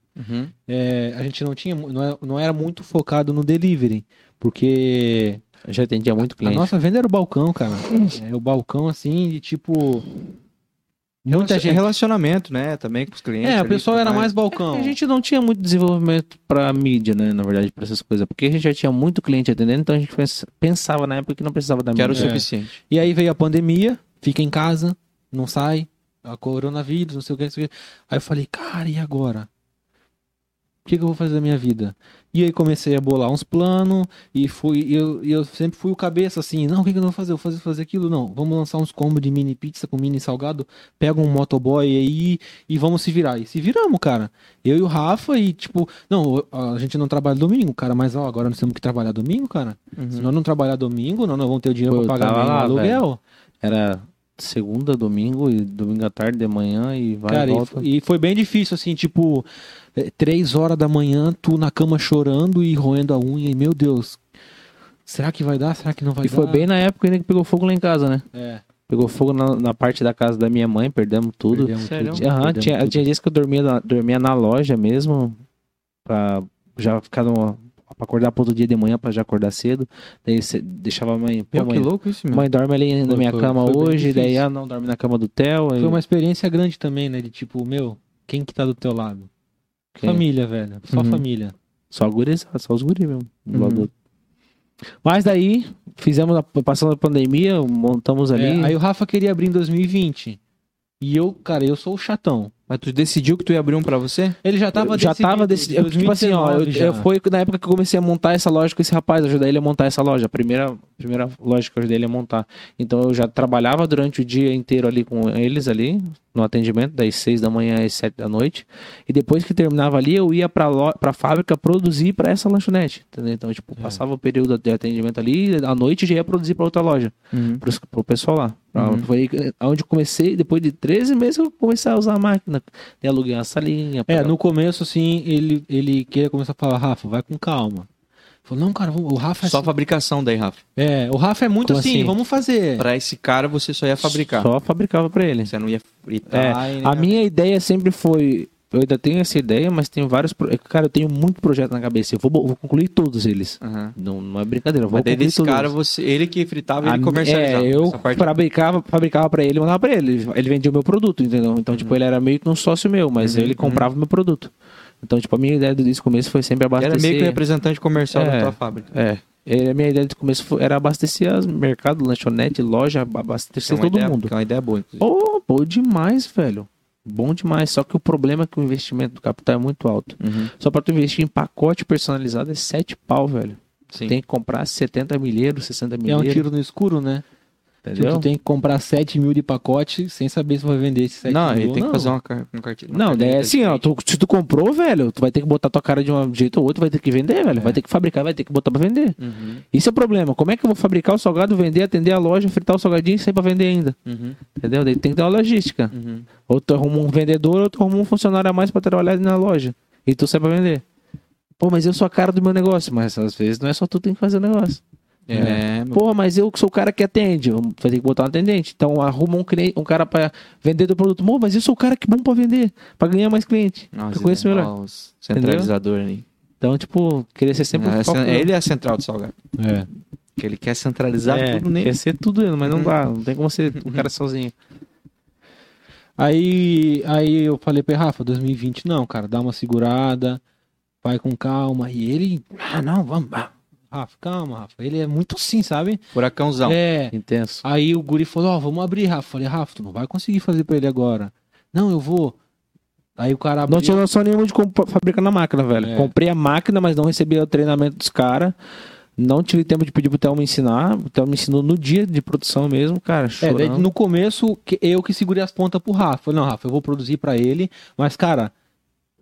É, a gente não tinha, não era, não era muito focado no delivery, porque Eu já atendia muito a cliente. nossa venda era o balcão, cara. É o balcão, assim, de tipo... Muita gente... Relacionamento, né? Também com os clientes. É, o pessoal era mais balcão. A gente não tinha muito desenvolvimento pra mídia, né? Na verdade, pra essas coisas. Porque a gente já tinha muito cliente atendendo, então a gente pens- pensava na época que não precisava da Que era o mídia. É. suficiente. E aí veio a pandemia, fica em casa, não sai, a coronavírus, não sei o que, não sei o que. Aí eu falei, cara, e agora? O que, que eu vou fazer da minha vida? E aí comecei a bolar uns planos e fui, eu, eu sempre fui o cabeça assim, não, o que, que eu vou fazer? Eu vou fazer, fazer aquilo? Não, vamos lançar uns combos de mini pizza com mini salgado, pega um motoboy aí e vamos se virar. E se viramos, cara. Eu e o Rafa e tipo, não, a gente não trabalha domingo, cara, mas ó, agora nós temos que trabalhar domingo, cara. Se nós não trabalhar domingo, nós não vamos ter o dinheiro Pô, pra pagar lá, aluguel. Era segunda, domingo e domingo à tarde, de manhã e vai Cara, e e, volta. e foi bem difícil, assim, tipo, é, três horas da manhã, tu na cama chorando e roendo a unha, e meu Deus, será que vai dar? Será que não vai E dar? foi bem na época ainda que pegou fogo lá em casa, né? É, Pegou fogo na, na parte da casa da minha mãe, perdemos tudo. perdemos Sério? tudo, Aham, perdemos tinha, tudo. tinha dias que eu dormia na, dormia na loja mesmo, pra já ficar no, pra acordar pro outro dia de manhã, pra já acordar cedo. Daí cê deixava a mãe, pô, Pô, que mãe, louco isso, meu. mãe dorme ali na Foi- minha foi- cama foi hoje, daí difícil. ah, não dorme na cama do Theo. Foi uma experiência grande também, né, de tipo, meu, quem que tá do teu lado? Família, velho, só Uhum. família. Só guris, só os guris mesmo. Uhum. Mas daí, fizemos, a, passando a pandemia, montamos ali. É, aí o Rafa queria abrir em 2020, e eu, cara, eu sou o chatão. Mas tu decidiu que tu ia abrir um pra você? Ele já tava já tava decidido. decidido, Tipo assim, ó, eu, 2019 já. eu- foi na época que eu comecei a montar essa loja com esse rapaz, ajudar ele a montar essa loja. A primeira, primeira loja que eu ajudei ele a montar. Então eu já trabalhava durante o dia inteiro ali com eles ali, no atendimento, das seis da manhã às sete da noite. E depois que terminava ali, eu ia pra, lo, pra fábrica produzir pra essa lanchonete. Entendeu? Então, tipo, É. passava o período de atendimento ali, à noite já ia produzir pra outra loja. Uhum. Pro, pro pessoal lá. Pra- Uhum. Foi onde eu comecei, depois de 13 meses, eu comecei a usar a máquina. E aluguei uma salinha. É, pra- no começo, assim, ele, ele queria começar a falar, Rafa, vai com calma. Falou, não, cara, o Rafa é Só assim- fabricação daí, Rafa. É, o Rafa é muito Como assim, assim? vamos fazer. Pra esse cara você só ia fabricar. Só fabricava pra ele. Você não ia É, fritar. e a minha ideia sempre foi. Eu ainda tenho essa ideia, mas tem vários. pro- Cara, eu tenho muito projeto na cabeça. Eu vou, vou concluir todos eles. Aham. Não, não é brincadeira. Eu vou Mas daí concluir desse todos cara, eles. você, ele que fritava e A- comercializava. É, eu fabricava, fabricava pra ele e mandava pra ele. Ele vendia o meu produto, entendeu? Então, tipo, ele era meio que um sócio meu, mas Uhum, ele comprava o meu produto. Então, tipo, a minha ideia desde o começo foi sempre Era abastecer. meio que representante comercial da É. tua fábrica. É. É, A minha ideia de começo foi- era abastecer as mercado, lanchonete, loja, é abastecer uma todo ideia- mundo. que é uma ideia boa, inclusive. Pô, bom demais, velho. Bom demais. Só que o problema é que o investimento do capital é muito alto. Uhum. Só pra tu investir em pacote personalizado é 7 pau, velho. Sim. Tem que comprar 70 milheiros, 60 É um milheiros. tiro no escuro, né? Tipo, entendeu? tu tem que comprar 7 mil de pacote sem saber se vai vender esse 7 Não, mil. ele tem que não. fazer uma, car um cartilha. Não, é assim, ó. tu- se tu comprou, velho, tu vai ter que botar tua cara de um jeito ou outro, vai ter que vender, velho. Vai ter que fabricar, vai ter que botar pra vender. Uhum, Isso é o problema. Como é que eu vou fabricar o salgado, vender, atender a loja, fritar o salgadinho e sair pra vender ainda? uhum, Entendeu? Daí tem que ter uma logística. uhum. Ou tu arruma um vendedor, ou tu arruma um funcionário a mais pra trabalhar na loja. E tu sai pra vender. Pô, mas eu sou a cara do meu negócio. Mas às vezes não é só tu que tem que fazer o negócio. É, meu- Pô, mas eu que sou o cara que atende. Vai ter que botar um atendente. Então arruma um, cliente, um cara pra vender do produto. Pô, mas eu sou o cara que é bom pra vender. Pra ganhar mais cliente. Nossa, eu conheço é, melhor. os Centralizador ali. Então, tipo, queria ser sempre É, o foco. ele é a central do salgado. É. Que ele quer centralizar é, tudo nele. quer ser tudo ele, mas não Uhum. dá. Não tem como ser o cara sozinho. Aí, aí eu falei pra ele, Rafa, 2020 não, cara, dá uma segurada, vai com calma. E ele, ah, não, vamos. ah, Rafa, calma, Rafa. Ele é muito assim, sabe? Furacãozão. É. Intenso. Aí o Guri falou, ó, vamos abrir, Rafa. Falei, Rafa, tu não vai conseguir fazer pra ele agora. Não, eu vou. Aí o cara abriu. Não tinha noção nenhuma de como fabricar na máquina, velho. É. Comprei a máquina, mas não recebi o treinamento dos caras. Não tive tempo de pedir pro Theo me ensinar. O Theo me ensinou no dia de produção mesmo, cara. É, Chorando. daí no começo, que- eu que segurei as pontas pro Rafa. Falei, não, Rafa, eu vou produzir pra ele, mas, cara,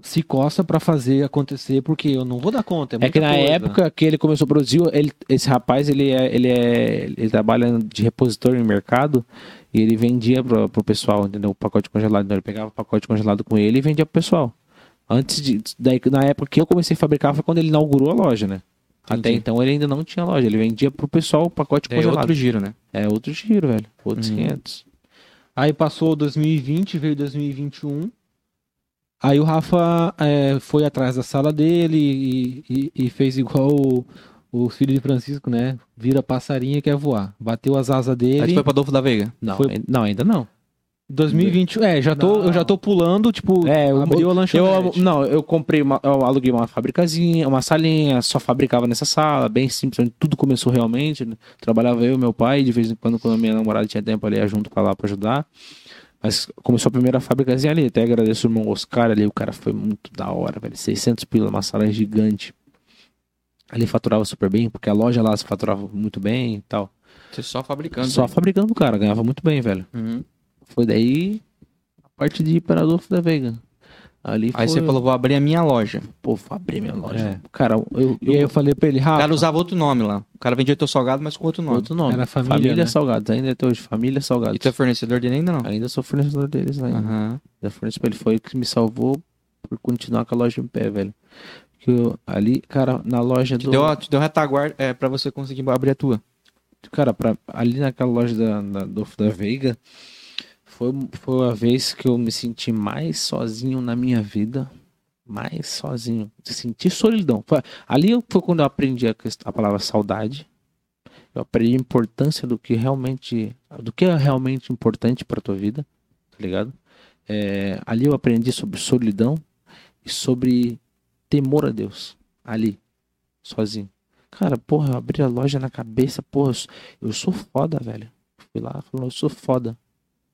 se coça pra fazer acontecer, porque eu não vou dar conta. É, É que na coisa. época que ele começou a produzir, ele, esse rapaz, ele é, ele é, ele trabalha de repositor no mercado e ele vendia pro, pro pessoal, entendeu? O pacote congelado. Então ele pegava o pacote congelado com ele e vendia pro pessoal. Antes de, daí, na época que eu comecei a fabricar foi quando ele inaugurou a loja, né? Até Entendi. então ele ainda não tinha loja, ele vendia pro pessoal o pacote É congelado. outro giro, né? É outro giro, velho. Outros Uhum. 500. Aí passou 2020, veio 2021. Aí o Rafa é, foi atrás da sala dele e, e- e fez igual o, o filho de Francisco, né? Vira passarinho e quer voar. Bateu as asas Aí dele. tu foi pra Adolfo da Veiga. Não, Foi- ainda- não, ainda não. 2020, é, já tô, eu já tô pulando, tipo, É, eu, abriu a eu, lanchonete. não, eu comprei, uma, eu aluguei uma fabricazinha, uma salinha, só fabricava nessa sala, bem simples, onde tudo começou realmente. né? Trabalhava eu e meu pai, de vez em quando, quando a minha namorada tinha tempo, ali ia junto pra lá pra ajudar. Mas começou a primeira fabricazinha ali, até agradeço o irmão Oscar ali, o cara foi muito da hora, velho. 600 pila, uma sala gigante. Ali faturava super bem, porque a loja lá se faturava muito bem e tal. Você só fabricando. Só fabricando, cara, ganhava muito bem, velho. Uhum. Foi daí a parte de Imperador da Veiga. Ali Aí foi... você falou, vou abrir a minha loja. Pô, vou abrir minha loja. É. Cara, eu, E aí eu falei pra ele, O Rafa, cara usava outro nome lá. O cara vendia teu salgado, mas com outro nome. outro nome. Era família, né? Salgados, ainda até hoje. Família Salgados. E tu é fornecedor dele ainda não? Ainda sou fornecedor deles ainda. Aham. Já forneço pra ele. Foi o que me salvou por continuar com a loja em pé, velho. Que eu, ali, cara, na loja Te do. deu, te deu retaguarda é, pra você conseguir abrir a tua. Cara, pra, ali naquela loja da, da, do- da Veiga, foi, foi a vez que eu me senti mais sozinho na minha vida. Mais sozinho. Senti solidão. Foi- ali foi quando eu aprendi a, a palavra saudade. Eu aprendi a importância do que realmente. Do que é realmente importante pra tua vida. Tá ligado? É, ali eu aprendi sobre solidão e sobre temor a Deus. Ali. Sozinho. Cara, porra, eu abri a loja na cabeça, porra, eu sou foda, velho. Fui lá, falou, eu sou foda.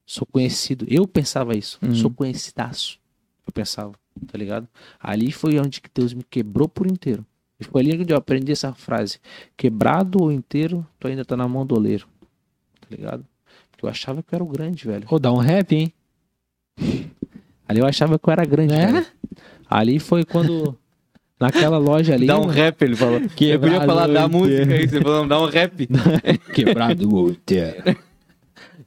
Sou conhecido. Eu pensava isso. Uhum. Sou conhecidaço. Eu pensava, tá ligado? Ali foi onde que Deus me quebrou por inteiro. E foi ali onde eu aprendi essa frase. Quebrado ou inteiro, tu ainda tá na mão do oleiro. Tá ligado? Porque eu achava que eu era o grande, velho. Pô, dá um rap, hein? Ali eu achava que eu era grande, É? velho. Ali foi quando... Naquela loja ali... Dá um rap, ele falou. eu podia falar da música aí, você falou, dá um rap. Quebrado o inteiro.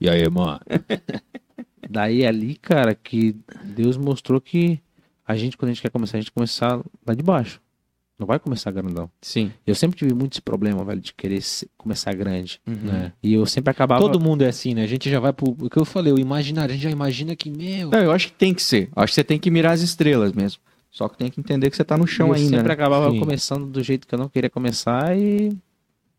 E aí, mano? Daí ali, cara, que Deus mostrou que a gente, quando a gente quer começar, a gente começar lá de baixo. Não vai começar grandão. Sim. Eu sempre tive muito esse problema, velho, de querer se- começar grande. Uhum. É. E eu sempre acabava. Todo mundo é assim, né? A gente já vai pro. O que eu falei, o imaginário. A gente já imagina que, meu. Não, eu acho que tem que ser. Eu acho que você tem que mirar as estrelas mesmo. Só que tem que entender que você tá no chão eu ainda. sempre né? acabava Sim. começando do jeito que eu não queria começar e.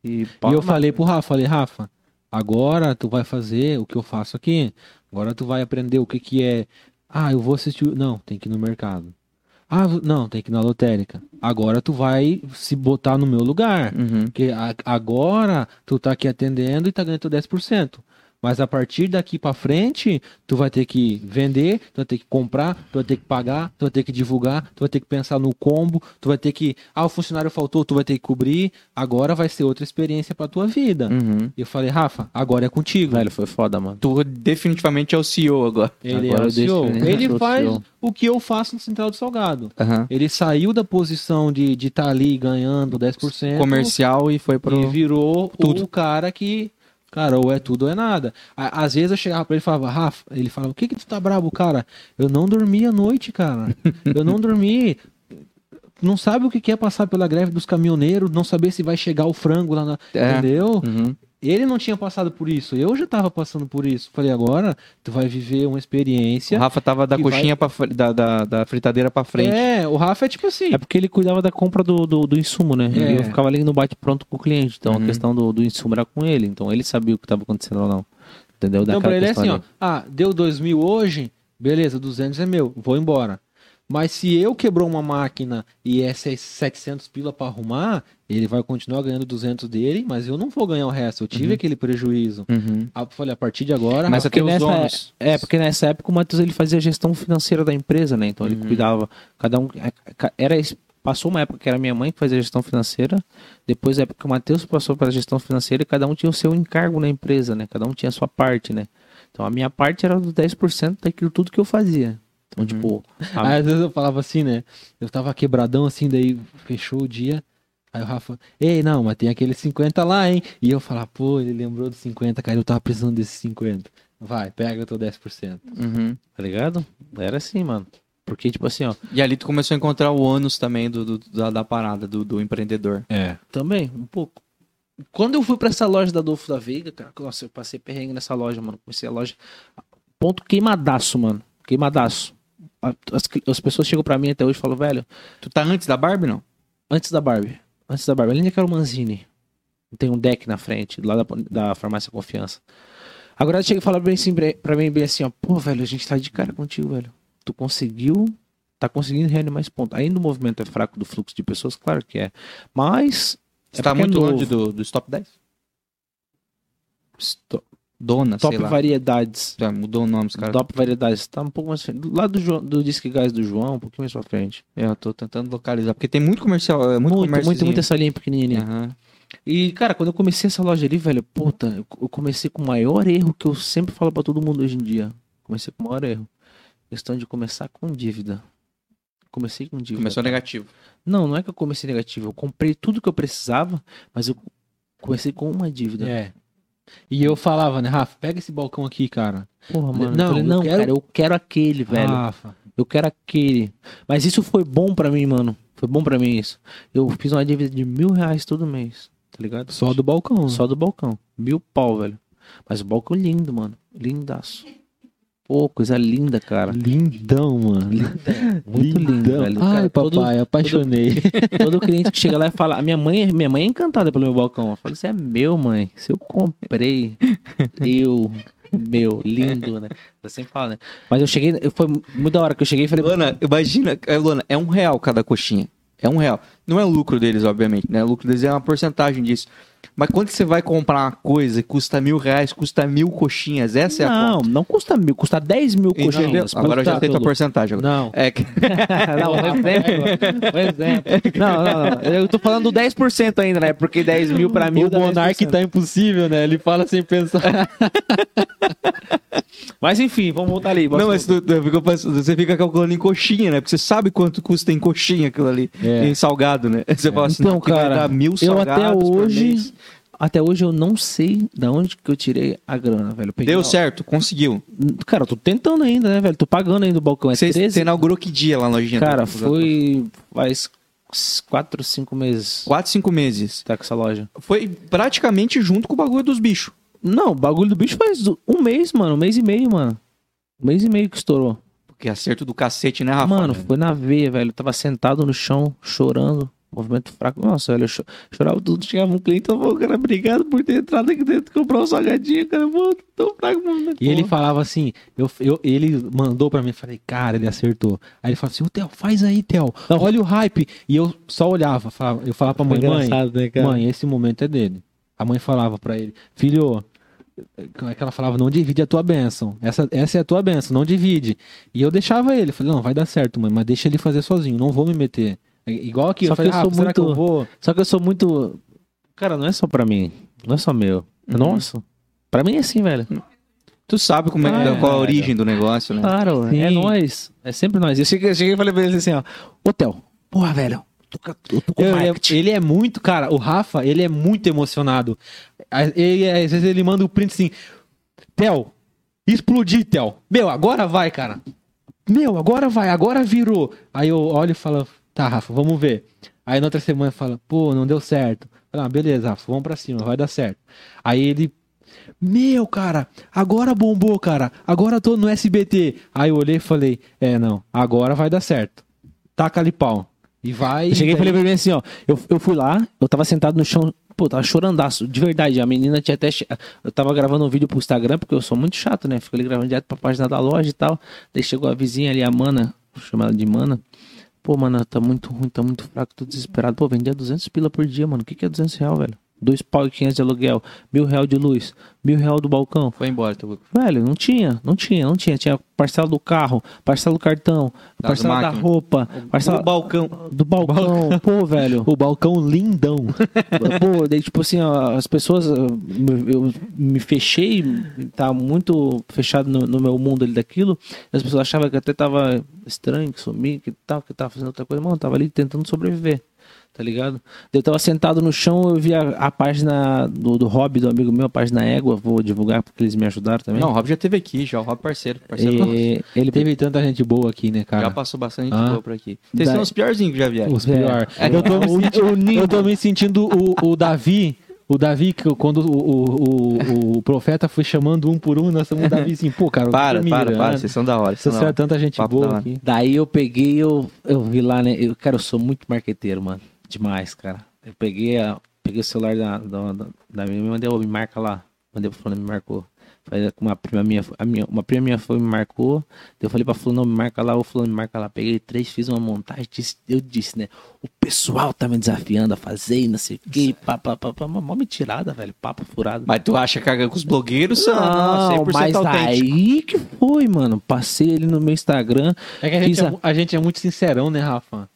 E, E eu falei pro Rafa, falei, Rafa, agora tu vai fazer o que eu faço aqui. Agora tu vai aprender o que que é. Ah, eu vou assistir. Não, tem que ir no mercado. Ah, não, tem que ir na lotérica. Agora tu vai se botar no meu lugar. Uhum. Porque a- agora tu tá aqui atendendo e tá ganhando teu 10%. Mas a partir daqui pra frente, tu vai ter que vender, tu vai ter que comprar, tu vai ter que pagar, tu vai ter que divulgar, tu vai ter que pensar no combo, tu vai ter que. Ah, o funcionário faltou, tu vai ter que cobrir. Agora vai ser outra experiência pra tua vida. Uhum. E eu falei, Rafa, agora é contigo. Velho, foi foda, mano. Tu definitivamente é o CEO agora. Ele Agora é o CEO. ele, faz CEO. o que eu faço no Central do Salgado. Aham. Ele saiu da posição de estar de tá ali ganhando 10%. Comercial e foi pro. E virou Tudo. o cara que, cara, ou é tudo ou é nada. Às vezes eu chegava pra ele e falava, Rafa, ele falava, o que que tu tá brabo, cara? Eu não dormi à noite, cara. Eu não dormi. Não sabe o que que é passar pela greve dos caminhoneiros, não saber se vai chegar o frango lá na. É. Entendeu? Uhum. Ele não tinha passado por isso, eu já tava passando por isso. Falei, agora tu vai viver uma O experiência. Rafa tava da coxinha pra fre- da, da, da fritadeira pra frente. É, o Rafa é tipo assim. É porque ele cuidava da compra do, do, do insumo, né? É. E eu ficava ali no bate-pronto com o cliente. Então Uhum. a questão do, do insumo era com ele. Então ele sabia o que estava acontecendo ou não. Entendeu? Então, Daquela pra ele é assim, ó. ali. Ah, deu 2 mil hoje, beleza, 200 é meu, vou embora. Mas se eu quebrou uma máquina e é 600, 700 pila pra arrumar, ele vai continuar ganhando 200 dele, mas eu não vou ganhar o resto. Eu tive aquele prejuízo. Uhum. Ah, eu falei, a partir de agora, Mas até os nessa- donos. É, porque nessa época o Matheus ele fazia a gestão financeira da empresa, né? Então ele Uhum. cuidava, cada um. Era es- passou uma época que era minha mãe que fazia gestão financeira, depois a época que o Matheus passou para a gestão financeira e cada um tinha o seu encargo na empresa, né? Cada um tinha a sua parte, né? Então a minha parte era dos 10% daquilo tudo que eu fazia. Então, tipo, a- Aí, às vezes eu falava assim, né? Eu tava quebradão assim, daí fechou o dia. Aí o Rafa, ei, não, mas tem aquele 50 lá, hein? E eu falava, pô, ele lembrou dos 50, cara, eu tava precisando desses 50. Vai, pega o teu 10%. Uhum. tá ligado? Era assim, mano. Porque, tipo assim, ó, E ali tu começou a encontrar o ônus também do, do- da, da parada, do, do empreendedor. É. também, um pouco. Quando eu fui pra essa loja da Adolfo da Veiga, cara, nossa, eu passei perrengue nessa loja, mano. Comecei a loja. Ponto queimadaço, mano. Queimadaço. As, as pessoas chegam pra mim até hoje e falam, velho, Tu tá antes da Barbie, não? antes da Barbie. Antes da Barbie. Ali naquela Manzini. Tem um deck na frente, lá da, da farmácia Confiança. Agora chega e fala bem assim, pra mim bem assim, ó. Pô, velho, a gente tá de cara contigo, velho. Tu conseguiu. Tá conseguindo reanimar esse ponto. Ainda o movimento é fraco do fluxo de pessoas, claro que é. Mas. Você é tá é muito novo. longe do, dos top 10? Sto- Dona, Top sei lá. variedades. Já mudou o nome, os caras. Top variedades. Tá um pouco mais frente. Do lado do, João- do Disque Gás do João, um pouquinho mais pra frente. É, Eu tô tentando localizar, porque tem muito comercial, é muito, Muito, muito, muito essa linha pequenininha. Aham. E, cara, quando eu comecei essa loja ali, velho, puta, eu comecei com o maior erro que eu sempre falo pra todo mundo hoje em dia. Comecei com o maior erro. Questão de começar com dívida. Comecei com dívida. Começou cara. negativo. Não, não é que eu comecei negativo. Eu comprei tudo que eu precisava, mas eu comecei com uma dívida. É. E eu falava, né, Rafa, pega esse balcão aqui, cara. Porra, mano. Não, eu falei, eu não, quero- cara, eu quero aquele, velho. Rafa. Eu quero aquele. Mas isso foi bom pra mim, mano. Foi bom pra mim isso. Eu fiz uma dívida de mil reais todo mês, tá ligado? Só do balcão. Só do balcão. Mil pau, velho. Mas o balcão lindo, mano. Lindaço. Pô, coisa linda, cara. Lindão, mano. Muito lindo, velho. Ai, Cara, todo- papai, apaixonei. Todo cliente que chega lá e fala, a minha mãe, minha mãe é encantada pelo meu balcão. Eu falo, isso é meu, mãe. Se eu comprei, eu, meu, lindo, né? Eu sempre falo, né? Mas eu cheguei, eu- foi muito da hora que eu cheguei e falei, Luana, imagina, é, Luana, é um real cada coxinha. É um real. Não é o lucro deles, obviamente, né? O lucro deles é uma porcentagem disso. Mas quando você vai comprar uma coisa que custa mil reais, custa mil coxinhas, essa é a não, conta. não custa mil, custa 10 mil Então, coxinhas. agora eu já sei tua pelo- porcentagem. Agora. Não. É que... não, um exemplo. Um exemplo. Não, não, não. Eu tô falando do 10% ainda, né? Porque 10 mil pra mil o Monark 10%. tá impossível, né? Ele fala sem pensar. Mas enfim, vamos voltar ali. Não, mas tu- tu você fica calculando em coxinha, né? Porque você sabe quanto custa em coxinha aquilo ali. É. Em salgado, né? Você fala assim, Então, que vai cara, dar mil eu até hoje, até hoje eu não sei da onde que eu tirei a grana, velho. Deu certo, conseguiu. Cara, eu tô tentando ainda, né, velho? Tô pagando ainda o balcão. É Você, 13? você inaugurou que dia lá na lojinha? Cara, foi faz 4, 5 meses. Quatro, cinco meses. Tá com essa loja. Foi praticamente junto com o bagulho dos bichos. Não, o bagulho do bicho faz um mês, mano. Um mês e meio, mano. Um mês e meio que estourou. Porque acerto do cacete, né, Rafa? Mano, foi na veia, velho. Eu tava sentado no chão, chorando. Movimento fraco. Nossa, velho, eu cho- chorava tudo. Chegava um cliente, eu falava, cara, obrigado por ter entrado aqui dentro comprar um salgadinho, cara. Pô, tão fraco, mano. E ele falava assim, eu, eu, ele mandou pra mim, falei, cara, ele acertou. Aí ele falava assim, ô Theo, faz aí, Theo, olha o hype. E eu só olhava, falava- eu falava pra mãe, mãe, né, mãe, esse momento é dele. A mãe falava pra ele, filho, como é que ela falava? Não divide a tua bênção. Essa, essa é a tua bênção, não divide. E eu deixava ele, falei, não, vai dar certo, mãe, mas deixa ele fazer sozinho, não vou me meter. É Igual aqui, Só eu falei, que eu sou ah, será que muito- eu vou? Só que eu sou muito. Cara, não é só pra mim. Não é só meu. É Uhum. nosso. Pra mim é assim, velho. Tu sabe como é, que- Ah, qual a é, origem do negócio, né? Claro, Sim. é nós. É sempre nós. Eu cheguei, eu cheguei e falei pra ele assim, ó. Ô, Theo, porra, velho. Tô, eu tô com Eu- ele é muito, cara, o Rafa, ele é muito emocionado. Ele, às vezes ele manda o print assim, Theo, explodi, Theo. Meu, agora vai, cara. Meu, agora vai, agora virou. Aí eu olho e falo, tá, Rafa, vamos ver. Aí na outra semana fala, pô, não deu certo. Fala, ah, beleza, Rafa, vamos pra cima, vai dar certo. Aí ele, meu, cara, agora bombou, cara. Agora tô no SBT. Aí eu olhei e falei, é, não, agora vai dar certo. Taca ali pau. E vai. Eu cheguei e daí- falei pra ele assim, ó. Eu, eu fui lá, eu tava sentado no chão, pô, tava chorandaço. De verdade, a menina tinha até. Eu tava gravando um vídeo pro Instagram, porque eu sou muito chato, né? Fico ali gravando direto pra página da loja e tal. Daí chegou a vizinha ali, a Mana, vou chamar ela de Mana. Pô, mano, tá muito ruim, tá muito fraco, tô desesperado. Pô, vendia 200 pila por dia, mano. O que que é 200 real, velho? Dois pau e quinhentos de aluguel, mil real de luz, mil real do balcão. Foi embora, teu Velho, não tinha, não tinha, não tinha. Tinha parcela do carro, parcela do cartão, Das parcela da máquinas. roupa, parcela O balcão. do balcão. Pô, velho. O balcão lindão. Pô, daí, tipo assim, as pessoas. Eu, eu me fechei, tá muito fechado no, no meu mundo ali daquilo. As pessoas achavam que até tava estranho, que sumi, que tal, que tava fazendo outra coisa. Mano, tava ali tentando sobreviver. Tá ligado? Eu tava sentado no chão, eu vi a, a página do, do hobby do amigo meu, a página Égua, vou divulgar porque eles me ajudaram também. Não, o Rob já teve aqui, já. O Rob parceiro. parceiro nosso. E ele Teve tanta gente boa aqui, né, Já cara? passou bastante Ah. boa por aqui. Vocês Da- são os piorzinhos que já vieram. Os pior. É. Eu, tô me sentindo, eu tô me sentindo o, o Davi. O Davi, que eu- quando o, o, o, o profeta foi chamando um por um, nós somos o Davi assim, pô, cara, Para, me para, para. mirando. Vocês são da hora. Você Vocês são é tanta gente boa aqui. Daí eu peguei, eu, eu vi lá, né? Eu, cara, eu sou muito marqueteiro, mano. Demais, cara. Eu peguei, a, peguei o celular da, da, da, minha me mandei, me marca lá. Mandei pro fulano, me marcou. Aí Uma prima minha, a minha, uma prima minha foi, me marcou. Eu falei pra fulano, não, me marca lá, o fulano me marca lá. Peguei três, fiz uma montagem, disse- eu disse, né? O pessoal tá me desafiando a fazer e não sei o quê. Pá, pá, pá, pá, mó mentirada, velho. Papo furado. Mas tu acha que os blogueiros são Não, 100% mas autênticos? aí que foi, mano. Passei ele no meu Instagram. É que a gente, é, a- mu- a gente é muito sincerão, né, Rafa?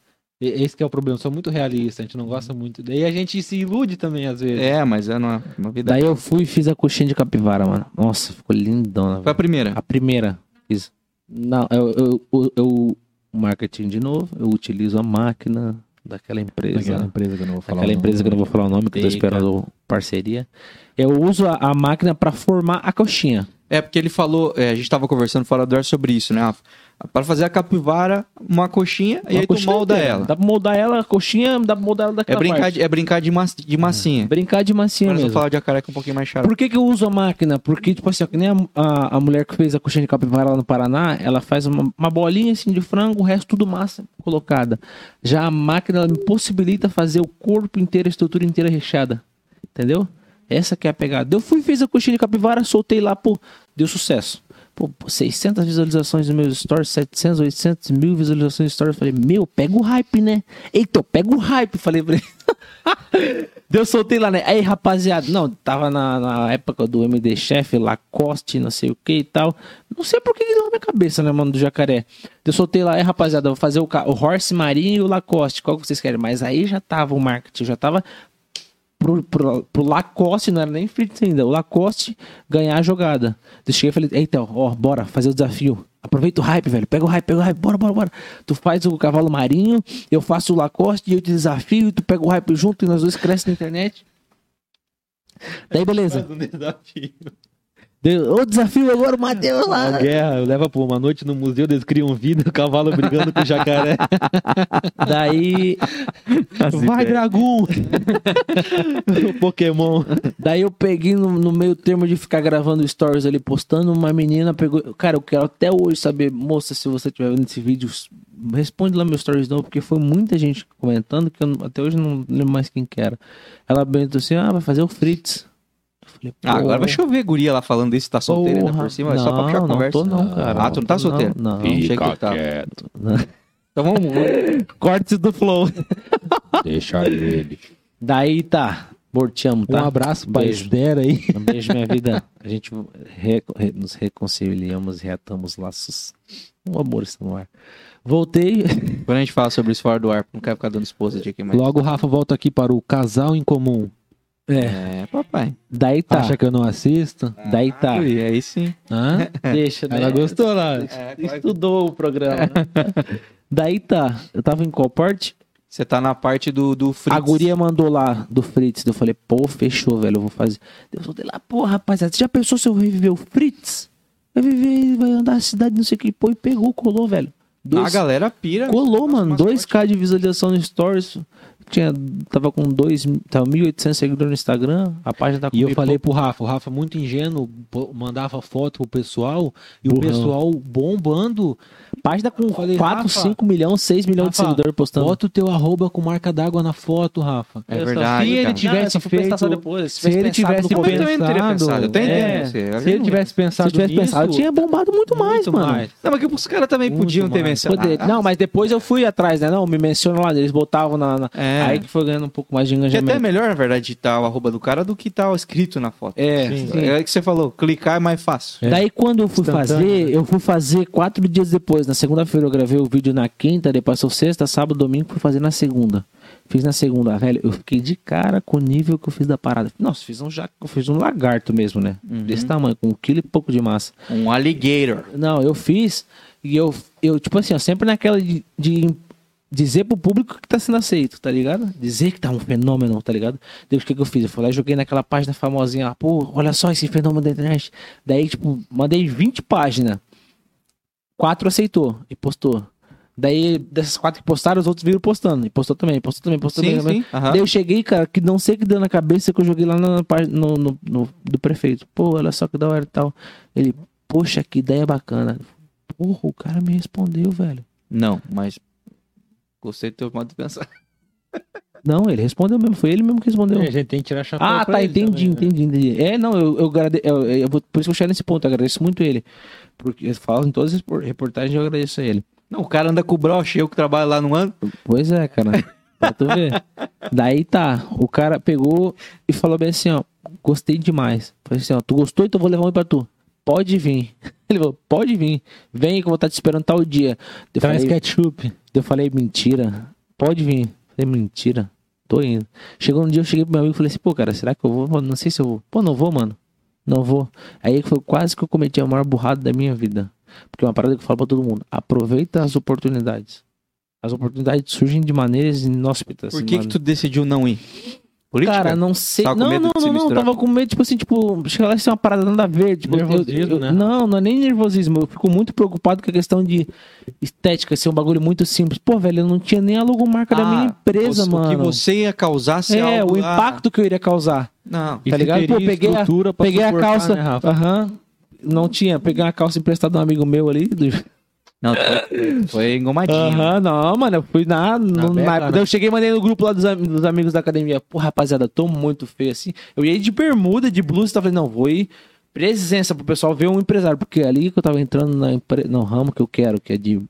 Esse que é o problema, eu sou muito realista, a gente não gosta muito. Daí a gente se ilude também, às vezes. É, mas é uma, vida. Daí eu fui e fiz a coxinha de capivara, mano. Nossa, ficou lindona. Foi a primeira. A primeira fiz. Não, eu, eu, eu, eu- marketing de novo, eu utilizo a máquina daquela empresa. Daquela empresa que eu não vou falar. Aquela o nome. empresa que eu não vou falar o nome, que eu tô esperando parceria. Eu uso a, a máquina pra formar a coxinha. É porque ele falou, é, a gente tava conversando fora do ar sobre isso, né, Rafa? Para fazer a capivara, uma coxinha, e Uma aí tu coxinha molda inteira. ela. Dá pra moldar ela, a coxinha, dá pra moldar ela É daquela brincar, parte. de, é brincar de, mas- de massinha. Brincar de massinha Agora mesmo. falar de jacaré com um pouquinho mais chato. Por que, que eu uso a máquina? Porque, tipo assim, ó, que nem a, a, a mulher que fez a coxinha de capivara lá no Paraná, ela faz uma, uma bolinha assim de frango, o resto tudo massa colocada. Já a máquina ela me possibilita fazer o corpo inteiro, a estrutura inteira recheada. Entendeu? Essa que é a pegada. Eu fui e fiz a coxinha de capivara, soltei lá, pô, deu sucesso. Pô, 600 visualizações nos meus stories, 700, 800 mil visualizações nos stories. Falei, meu, pega o hype, né? Eita, pega o hype. Falei pra ele. Deu, soltei lá, né? Aí, rapaziada, não, tava na, na época do MD Chef, Lacoste, não sei o que e tal. Não sei por que deu na minha cabeça, né, mano, do jacaré. Eu soltei lá, aí, rapaziada, eu vou fazer o, o Horse Marinho e o Lacoste, qual que vocês querem? Mas aí já tava o marketing, já tava pro, pro, pro Lacoste, não era nem Fritz ainda, o Lacoste ganhar a jogada. Eu cheguei e falei, eita, ó, bora fazer o desafio. Aproveita o hype, velho. Pega o hype, pega o hype, bora, bora, bora. Tu faz o cavalo marinho, eu faço o Lacoste e eu te desafio, tu pega o hype junto e nós dois crescem na internet. Daí, beleza. Um desafio. Deu, Ô, desafio agora o Matheus lá. Uma guerra, leva por uma noite no museu, eles criam um vídeo, o cavalo brigando com o jacaré. Daí, Vai, Dragão! o Pokémon. daí eu peguei no, no meio termo de ficar gravando stories ali, postando, uma menina pegou. Cara, eu quero até hoje saber, moça, se você estiver vendo esse vídeo, responde lá meus stories não, porque foi muita gente comentando que eu até hoje não lembro mais quem que era. Ela perguntou assim: ah, vai fazer o Fritz. Falei, Ah, agora vai "Porra, chover guria lá falando desse, tá solteiro ainda porra." por cima, é só pra puxar Não, conversa. Não, tô não, cara. Ah, tu não tá solteiro? Não, não. Achei que tu tava. Então vamos. Cortes do flow. Deixa ele. Daí tá. Borteamos, Um tá? abraço pra Beijo. Esther aí. Um beijo, minha vida. A gente re- re- nos reconciliamos, reatamos laços. O amor está no ar. Voltei. Quando a gente fala sobre isso fora do ar, não quero ficar dando esposa de aqui mais. Logo o Rafa volta aqui para o Casal em Comum. É. É, papai. Daí tá. Acha que eu não assisto? Daí tá. Ui, aí sim. Hã? Deixa, né? Ela gostou lá. Estudou o programa. né? Daí tá. Eu tava em qual parte? Você tá na parte do, do Fritz. A guria mandou lá do Fritz. Eu falei, pô, fechou, velho. Eu vou fazer. Eu soltei lá, pô, rapaziada, você já pensou se eu reviver o Fritz? Vai viver, vai andar na cidade, não sei o que. Pô, e pegou, colou, velho. A Dois- galera pira. Colou, mano. mascote. 2k de visualização no Stories. Tinha, tava com dois, tava 1.800 seguidores no Instagram. A página tá com E eu falei pro Rafa, o Rafa muito ingênuo, mandava foto pro pessoal e o Burrão. pessoal bombando. Página com falei, 4, Rafa, 5 milhões, 6 milhões de Rafa, seguidores postando. Bota o teu arroba com marca d'água na foto, Rafa. É verdade. Se ele tivesse Não, eu só feito- depois. se ele tivesse no Eu também não teria pensado, pensado. Eu até é. Se ele tivesse Se pensado eu tivesse nisso, pensado, tinha bombado muito mais, muito mano. mais. Não, mas que os caras também Muito podiam ter mais. mencionado. Poder- Não, mas depois eu fui atrás, né? Não, me menciona lá, eles botavam na. na- É. É. Aí que foi ganhando um pouco mais de Que até é engajamento. melhor, na verdade, digitar o arroba do cara do que tá escrito na foto. É, Sim. sim. É o que você falou, clicar é mais fácil. É. Daí quando eu fui fazer, né? eu fui fazer quatro dias depois. Na segunda-feira eu gravei o vídeo na quinta, depois passou sexta, sábado, domingo, fui fazer na segunda. Fiz na segunda, velho. Eu fiquei de cara com o nível que eu fiz da parada. Nossa, fiz um já, eu fiz um lagarto mesmo, né? Desse tamanho, com um quilo e pouco de massa. Um alligator. Não, eu fiz e eu, eu tipo assim, ó, sempre naquela de, de dizer pro público que tá sendo aceito, tá ligado? Dizer que tá um fenômeno, tá ligado? Deus, o que, que eu fiz? Eu fui lá e joguei naquela página famosinha lá, pô, olha só esse fenômeno da internet. Daí, tipo, mandei 20 páginas. Quatro aceitou e postou. Daí, dessas quatro que postaram, os outros viram postando. E postou também, postou também, postou Sim, também. sim. Daí eu cheguei, cara, que não sei que deu na cabeça que eu joguei lá na página no, no- no- do prefeito. Pô, olha só que da hora e tal. Ele, poxa, que ideia bacana. Porra, o cara me respondeu, velho. Não, mas gostei do teu modo de pensar. Não, ele respondeu mesmo, foi ele mesmo que respondeu. É, a gente tem que tirar chapéu Ah, pra tá, ele entendi, também, né? entendi, entendi. É, não, eu, eu, agrade... eu, eu vou- por isso que eu cheguei nesse ponto, eu agradeço muito ele. Porque eu falo em todas as por- reportagens, eu agradeço a ele. Não, o cara anda com o broche, eu que trabalho lá no ano. Pois é, cara. pra tu ver. Daí tá, o cara pegou e falou bem assim, ó, gostei demais. Falei assim, ó, tu gostou, então eu vou levar um pra tu. Pode vir. Ele falou, pode vir. Vem que eu vou estar te esperando tal dia. Eu Traz falei, ketchup. eu falei, mentira. Pode vir. Falei, mentira. Tô indo. Chegou um dia, eu cheguei pro meu amigo e falei assim, pô, cara, será que eu vou? Não sei se eu vou. Pô, não vou, mano. Não vou. Aí foi quase que eu cometi a maior burrada da minha vida. Porque é uma parada que eu falo pra todo mundo. Aproveita as oportunidades. As oportunidades surgem de maneiras inóspitas. Por que, que tu decidiu não ir? Política? Cara, não sei. Tava com não, medo não, de se não, não. Tava com medo, tipo assim, tipo, chegar lá e ser uma parada nada a ver. Tipo, eu- Nervosismo, eu- né? Não, não é nem nervosismo. Eu fico muito preocupado com a questão de estética, ser um bagulho muito simples. Pô, velho, eu não tinha nem a logomarca da minha empresa, Ah, o, mano. O que você ia causar se É, algo... o ah, impacto que eu iria causar. não. E tá ligado? Pô, peguei a, peguei a calça. né, Rafa? Aham. Não tinha. Peguei uma calça emprestada de um amigo meu ali. do- Não, foi, foi engomadinho. Aham, não, mano, eu fui na. no- na- né? Eu cheguei e mandei no grupo lá dos, am- dos amigos da academia. Pô, rapaziada, tô muito feio assim. Eu ia de bermuda, de blusa e tava falando, não, vou ir presença pro pessoal ver um empresário, porque é ali que eu tava entrando na empre... no ramo que eu quero, que é de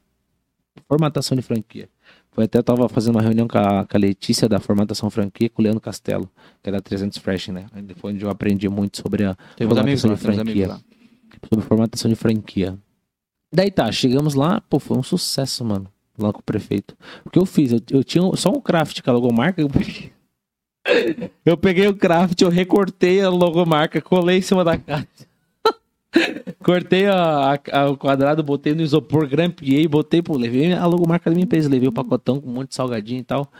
formatação de franquia. Foi até eu tava fazendo uma reunião com a, com a Letícia da formatação franquia com o Leandro Castelo, que é da 300 Fresh, né? Foi onde eu aprendi muito sobre a amigos formatação de franquia amigos lá. sobre formatação de franquia. Daí tá, chegamos lá, pô, foi um sucesso, mano, lá com o prefeito. O que eu fiz? Eu, eu tinha só um craft com a logomarca, eu peguei, eu peguei o craft, eu recortei a logomarca, colei em cima da caixa. Cortei a, a- o quadrado, botei no isopor, grampeei, botei, pô, levei a logomarca da minha empresa, levei o pacotão com um monte de salgadinho e tal.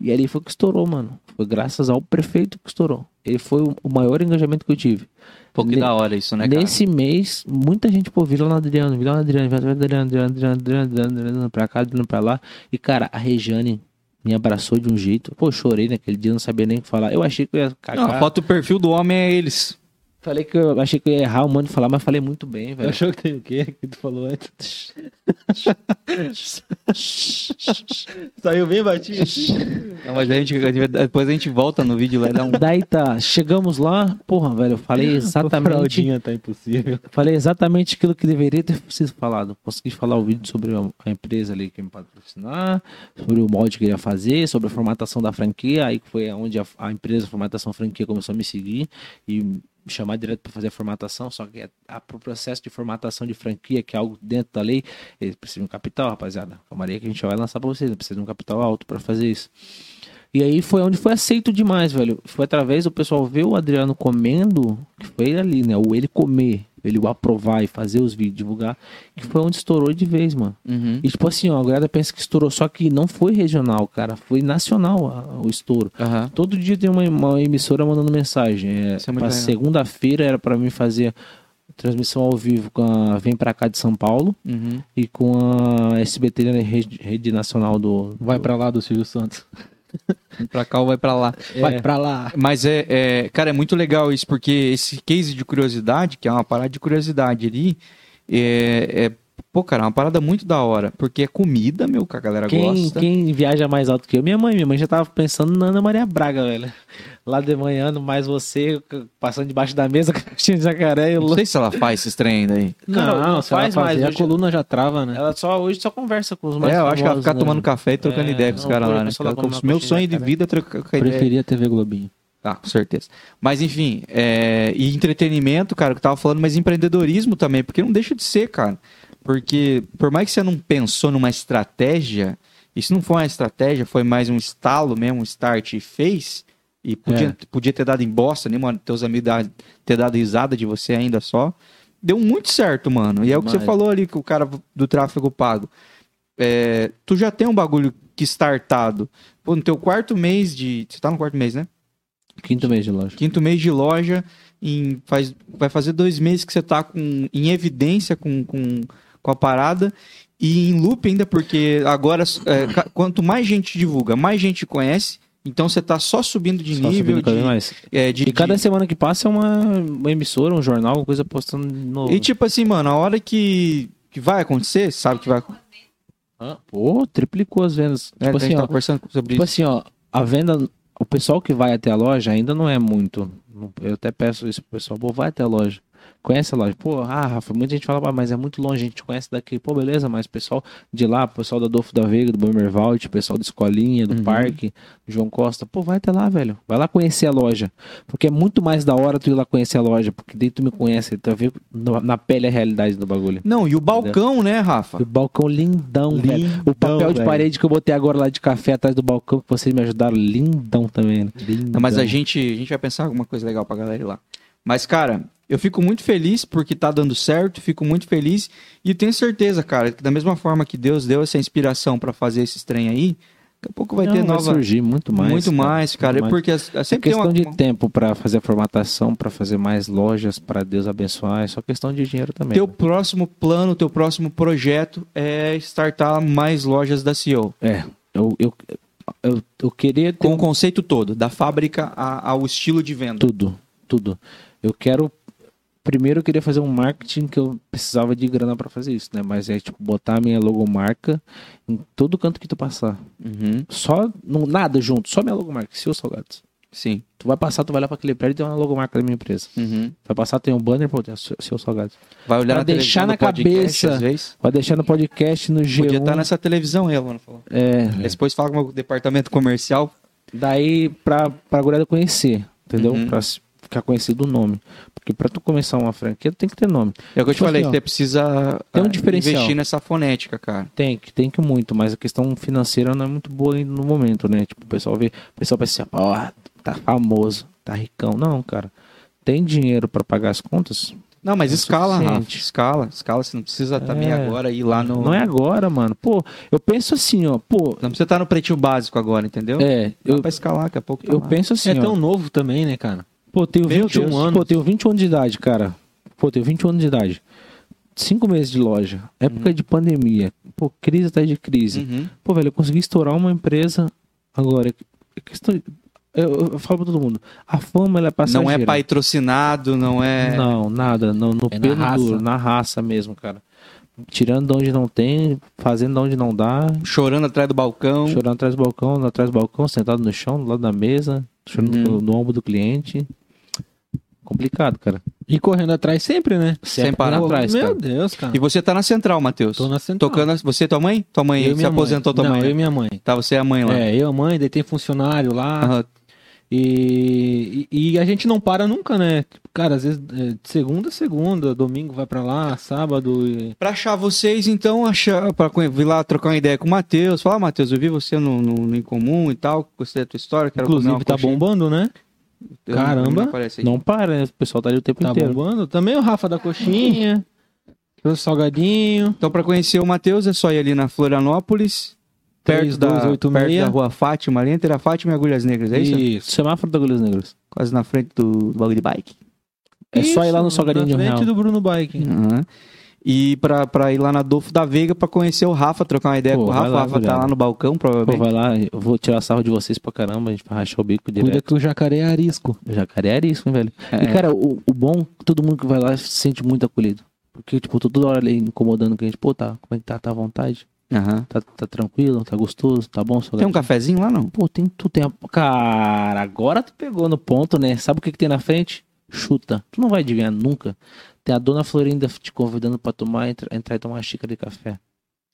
E ali foi que estourou, mano. Foi graças ao prefeito que estourou. Ele foi o, o maior engajamento que eu tive. Pô, que Ne- da hora isso, né, cara? Nesse mês, muita gente, pô, no Adriano, no Adriano, no Adriano, Adriano, Adriano, Adriano, Adriano, Adriano, pra cá, Adriano pra lá. E, cara, a Regiane me abraçou de um jeito. Pô, chorei naquele dia, não sabia nem o que falar. Eu achei que eu ia Não, cagar. a foto do perfil do homem é eles. Falei que eu achei que eu ia errar monte de falar, mas falei muito bem, Eu velho. achou que tem o quê que tu falou antes? Saiu bem batinho. Não, mas a gente, depois a gente volta no vídeo lá e dá um... Daí tá, chegamos lá, porra, velho, eu falei exatamente. Fraldinha tá impossível. Falei exatamente aquilo que deveria ter sido falado. Consegui falar o vídeo sobre a a empresa ali que ia me patrocinar, sobre o molde que eu ia fazer, sobre a formatação da franquia. Aí que foi onde a, a empresa Formatação Franquia começou a me seguir e me chamar direto para fazer a formatação. Só que a, pro processo de formatação de franquia, que é algo dentro da lei, eles precisam de um capital, rapaziada. Calma aí que a gente vai lançar para vocês. Precisa de um capital alto para fazer isso. E aí foi onde foi aceito demais, velho. Foi através do pessoal ver o Adriano comendo, que foi ali, né? O ele comer, ele o aprovar e fazer os vídeos, divulgar, que foi onde estourou de vez, mano. Uhum. E tipo assim, ó, a galera pensa que estourou, só que não foi regional, cara. Foi nacional a- o estouro. Aham. Todo dia tem uma, uma emissora mandando mensagem. É, é segunda-feira era pra mim fazer transmissão ao vivo com a Vem Pra Cá de São Paulo Uhum. e com a SBT, né, rede, rede nacional do... Vai pra lá do Silvio Santos. Pra cá ou vai pra lá. Vai pra lá. Mas é, é- cara, é muito legal isso, porque esse case de curiosidade, que é uma parada de curiosidade ali, é, é Pô, cara, é uma parada muito da hora. Porque é comida, meu, que a galera Quem, gosta. quem viaja mais alto que eu? Minha mãe. Minha mãe já tava pensando na Ana Maria Braga, velho. Lá de manhã, mais você, passando debaixo da mesa, caixinha de jacaré. e Não sei se ela faz esses trem ainda aí. Cara, não, não se ela faz mais, a coluna já trava, né? Ela só, hoje só conversa com os mais é, eu acho que ela famosos, fica né? tomando café e trocando É, ideia com os não, caras lá, né? Ela- Meu sonho de de jacaré. vida é trocar ideia. Preferia TV Globinho. Ah, com certeza. Mas enfim, é... e entretenimento, cara, que eu tava falando, mas empreendedorismo também, porque não deixa de ser, cara. Porque por mais que você não pensou numa estratégia, isso não foi uma estratégia, foi mais um estalo mesmo, um start e fez, e podia, podia ter dado em bosta, nem mano, teus amigos ter dado risada de você ainda só. Deu muito certo, mano. E é o que você falou ali, que o cara do tráfego pago. É, tu já tem um bagulho que startado. Pô, no teu quarto mês de. Você tá no quarto mês, né? Quinto mês de loja. quinto mês de loja, em, faz, vai fazer dois meses que você tá com, em evidência com, com, com a parada e em loop ainda, porque agora é, quanto mais gente divulga, mais gente conhece, então você tá só subindo de Só nível. subindo De, mais. é, de- E cada de- semana que passa é uma, uma emissora, um jornal, alguma coisa postando novo. e tipo assim, mano, a hora que, que vai acontecer, sabe que vai. Ah, Pô, triplicou as vendas. É, tipo assim, ó, tá conversando sobre tipo isso. assim, ó, a venda, o pessoal que vai até a loja ainda não é muito. Eu até peço isso pro pessoal, pô, vai até a loja. Conhece a loja? Pô, ah, Rafa, muita gente fala, "Ah, mas é muito longe, a gente conhece daqui. Pô, beleza, mas o pessoal de lá, o pessoal da Adolfo da Veiga, do Bombervalt, o pessoal da Escolinha, do Uhum. Parque, João Costa, pô, vai até lá, velho. Vai lá conhecer a loja. Porque é muito mais da hora tu ir lá conhecer a loja, porque daí tu me conhece, tu vê na pele a realidade do bagulho. Não, e o balcão, né, Rafa? O balcão lindão, velho. O papel de velho. parede que eu botei agora lá de café atrás do balcão, que vocês me ajudaram, lindão também. né? Lindão. Não, mas a gente, a gente vai pensar alguma coisa legal pra galera ir lá. Mas, cara, eu fico muito feliz porque tá dando certo, fico muito feliz e tenho certeza, cara, que da mesma forma que Deus deu essa inspiração pra fazer esses trem aí, daqui a pouco vai Não, ter nova. surgir muito mais. muito mais, cara. muito É porque as- É sempre tem questão uma. de tempo pra fazer a formatação, pra fazer mais lojas, pra Deus abençoar. É só questão de dinheiro também. Teu próximo plano, teu próximo projeto é startar mais lojas da CEO. É, eu, eu, eu, eu queria ter Com o conceito todo, da fábrica ao estilo de venda. tudo, tudo. Eu quero. Primeiro eu queria fazer um marketing que eu precisava de grana pra fazer isso, né? Mas é tipo botar a minha logomarca em todo canto que tu passar. Uhum, Só, não, nada junto, só minha logomarca, seus salgados. sim. Tu vai passar, tu vai lá pra aquele prédio e tem uma logomarca da minha empresa. Uhum. Vai passar, tem um banner, pô, tem seu, salgados. Vai olhar Pra na deixar na podcast, cabeça. Vai deixar no podcast, no G1. Podia estar nessa televisão aí, mano. Falou. É, Depois fala com o departamento comercial. daí pra, pra gurizada conhecer, entendeu? Uhum. Pra ficar conhecido o nome. Porque pra tu começar uma franquia, tem que ter nome. É o que eu te Tipo falei, assim, ó, você precisa tem um ah, diferencial. investir nessa fonética, cara. Tem que, tem que muito, mas a questão financeira não é muito boa ainda no momento, né? Tipo, o pessoal vê, o pessoal pensa assim, ó, tá famoso, tá ricão. Não, cara. Tem dinheiro pra pagar as contas? Não, mas É escala, Rafa. Escala, escala. Você não precisa também É. agora ir lá no. Não é agora, mano. Pô, eu penso assim, ó, pô, Não precisa estar no pretinho básico agora, entendeu? é, Dá eu, pra escalar, daqui a pouco. tá eu lá. penso assim, é ó, tão novo também, né, cara? Pô, tenho Meu 21 Deus. anos. Pô, tenho 21 anos de idade, cara. Pô, tenho 21 anos de idade. Cinco meses de loja. Época de pandemia. Pô, crise atrás de crise. Uhum. Pô, velho, eu consegui estourar uma empresa agora. é questão- Eu, eu falo pra todo mundo. A fama, ela é passageira. Não é patrocinado, não é. Não, nada. No, no É na pelo raça. duro, na raça mesmo, cara. Tirando de onde não tem, fazendo de onde não dá. Chorando atrás do balcão. Chorando atrás do balcão, atrás do balcão, sentado no chão, do lado da mesa, chorando Uhum. no, no ombro do cliente. Complicado, cara. E correndo atrás sempre, né? Sem parar. atrás, Meu cara. Deus, cara. E você tá na central, Matheus. Tô na central. Tocando. Você e tua mãe? Tua mãe Eu se aposentou, mãe. tua Não, mãe. eu e minha mãe. Tá, você é a mãe lá. É, eu, a mãe, daí tem funcionário lá. Aham. E, e, e a gente não para nunca, né? Cara, às vezes é, de segunda a segunda, domingo vai pra lá, sábado. E... Pra achar vocês, então, achar, pra vir lá trocar uma ideia com o Matheus. Falar, ah, Matheus, eu vi você no, no, no Incomum e tal, gostei da tua história, quero Inclusive tá coxinha. bombando, né? Eu não- caramba. não. Não para, né? O pessoal tá ali o tempo Tá inteiro. bombando. Também o Rafa da coxinha, o salgadinho. Então, pra conhecer o Matheus, é só ir ali na Florianópolis, perto, da, 3286. perto da rua Fátima, ali entre a Fátima e Agulhas Negras, é isso? Isso. Semáforo da Agulhas Negras. Quase na frente do, do bagulho de bike. É só ir lá no Isso, Salgadinho de na um frente real. do Bruno Bike. Uhum. E pra, pra ir lá na Adolfo da Veiga pra conhecer o Rafa, trocar uma ideia Pô, com o Rafa. lá, o Rafa tá lá no balcão, Pô, provavelmente. vai lá, eu vou tirar sarro de vocês pra caramba, a gente vai rachar o bico Cuida direto. que o jacaré é arisco. Jacaré é hein, velho. É. E, cara, o, o bom, todo mundo que vai lá se sente muito acolhido. Porque, tipo, toda hora ele incomodando o cliente. Pô, tá, como é que tá? Tá à vontade? Aham. Tá, tá tranquilo? Tá gostoso? Tá bom? Tem um cafezinho lá, não? Pô, tem, tu tem a... Cara, agora tu pegou no ponto, né? Sabe o que, que tem na frente? Chuta. Tu não vai adivinhar nunca. Tem a dona Florinda te convidando pra tomar, entra- entrar e tomar uma xícara de café.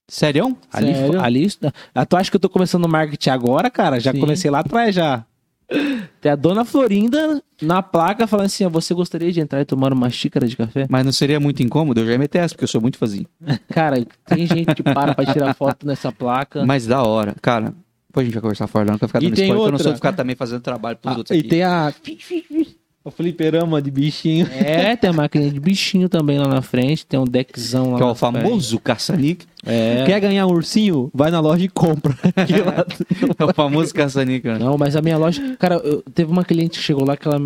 Sério? Ali, Sério? ali isso- ah, tu acha que eu tô começando marketing agora, cara? Já Sim. comecei lá atrás já. Tem a dona Florinda na placa falando assim: ó, você gostaria de entrar e tomar uma xícara de café? Mas não seria muito incômodo? Eu já ia meter essa, porque eu sou muito fãzinho. Cara, tem gente que para pra tirar foto nessa placa. Mas da hora. Cara, depois a gente vai conversar fora, não vai ficar E dando tem spoiler, porque eu não outra. sou de ficar também fazendo trabalho pros Ah, outros e aqui. tem a. O fliperama de bichinho. É, tem a máquina de bichinho também lá na frente, tem um deckzão lá. Que é o famoso caça-níquel. É. Quer ganhar um ursinho? Vai na loja e compra. Lá- É o famoso caça-níquel. Não, mas a minha loja. Cara, eu- teve uma cliente que chegou lá que ela.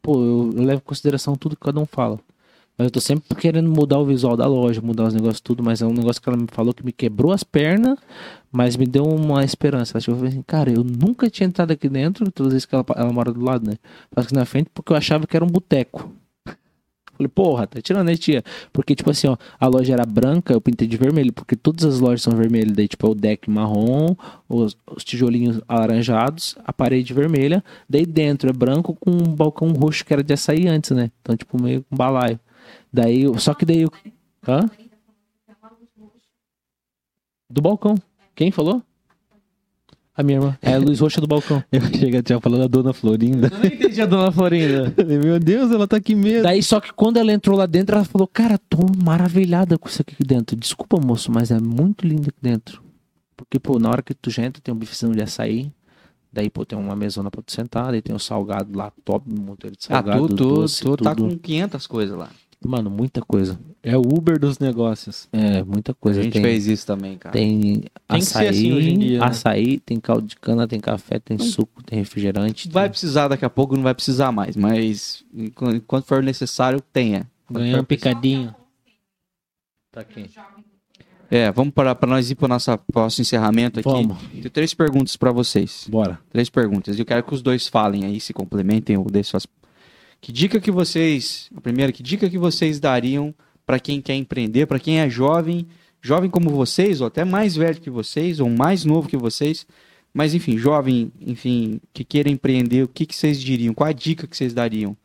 Pô, eu, eu levo em consideração tudo que cada um fala. Mas eu tô sempre querendo mudar o visual da loja, mudar os negócios tudo, mas é um negócio que ela me falou que me quebrou as pernas, mas me deu uma esperança. Ela chegou e falou assim, cara, eu nunca tinha entrado aqui dentro, todas as vezes que ela, ela mora do lado, né? Mas aqui na frente, porque eu achava que era um boteco. Falei, porra, tá tirando aí, tia. Porque, tipo assim, ó, a loja era branca, eu pintei de vermelho, porque todas as lojas são vermelhas. Daí, tipo, é o deck marrom, os, os tijolinhos alaranjados, a parede vermelha. Daí dentro é branco com um balcão roxo que era de açaí antes, né? Então, tipo, meio com balaio. Daí, só que daí. Hã? Do balcão. Quem falou? A minha irmã. É a luz roxa do balcão. Eu cheguei tinha falando da dona Florinda. Eu não entendi a dona Florinda. Meu Deus, ela tá aqui mesmo. Daí, só que quando ela entrou lá dentro, ela falou, cara, tô maravilhada com isso aqui dentro. Desculpa, moço, mas é muito lindo aqui dentro. Porque, pô, na hora que tu já entra, tem um bifezinho de açaí. Daí, pô, tem uma mesona pra tu sentar. Daí tem um salgado lá, top, um monteiro de Ah, salgado. tu, tu, doce, tu tá tudo. com 500 coisas lá. Mano, muita coisa. É o Uber dos negócios. É, muita coisa. a gente tem, fez isso também, cara. tem Tem que açaí, ser assim hoje em dia, né? açaí, tem caldo de cana, tem café, tem suco, tem refrigerante. Vai tem- precisar daqui a pouco, não vai precisar mais, mas enqu- enquanto for necessário, tenha. Ganhar um picadinho. Tá aqui. É, vamos para para nós ir para o nosso próximo encerramento aqui. Vamos, Tenho três perguntas para vocês. bora. Três perguntas. Eu quero que os dois falem aí, se complementem ou deixem suas... Que dica que vocês... A primeira, que dica que vocês dariam para quem quer empreender, para quem é jovem, jovem como vocês, ou até mais velho que vocês, ou mais novo que vocês, mas enfim, jovem, enfim, que queira empreender, o que, que vocês diriam? Qual a dica que vocês dariam?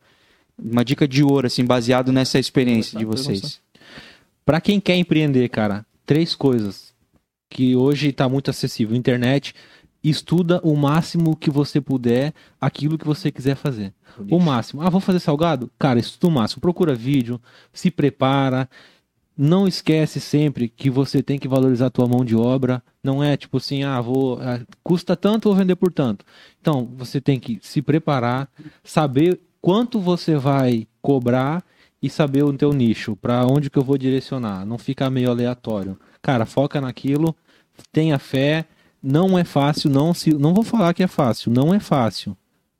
Uma dica de ouro, assim, baseado nessa experiência de vocês. Pra quem quer empreender, cara, três coisas que hoje tá muito acessível. Internet, estuda o máximo que você puder aquilo que você quiser fazer. O máximo. Ah, vou fazer salgado? Cara, estuda o máximo. Procura vídeo, se prepara. Não esquece sempre que você tem que valorizar a tua mão de obra. Não é tipo assim, ah, vou. ah, custa tanto, vou vender por tanto. Então, você tem que se preparar, saber quanto você vai cobrar e saber o teu nicho, para onde que eu vou direcionar, não ficar meio aleatório. Cara, foca naquilo, tenha fé, não é fácil, não se, não vou falar que é fácil, não é fácil,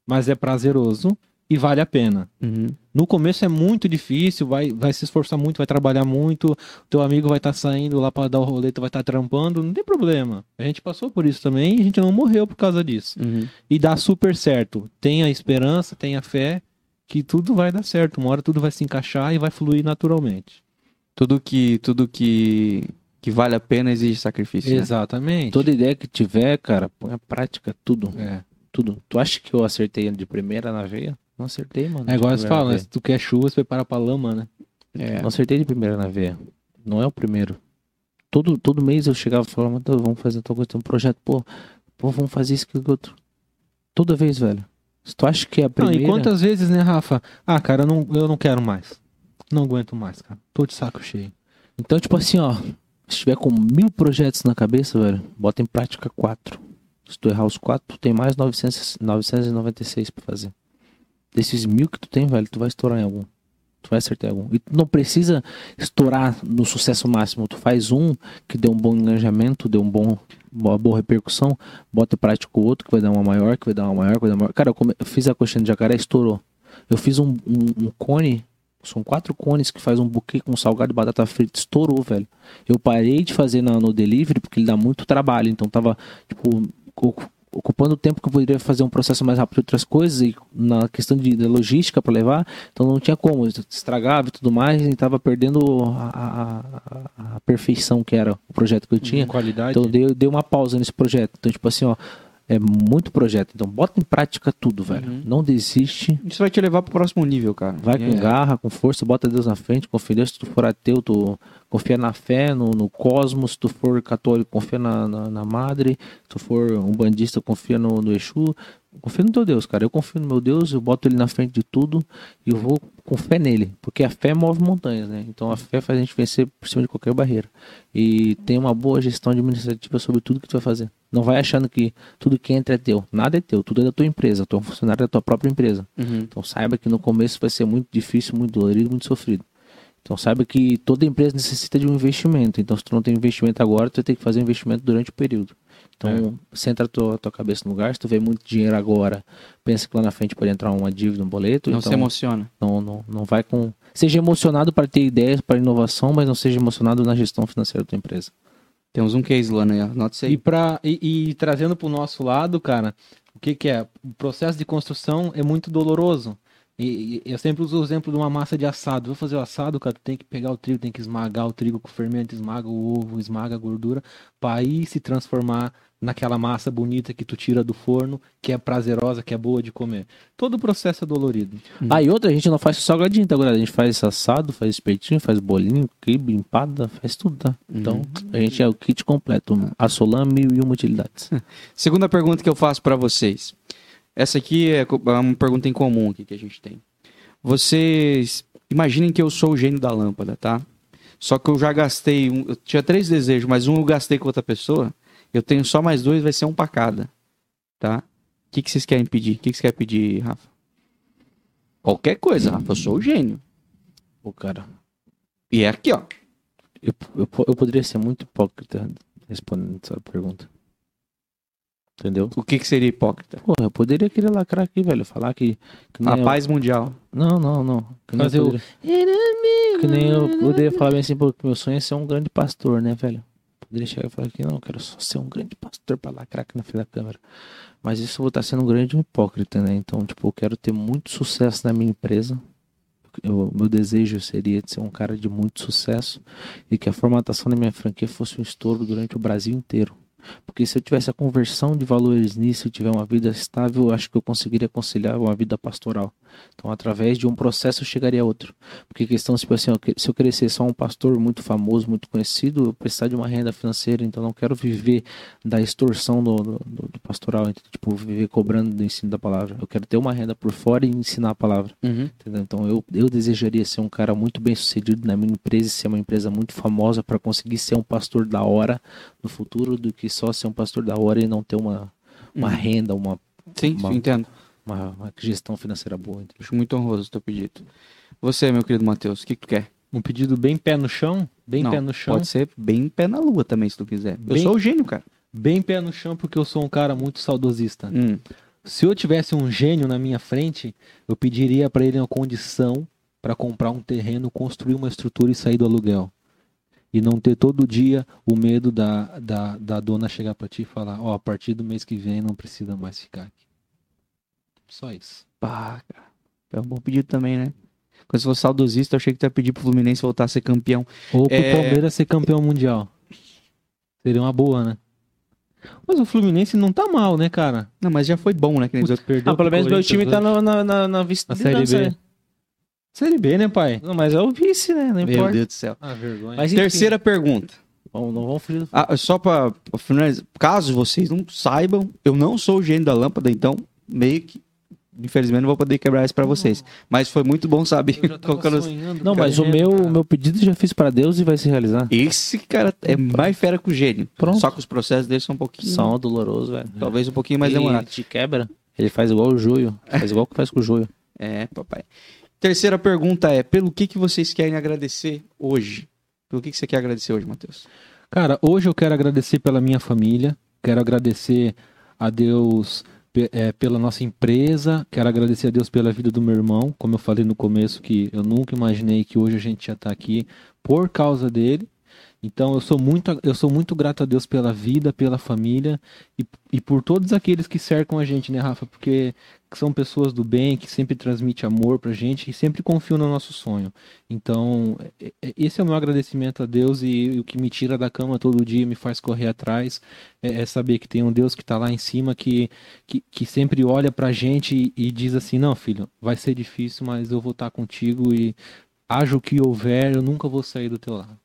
mas é prazeroso e vale a pena. Uhum. No começo é muito difícil, vai, vai se esforçar muito, vai trabalhar muito, teu amigo vai estar saindo lá para dar o rolê, tu vai estar trampando, não tem problema. A gente passou por isso também e a gente não morreu por causa disso. Uhum. E dá super certo. Tenha esperança, tenha fé que tudo vai dar certo. Uma hora tudo vai se encaixar e vai fluir naturalmente. Tudo que tudo que que vale a pena exige sacrifício. né? Exatamente. Toda ideia que tiver, cara, põe a prática, tudo. É. Tudo. Tu acha que eu acertei de primeira na veia? Não acertei, mano. É igual né? na Se tu quer chuva, você prepara pra lama, né? É. Não acertei de primeira na veia. Não é o primeiro. Todo, todo mês eu chegava e falava, "Mano, vamos fazer tal coisa, tem um projeto, pô, pô, vamos fazer isso, aquilo, outro. Toda vez, velho. Se tu acha que é a Não, primeira... e quantas vezes, né, Rafa? Ah, cara, eu não, eu não quero mais. Não aguento mais, cara. Tô de saco cheio. Então, tipo assim, ó, se tiver com mil projetos na cabeça, velho, bota em prática quatro. Se tu errar os quatro, tu tem mais 900, 996 pra fazer. Desses mil que tu tem, velho, tu vai estourar em algum. Tu vai acertar em algum. E tu não precisa estourar no sucesso máximo. Tu faz um que deu um bom engajamento, deu um bom, uma boa repercussão, bota em prática o outro que vai dar uma maior, que vai dar uma maior, que vai dar uma maior. Cara, eu, come- eu fiz a coxinha de jacaré, estourou. Eu fiz um, um, um cone, são quatro cones que faz um buquê com salgado e batata frita, estourou, velho. Eu parei de fazer na- no delivery porque ele dá muito trabalho. Então tava, tipo, ocupando o tempo que eu poderia fazer um processo mais rápido de outras coisas e na questão de, de logística para levar, então não tinha como, estragava e tudo mais e estava perdendo a, a, a, perfeição que era o projeto que eu tinha. Qualidade. Então dei, dei uma pausa nesse projeto. Então, tipo assim, ó, é muito projeto. Então bota em prática tudo, velho. Uhum. Não desiste. Isso vai te levar pro próximo nível, cara. Vai com É. garra, com força, bota Deus na frente, confia em Deus. Se tu for ateu, tu confia na fé, no, no cosmos. Se tu for católico, confia na, na, na madre. Se tu for um bandista, confia no, no Exu. Confia no teu Deus, cara. Eu confio no meu Deus, eu boto ele na frente de tudo e eu vou com fé nele. Porque a fé move montanhas, né? Então a fé faz a gente vencer por cima de qualquer barreira. E tem uma boa gestão administrativa sobre tudo que tu vai fazer. Não vai achando que tudo que entra é teu. Nada é teu, tudo é da tua empresa. Tu é um funcionário da tua própria empresa. Uhum. Então saiba que no começo vai ser muito difícil, muito dolorido, muito sofrido. Então saiba que toda empresa necessita de um investimento. Então se tu não tem investimento agora, tu vai ter que fazer investimento durante o período. Então centra a tua, tua cabeça no lugar. Se tu vê muito dinheiro agora, pensa que lá na frente pode entrar uma dívida, um boleto. Não então, se emociona. não, não, não vai com. Seja emocionado para ter ideias, para inovação, mas não seja emocionado na gestão financeira da tua empresa. Temos um case lá, né? Anota isso E, aí. pra, e, e trazendo pro nosso lado, cara, o que, que é? O processo de construção é muito doloroso. E, e eu sempre uso o exemplo de uma massa de assado. Vou fazer o assado, cara, tem que pegar o trigo, tem que esmagar o trigo com o fermento, esmaga o ovo, esmaga a gordura, para aí se transformar naquela massa bonita que tu tira do forno, que é prazerosa, que é boa de comer. Todo o processo é dolorido. Ah, e outra, a gente não faz só salgadinho, tá, galera? A gente faz assado, faz espetinho, faz bolinho, quibe, empada, faz tudo, tá? Então, a gente é o kit completo. Assolam mil e uma utilidades. Segunda pergunta que eu faço pra vocês. Essa aqui é é uma pergunta em comum aqui que a gente tem. Vocês imaginem que eu sou o gênio da lâmpada, tá? Só que eu já gastei, um, eu tinha três desejos, mas um eu gastei com outra pessoa. Eu tenho só mais dois, vai ser um pra cada, tá? O que, que vocês querem pedir? O que, que você quer pedir, Rafa? Qualquer coisa, Rafa. Eu sou o gênio. Pô, cara, E é aqui, ó. eu, eu, eu poderia ser muito hipócrita respondendo essa pergunta. Entendeu? O que, que seria hipócrita? Pô, eu poderia querer lacrar aqui, velho. Falar que. que A eu- paz mundial. Não, não, não. Que nem eu o- poderia... Que nem eu poderia falar bem assim, pô, que meu sonho é ser um grande pastor, né, velho? Poderia chegar e falar que não, quero só ser um grande pastor pra lacrar aqui na frente da câmera. Mas isso eu vou estar sendo um grande hipócrita, né? Então, tipo, eu quero ter muito sucesso na minha empresa. Eu- meu desejo seria de ser um cara de muito sucesso e que a formatação da minha franquia fosse um estouro durante o Brasil inteiro. Porque se eu tivesse a conversão de valores nisso, eu tiver uma vida estável, eu acho que eu conseguiria conciliar uma vida pastoral. Então, através de um processo, eu chegaria a outro. Porque questão, tipo assim, se eu querer ser só um pastor muito famoso, muito conhecido, eu precisar de uma renda financeira, então não quero viver da extorsão do, do, do- pastoral, tipo, viver cobrando do ensino da palavra. Eu quero ter uma renda por fora e ensinar a palavra. Entendeu? Então eu, eu desejaria ser um cara muito bem sucedido na minha empresa e ser uma empresa muito famosa para conseguir ser um pastor da hora no futuro do que só ser um pastor da hora e não ter uma, uma Uhum. renda, uma, Sim, Uma- entendo. uma, uma gestão financeira boa. entendeu? Acho muito honroso o teu pedido. Você, meu querido Matheus, o que, que tu quer? Um pedido bem pé no chão, bem Não, pé no chão. Pode ser bem pé na lua também, se tu quiser. Eu Bem- sou o gênio, cara. Bem pé no chão porque eu sou um cara muito saudosista. Hum. Se eu tivesse um gênio na minha frente, eu pediria para ele uma condição para comprar um terreno, construir uma estrutura e sair do aluguel. E não ter todo dia o medo da, da, da dona chegar para ti e falar: Ó, a partir do mês que vem não precisa mais ficar aqui. Só isso. Pá, cara. É um bom pedido também, né? Quando você for saudosista, eu achei que tu ia pedir pro Fluminense voltar a ser campeão. Ou pro É. Palmeiras ser campeão mundial. Seria uma boa, né? Mas o Fluminense não tá mal, né, cara? Não, mas já foi bom, né? Que nem Putz, perdeu Ah, pelo menos meu time tá na, na, na, na Na Série B. Série B, né, pai? Não, mas é o vice, né? Não Meu importa. Deus do céu. Ah, vergonha. Mas, Terceira pergunta. Vamos, não vamos fugir do Ah, só pra pra finalizar, caso vocês não saibam, eu não sou o gênio da lâmpada, então meio que, infelizmente, não vou poder quebrar isso pra vocês. Mas foi muito bom saber. Sonhando Não, mas o meu, cara. meu pedido eu já fiz para Deus e vai se realizar. Esse cara é mais fera que o gênio. Pronto. Só que os processos dele são um pouquinho. São doloroso, velho. Talvez um pouquinho mais Ele demorado. te quebra. Ele faz igual o joio. Faz igual que faz com o joio. É, papai. Terceira pergunta é: pelo que, que vocês querem agradecer hoje? Pelo que, que você quer agradecer hoje, Matheus? Cara, hoje eu quero agradecer pela minha família, quero agradecer a Deus eh, pela nossa empresa, quero agradecer a Deus pela vida do meu irmão, como eu falei no começo, que eu nunca imaginei que hoje a gente ia estar aqui por causa dele. Então eu sou muito, eu sou muito grato a Deus pela vida, pela família e, e por todos aqueles que cercam a gente, né, Rafa? Porque são pessoas do bem, que sempre transmitem amor pra gente e sempre confiam no nosso sonho. Então, é- é- esse é o meu agradecimento a Deus e, o que me tira da cama todo dia, me faz correr atrás, é, é saber que tem um Deus que tá lá em cima, que, que, que sempre olha pra gente e, e diz assim, não, filho, vai ser difícil, mas eu vou estar contigo e haja o que houver, eu nunca vou sair do teu lado.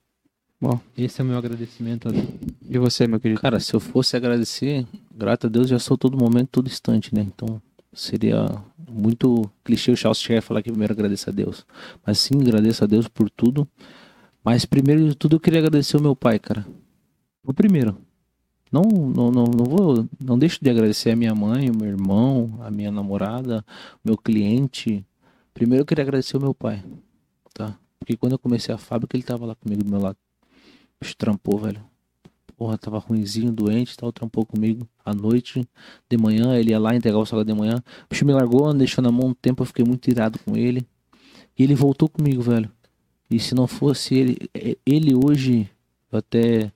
Bom. Esse é o meu agradecimento a Deus. E você, meu querido? Cara, se eu fosse agradecer, grato a Deus, já sou todo momento, todo instante, né? Então, seria muito clichê o Charles Cher falar que primeiro agradeço a Deus. Mas sim, agradeço a Deus por tudo. Mas primeiro de tudo, eu queria agradecer o meu pai, cara. O primeiro. Não, não, não, não vou, não deixo de agradecer a minha mãe, o meu irmão, a minha namorada, meu cliente. Primeiro eu queria agradecer o meu pai, tá? Porque quando eu comecei a fábrica, ele tava lá comigo do meu lado. O bicho trampou, velho porra, tava ruimzinho, doente tal, trampou comigo à noite, de manhã, ele ia lá entregar o salário de manhã. O bicho me largou, deixou na mão um tempo, eu fiquei muito irado com ele. E ele voltou comigo, velho. E se não fosse ele, é- ele hoje, eu até.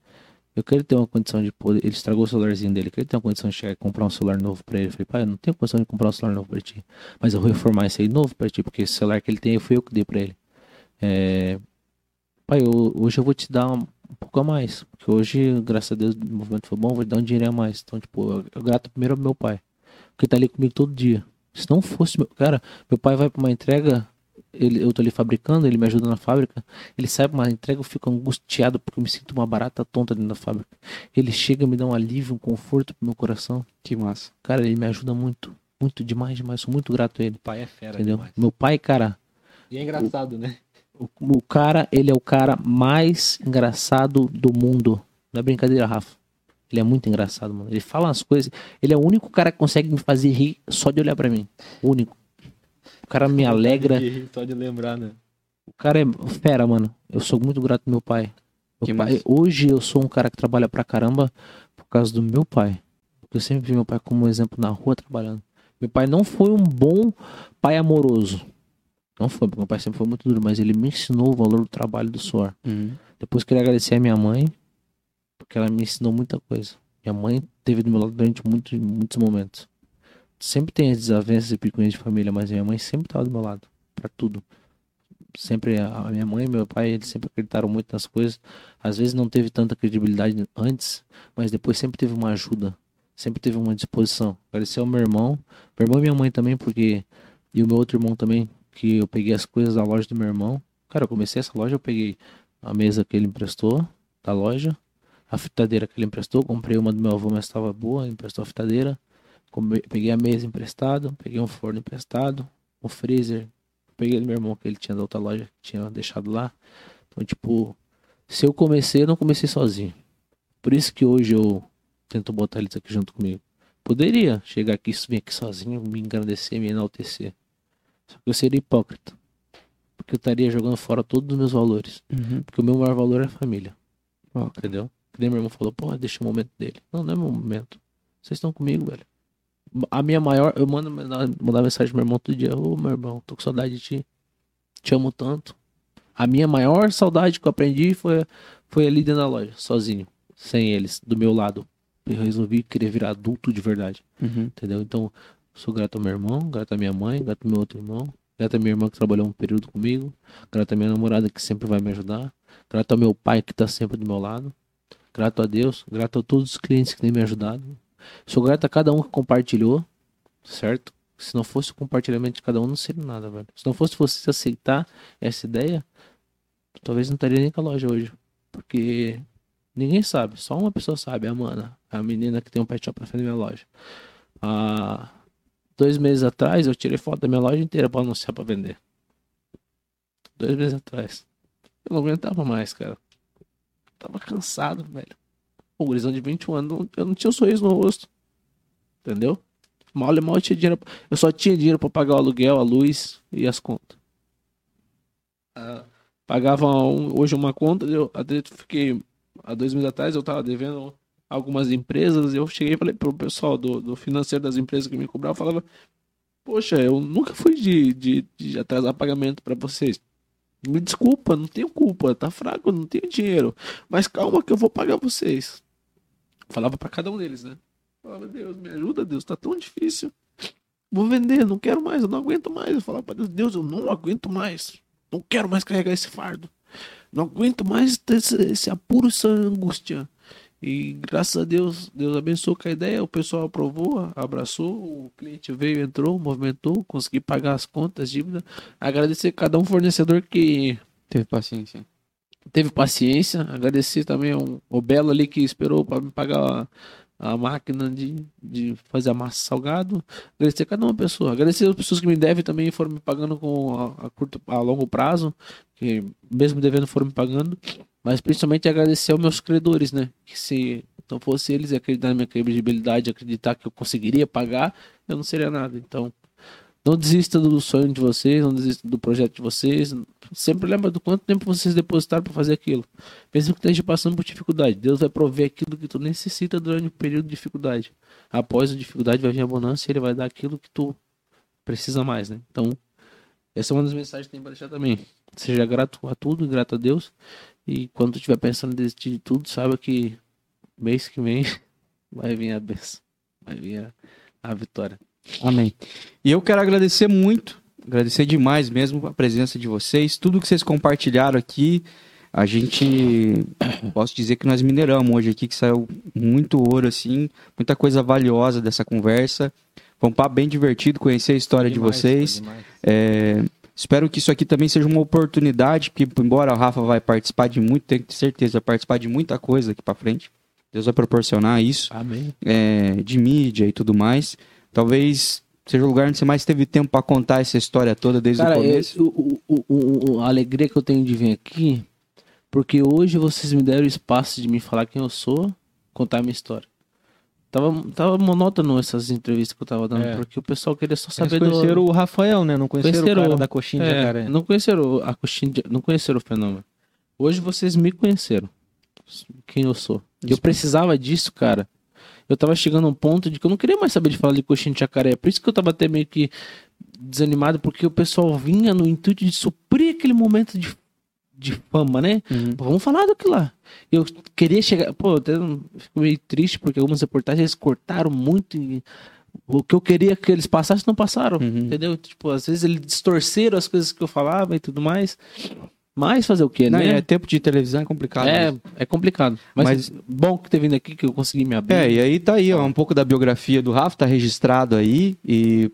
Eu quero ter uma condição de poder. Ele estragou o celularzinho dele. Eu quero ter uma condição de chegar e comprar um celular novo pra ele. Eu falei, pai, eu não tenho condição de comprar um celular novo pra ti. Mas eu vou reformar esse aí novo pra ti, porque esse celular que ele tem fui eu que dei pra ele. É... Pai, eu- hoje eu vou te dar um, um pouco a mais. Porque hoje, graças a Deus, o movimento foi bom, vou dar um dinheiro a mais. Então, tipo, eu, eu grato primeiro ao meu pai. Porque tá ali comigo todo dia. Se não fosse meu. Cara, meu pai vai pra uma entrega, ele, eu tô ali fabricando, ele me ajuda na fábrica. Ele sai pra uma entrega, eu fico angustiado porque eu me sinto uma barata tonta dentro da fábrica. Ele chega, me dá um alívio, um conforto pro meu coração. Que massa. Cara, ele me ajuda muito. Muito demais, demais. Sou muito grato a ele. pai é fera Entendeu? demais. Meu pai, cara, E é engraçado, né? O, cara, ele é o cara mais engraçado do mundo. Não é brincadeira, Rafa. Ele é muito engraçado, mano. Ele fala umas coisas. Ele é o único cara que consegue me fazer rir só de olhar pra mim. O único. O cara me alegra. Só de lembrar, né? O cara é fera, mano. Eu sou muito grato ao meu pai. Meu Que pai- hoje eu sou um cara que trabalha pra caramba por causa do meu pai. Porque eu sempre vi meu pai como um exemplo na rua trabalhando. Meu pai não foi um bom pai amoroso. Não foi, porque meu pai sempre foi muito duro, mas ele me ensinou o valor do trabalho do suor. Uhum. Depois queria agradecer a minha mãe, porque ela me ensinou muita coisa. Minha mãe teve do meu lado durante muitos, muitos momentos. Sempre tem as desavenças e picuinhas de família, mas minha mãe sempre estava do meu lado, pra tudo. Sempre a minha mãe e meu pai, eles sempre acreditaram muito nas coisas. Às vezes não teve tanta credibilidade antes, mas depois sempre teve uma ajuda, sempre teve uma disposição. Agradecer ao meu irmão, meu irmão e minha mãe também, porque e o meu outro irmão também, que eu peguei as coisas da loja do meu irmão. Cara, eu comecei essa loja, eu peguei a mesa que ele emprestou da loja, a fritadeira que ele emprestou, comprei uma do meu avô, mas estava boa, emprestou a fritadeira. Peguei a mesa emprestado, peguei um forno emprestado, um freezer, peguei do meu irmão que ele tinha da outra loja, que tinha deixado lá. Então, tipo, se eu comecei, eu não comecei sozinho. Por isso que hoje eu tento botar eles aqui junto comigo. Poderia chegar aqui, vir aqui sozinho, me engrandecer, me enaltecer. Eu seria hipócrita. Porque eu estaria jogando fora todos os meus valores. Uhum. Porque o meu maior valor é a família. Ó. Entendeu? Que nem meu irmão falou, pô, deixa o momento dele. Não, não é meu momento. Vocês estão comigo, velho. A minha maior, eu mando mandar, mensagem pro meu irmão todo dia, ô meu irmão, tô com saudade de ti. Te amo tanto. A minha maior saudade que eu aprendi foi, foi ali dentro da loja, sozinho. Sem eles, do meu lado. Eu resolvi querer virar adulto de verdade. Uhum. Entendeu? Então, sou grato ao meu irmão, grato à minha mãe, grato ao meu outro irmão, grato à minha irmã que trabalhou um período comigo, grato à minha namorada que sempre vai me ajudar, grato ao meu pai que tá sempre do meu lado, grato a Deus, grato a todos os clientes que têm me ajudado. Sou grato a cada um que compartilhou, certo? Se não fosse o compartilhamento de cada um, não seria nada, velho. Se não fosse você aceitar essa ideia, talvez não estaria nem com a loja hoje. Porque ninguém sabe, só uma pessoa sabe, a Mana, a menina que tem um pet shop na frente da minha loja. Há dois meses atrás eu tirei foto da minha loja inteira pra anunciar pra vender. Dois meses atrás. Eu não aguentava mais, cara. Tava cansado, velho. O gurizão de 21 anos, eu não tinha um sorriso no rosto. Entendeu? Mal e mal eu tinha dinheiro. Eu só tinha dinheiro pra pagar o aluguel, a luz e as contas. Ah, pagava um- hoje uma conta, eu até fiquei. Há dois meses atrás eu tava devendo algumas empresas. Eu cheguei e falei pro pessoal do, do financeiro das empresas que me cobravam, falava, poxa, eu nunca fui de, de, de atrasar pagamento pra vocês. Me desculpa, não tenho culpa, tá fraco, não tenho dinheiro. Mas calma que eu vou pagar vocês. Falava pra cada um deles, né? Falava, Deus, me ajuda, Deus, tá tão difícil. Vou vender, não quero mais, eu não aguento mais. Eu falava pra Deus, Deus, eu não aguento mais. Não quero mais carregar esse fardo. Não aguento mais ter esse, esse apuro, essa angústia. E graças a Deus, Deus abençoou com a ideia, o pessoal aprovou, abraçou, o cliente veio, entrou, movimentou, consegui pagar as contas, dívida. Agradecer a cada um fornecedor que Teve paciência. teve paciência. Agradecer também ao, ao Belo ali que esperou para me pagar a, a máquina de, de fazer a massa salgado. Agradecer a cada uma pessoa. Agradecer as pessoas que me devem também foram me pagando com a, a curto, a longo prazo, que mesmo devendo foram me pagando. Mas principalmente agradecer aos meus credores, né? Que se não fosse eles acreditar na minha credibilidade, acreditar que eu conseguiria pagar, eu não seria nada. Então, não desista do sonho de vocês, não desista do projeto de vocês. Sempre lembra do quanto tempo vocês depositaram para fazer aquilo. Mesmo que esteja passando por dificuldade, Deus vai prover aquilo que tu necessita durante o período de dificuldade. Após a dificuldade vai vir a bonança e ele vai dar aquilo que tu precisa mais, né? Então, essa é uma das mensagens que tem para deixar também. Seja grato a tudo, grato a Deus. E quando tu estiver pensando em desistir de tudo, saiba que mês que vem vai vir a bênção. Vai vir a, a vitória. Amém. E eu quero agradecer muito, agradecer demais mesmo a presença de vocês, tudo que vocês compartilharam aqui. A gente, posso dizer que nós mineramos hoje aqui, que saiu muito ouro, assim, muita coisa valiosa dessa conversa. Foi um papo bem divertido conhecer a história de Demais, vocês. foi demais. É, espero que isso aqui também seja uma oportunidade, porque embora o Rafa vai participar de muito, tenho certeza, vai participar de muita coisa aqui pra frente. Deus vai proporcionar isso Amém. é, de mídia e tudo mais. Talvez seja o lugar onde você mais teve tempo pra contar essa história toda desde Cara, o começo. eu- o- o- o- o- a alegria que eu tenho de vir aqui, porque hoje vocês me deram o espaço de me falar quem eu sou, contar a minha história. Tava, tava monótono essas entrevistas que eu tava dando, É. porque o pessoal queria só Eles saber do... conheceram o Rafael, né? Não conheceram, Conheceram o cara da coxinha de É, jacaré. não conheceram a coxinha, de- não conheceram o fenômeno. Hoje vocês me conheceram. Quem eu sou. Eu precisava disso, cara. Eu tava chegando a um ponto de que eu não queria mais saber de falar de coxinha de jacaré. Por isso que eu tava até meio que desanimado, porque o pessoal vinha no intuito de suprir aquele momento de, de fama, né? Uhum. Vamos falar do que lá. Eu queria chegar. Pô, até fico meio triste porque algumas reportagens cortaram muito. E o que eu queria que eles passassem, não passaram. Uhum. Entendeu? Tipo, às vezes eles distorceram as coisas que eu falava e tudo mais. Mas fazer o quê, Não, né? é tempo de televisão é complicado. É, né? é complicado. Mas, Mas- bom que ter vindo aqui, que eu consegui me abrir. É, e aí tá aí, ó, um pouco da biografia do Rafa, tá registrado aí, e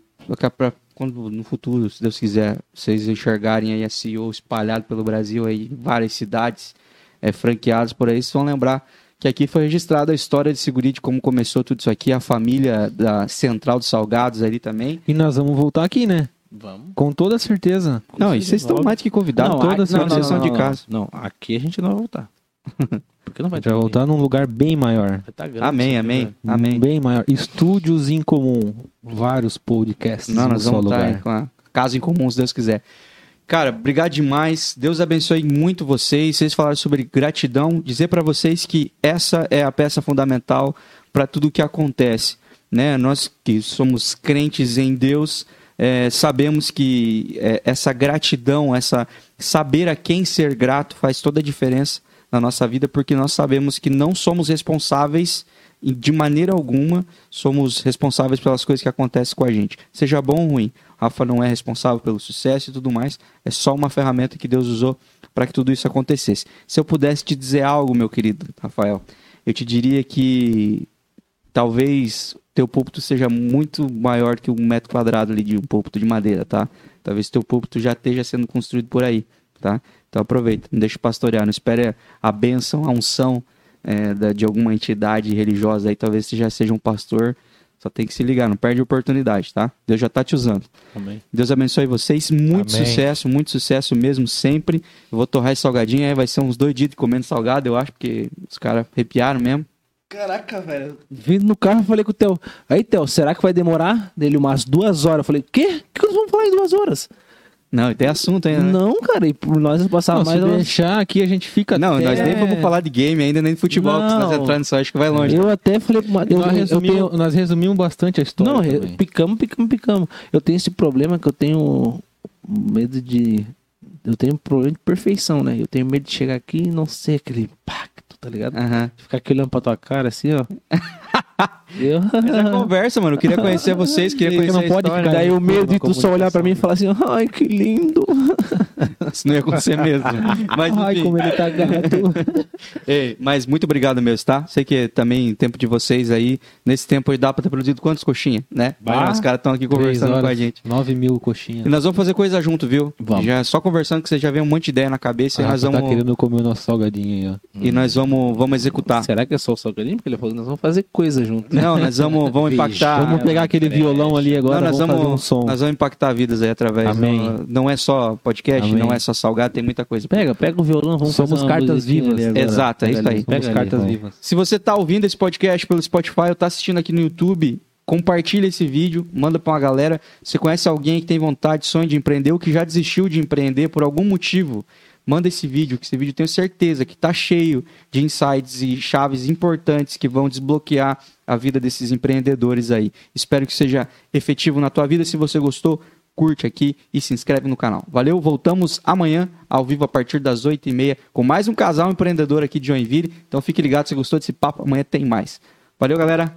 pra, quando no futuro, se Deus quiser, vocês enxergarem aí a CEO espalhado pelo Brasil aí, em várias cidades é, franqueadas por aí, vocês vão lembrar que aqui foi registrada a história de Segurite, como começou tudo isso aqui, a família da Central dos Salgados ali também. E nós vamos voltar aqui, né? Vamos. Com toda certeza. Não, e vocês estão mais que convidados, Não, todas aqui- as vocês são de casa. Não, aqui a gente não vai voltar. Porque não vai gente vai voltar num lugar bem maior. Vai tá grande, Amém, amém, amém. Bem maior. Estúdios em comum. Vários podcasts Não, no nós só vamos estar lugar. com a casa em comum, se Deus quiser. Cara, obrigado demais. Deus abençoe muito vocês. Vocês falaram sobre gratidão. Dizer para vocês que essa é a peça fundamental para tudo o que acontece. Né? Nós que somos crentes em Deus, é, sabemos que é, essa gratidão, essa saber a quem ser grato faz toda a diferença na nossa vida, porque nós sabemos que não somos responsáveis de maneira alguma somos responsáveis pelas coisas que acontecem com a gente. Seja bom ou ruim. Rafa não é responsável pelo sucesso e tudo mais. É só uma ferramenta que Deus usou para que tudo isso acontecesse. Se eu pudesse te dizer algo, meu querido Rafael, eu te diria que talvez teu púlpito seja muito maior que um metro quadrado ali de um púlpito de madeira, tá? Talvez teu púlpito já esteja sendo construído por aí, tá? Então aproveita, não deixe pastorear, não espere a bênção, a unção é, da- de alguma entidade religiosa aí, talvez você já seja um pastor, só tem que se ligar, não perde a oportunidade, tá? Deus já tá te usando. Amém. Deus abençoe vocês, muito Amém. sucesso, muito sucesso mesmo, sempre. Eu vou torrar esse salgadinho, aí vai ser uns dois dias de comendo salgado, eu acho, porque os caras arrepiaram mesmo. Caraca, velho. Vindo no carro, eu falei com o Theo. Aí, Theo, será que vai demorar dele umas duas horas? Eu falei, quê? O que nós vamos falar em duas horas? Não, e tem assunto ainda, né? Não, cara, e por nós passar Não, mais. se nós- deixar aqui, a gente fica Não, até... nós nem vamos falar de game ainda, nem de futebol, que se nós Não. entrar nisso, acho que vai longe. Eu até falei pro Matheus. Nós, eu resumimos, tenho- nós resumimos bastante a história Não, também. picamos, picamos, picamos. Eu tenho esse problema que eu tenho medo de eu tenho problema de perfeição, né? Eu tenho medo de chegar aqui e não ser aquele impacto, tá ligado? Aham. Ficar aqui olhando pra tua cara assim, ó. eu... Mas é conversa, mano. Eu queria conhecer vocês, queria conhecer não a pode história. ficar Daí o medo de tu só olhar pra mim e falar assim, ai, que lindo. Isso não ia acontecer mesmo. Mas, Ai, enfim. como ele tá gato. Ei, mas muito obrigado mesmo, tá? Sei que também tempo de vocês aí, nesse tempo aí dá pra ter produzido quantas coxinhas, né? Bah, Os caras estão aqui conversando com a horas, gente. 9 mil coxinhas. E nós vamos fazer coisa junto, viu? Vamos. Já só conversando que você já vem um monte de ideia na cabeça e Ah, nós tá vamos querendo comer o nosso salgadinho aí, ó. e nós vamos vamos executar. Será que é só o salgadinho? Porque ele falou que nós vamos fazer coisa junto. Não, nós vamos vamos impactar. Vamos pegar aquele violão ali agora, Não, nós vamos, vamos, fazer um som. nós vamos impactar vidas aí através. Amém. Não, não é só podcast, Amém. não é só salgado, tem muita coisa. Pega, pega o violão, vamos Somos cartas vivas. Exato, é Pega isso aí. pega Somos ali, cartas vivas. Se você tá ouvindo esse podcast pelo Spotify ou tá assistindo aqui no YouTube, compartilha esse vídeo, manda pra uma galera. Você conhece alguém que tem vontade, sonho de empreender ou que já desistiu de empreender por algum motivo? Manda esse vídeo, que esse vídeo eu tenho certeza que tá cheio de insights e chaves importantes que vão desbloquear a vida desses empreendedores aí. Espero que seja efetivo na tua vida. Se você gostou, curte aqui e se inscreve no canal. Valeu, voltamos amanhã ao vivo a partir das 8h30 com mais um casal empreendedor aqui de Joinville. Então fique ligado, se gostou desse papo, amanhã tem mais. Valeu, galera.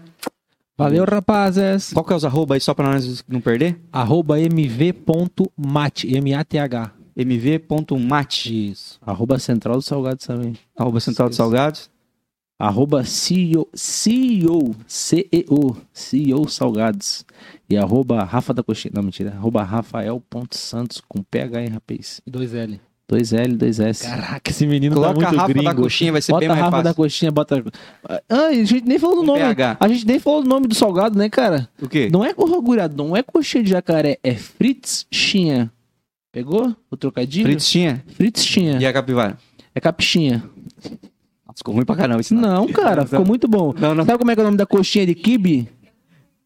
Valeu, rapazes. Qual que é os arroba aí, só para nós não perder? Arroba mv.mat, M-A-T-H. mv.mate, Isso. Arroba Central do Salgado também. arroba Central de Salgados. Arroba CEO, CEO, CEO, CEO Salgados. E arroba Rafa da Coxinha. Não, mentira. Arroba Rafael.santos com PH, hein, rapaz? E dois L. 2L, 2S. Caraca, esse menino tá Coloca a muito Rafa gringo. da coxinha, vai ser Bota bem a mais Rafa da fácil. Coxinha, bota. Ah, a gente nem falou do Com nome. PH. A gente nem falou do nome do salgado, né, cara? O quê? Não é gorgurado, não é coxinha de jacaré, é fritzchinha. Pegou o trocadilho? Fritzchinha Fritzchinha. e a capivara. É capixinha. Nossa, Ficou ruim pra caramba isso. Não, cara, ficou muito bom. Não, não. Sabe como é que é o nome da coxinha de kibe?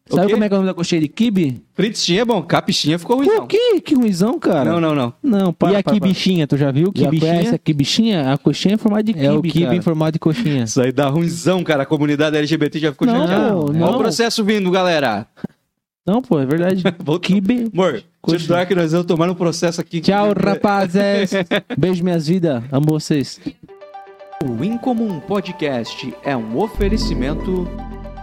Sabe quê? como é que é o nome da coxinha de kibe? Fritzchinha é bom, capixinha ficou ruim. Pô, não. que, ruizão, cara. Não, não, não. Não, para, e a para, quibichinha, tu já viu? Já conhece a quibichinha? A coxinha é em formato de kibe, é o kibe cara. em formato de coxinha. Isso aí dá ruimzão, cara. A comunidade LGBT já ficou Não, chateada. Olha não. o processo vindo, galera. Não, pô, é verdade. Voltou. kibe. Amor, deixa eu que nós vamos tomar um processo aqui. Tchau, rapazes. Beijo, minhas vidas. Amo vocês. O Incomum Podcast é um oferecimento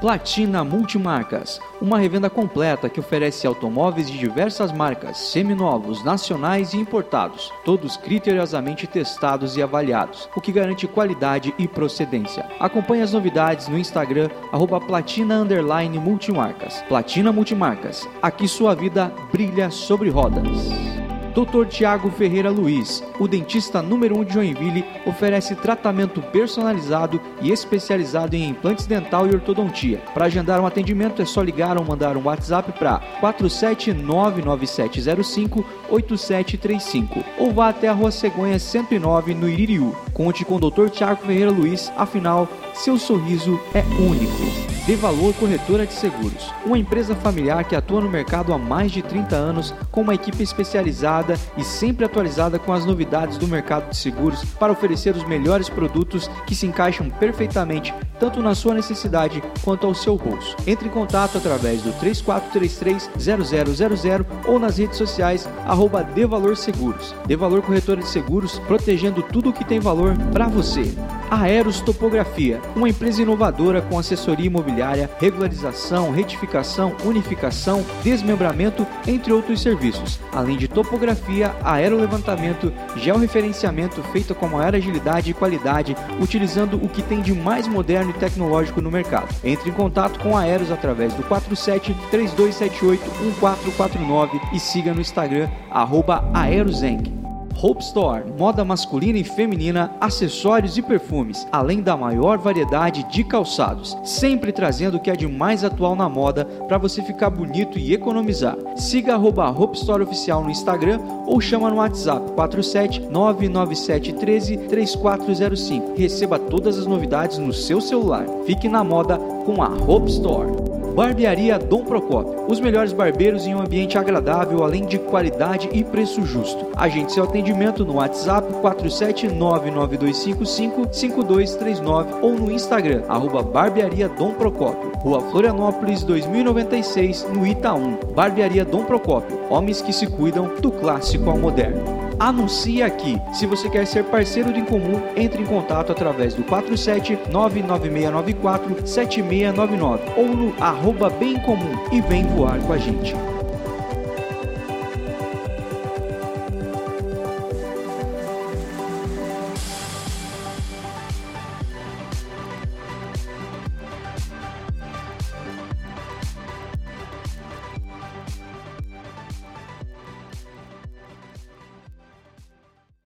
Platina Multimarcas, uma revenda completa que oferece automóveis de diversas marcas, seminovos, nacionais e importados, todos criteriosamente testados e avaliados, o que garante qualidade e procedência. Acompanhe as novidades no Instagram arroba Platina underline Multimarcas. Platina Multimarcas, aqui sua vida brilha sobre rodas. Dr. Tiago Ferreira Luiz, o dentista número 1 um de Joinville, oferece tratamento personalizado e especializado em implantes dental e ortodontia. Para agendar um atendimento é só ligar ou mandar um WhatsApp para 47997058735 ou vá até a Rua Cegonha 109 no Iririú. Conte com o Dr. Tiago Ferreira Luiz, afinal, seu sorriso é único. De Valor Corretora de Seguros, uma empresa familiar que atua no mercado há mais de 30 anos, com uma equipe especializada e sempre atualizada com as novidades do mercado de seguros para oferecer os melhores produtos que se encaixam perfeitamente tanto na sua necessidade quanto ao seu bolso. Entre em contato através do 3433-0000 ou nas redes sociais arroba De Valor Seguros. Corretora de Seguros, protegendo tudo o que tem valor para você. Aeros Topografia, uma empresa inovadora com assessoria imobiliária, regularização, retificação, unificação, desmembramento, entre outros serviços, além de topografia, aerolevantamento, georreferenciamento feito com maior agilidade e qualidade, utilizando o que tem de mais moderno e tecnológico no mercado. Entre em contato com a Aeros através do 47 3278 1449 e siga no Instagram arroba. Hope Store, moda masculina e feminina, acessórios e perfumes, além da maior variedade de calçados, sempre trazendo o que é de mais atual na moda para você ficar bonito e economizar. Siga arroba Hope Store Oficial no Instagram ou chama no WhatsApp 47 997 13 3405. Receba todas as novidades no seu celular. Fique na moda com a Hope Store. Barbearia Dom Procópio. Os melhores barbeiros em um ambiente agradável, além de qualidade e preço justo. Agende seu atendimento no WhatsApp 47992555239 ou no Instagram, arroba Barbearia Dom Procópio. Rua Florianópolis 2096, no Itaú. Barbearia Dom Procópio. Homens que se cuidam do clássico ao moderno. Anuncie aqui. Se você quer ser parceiro do Incomum, entre em contato através do 47 99694 7699 ou no arroba bem comum e vem voar com a gente.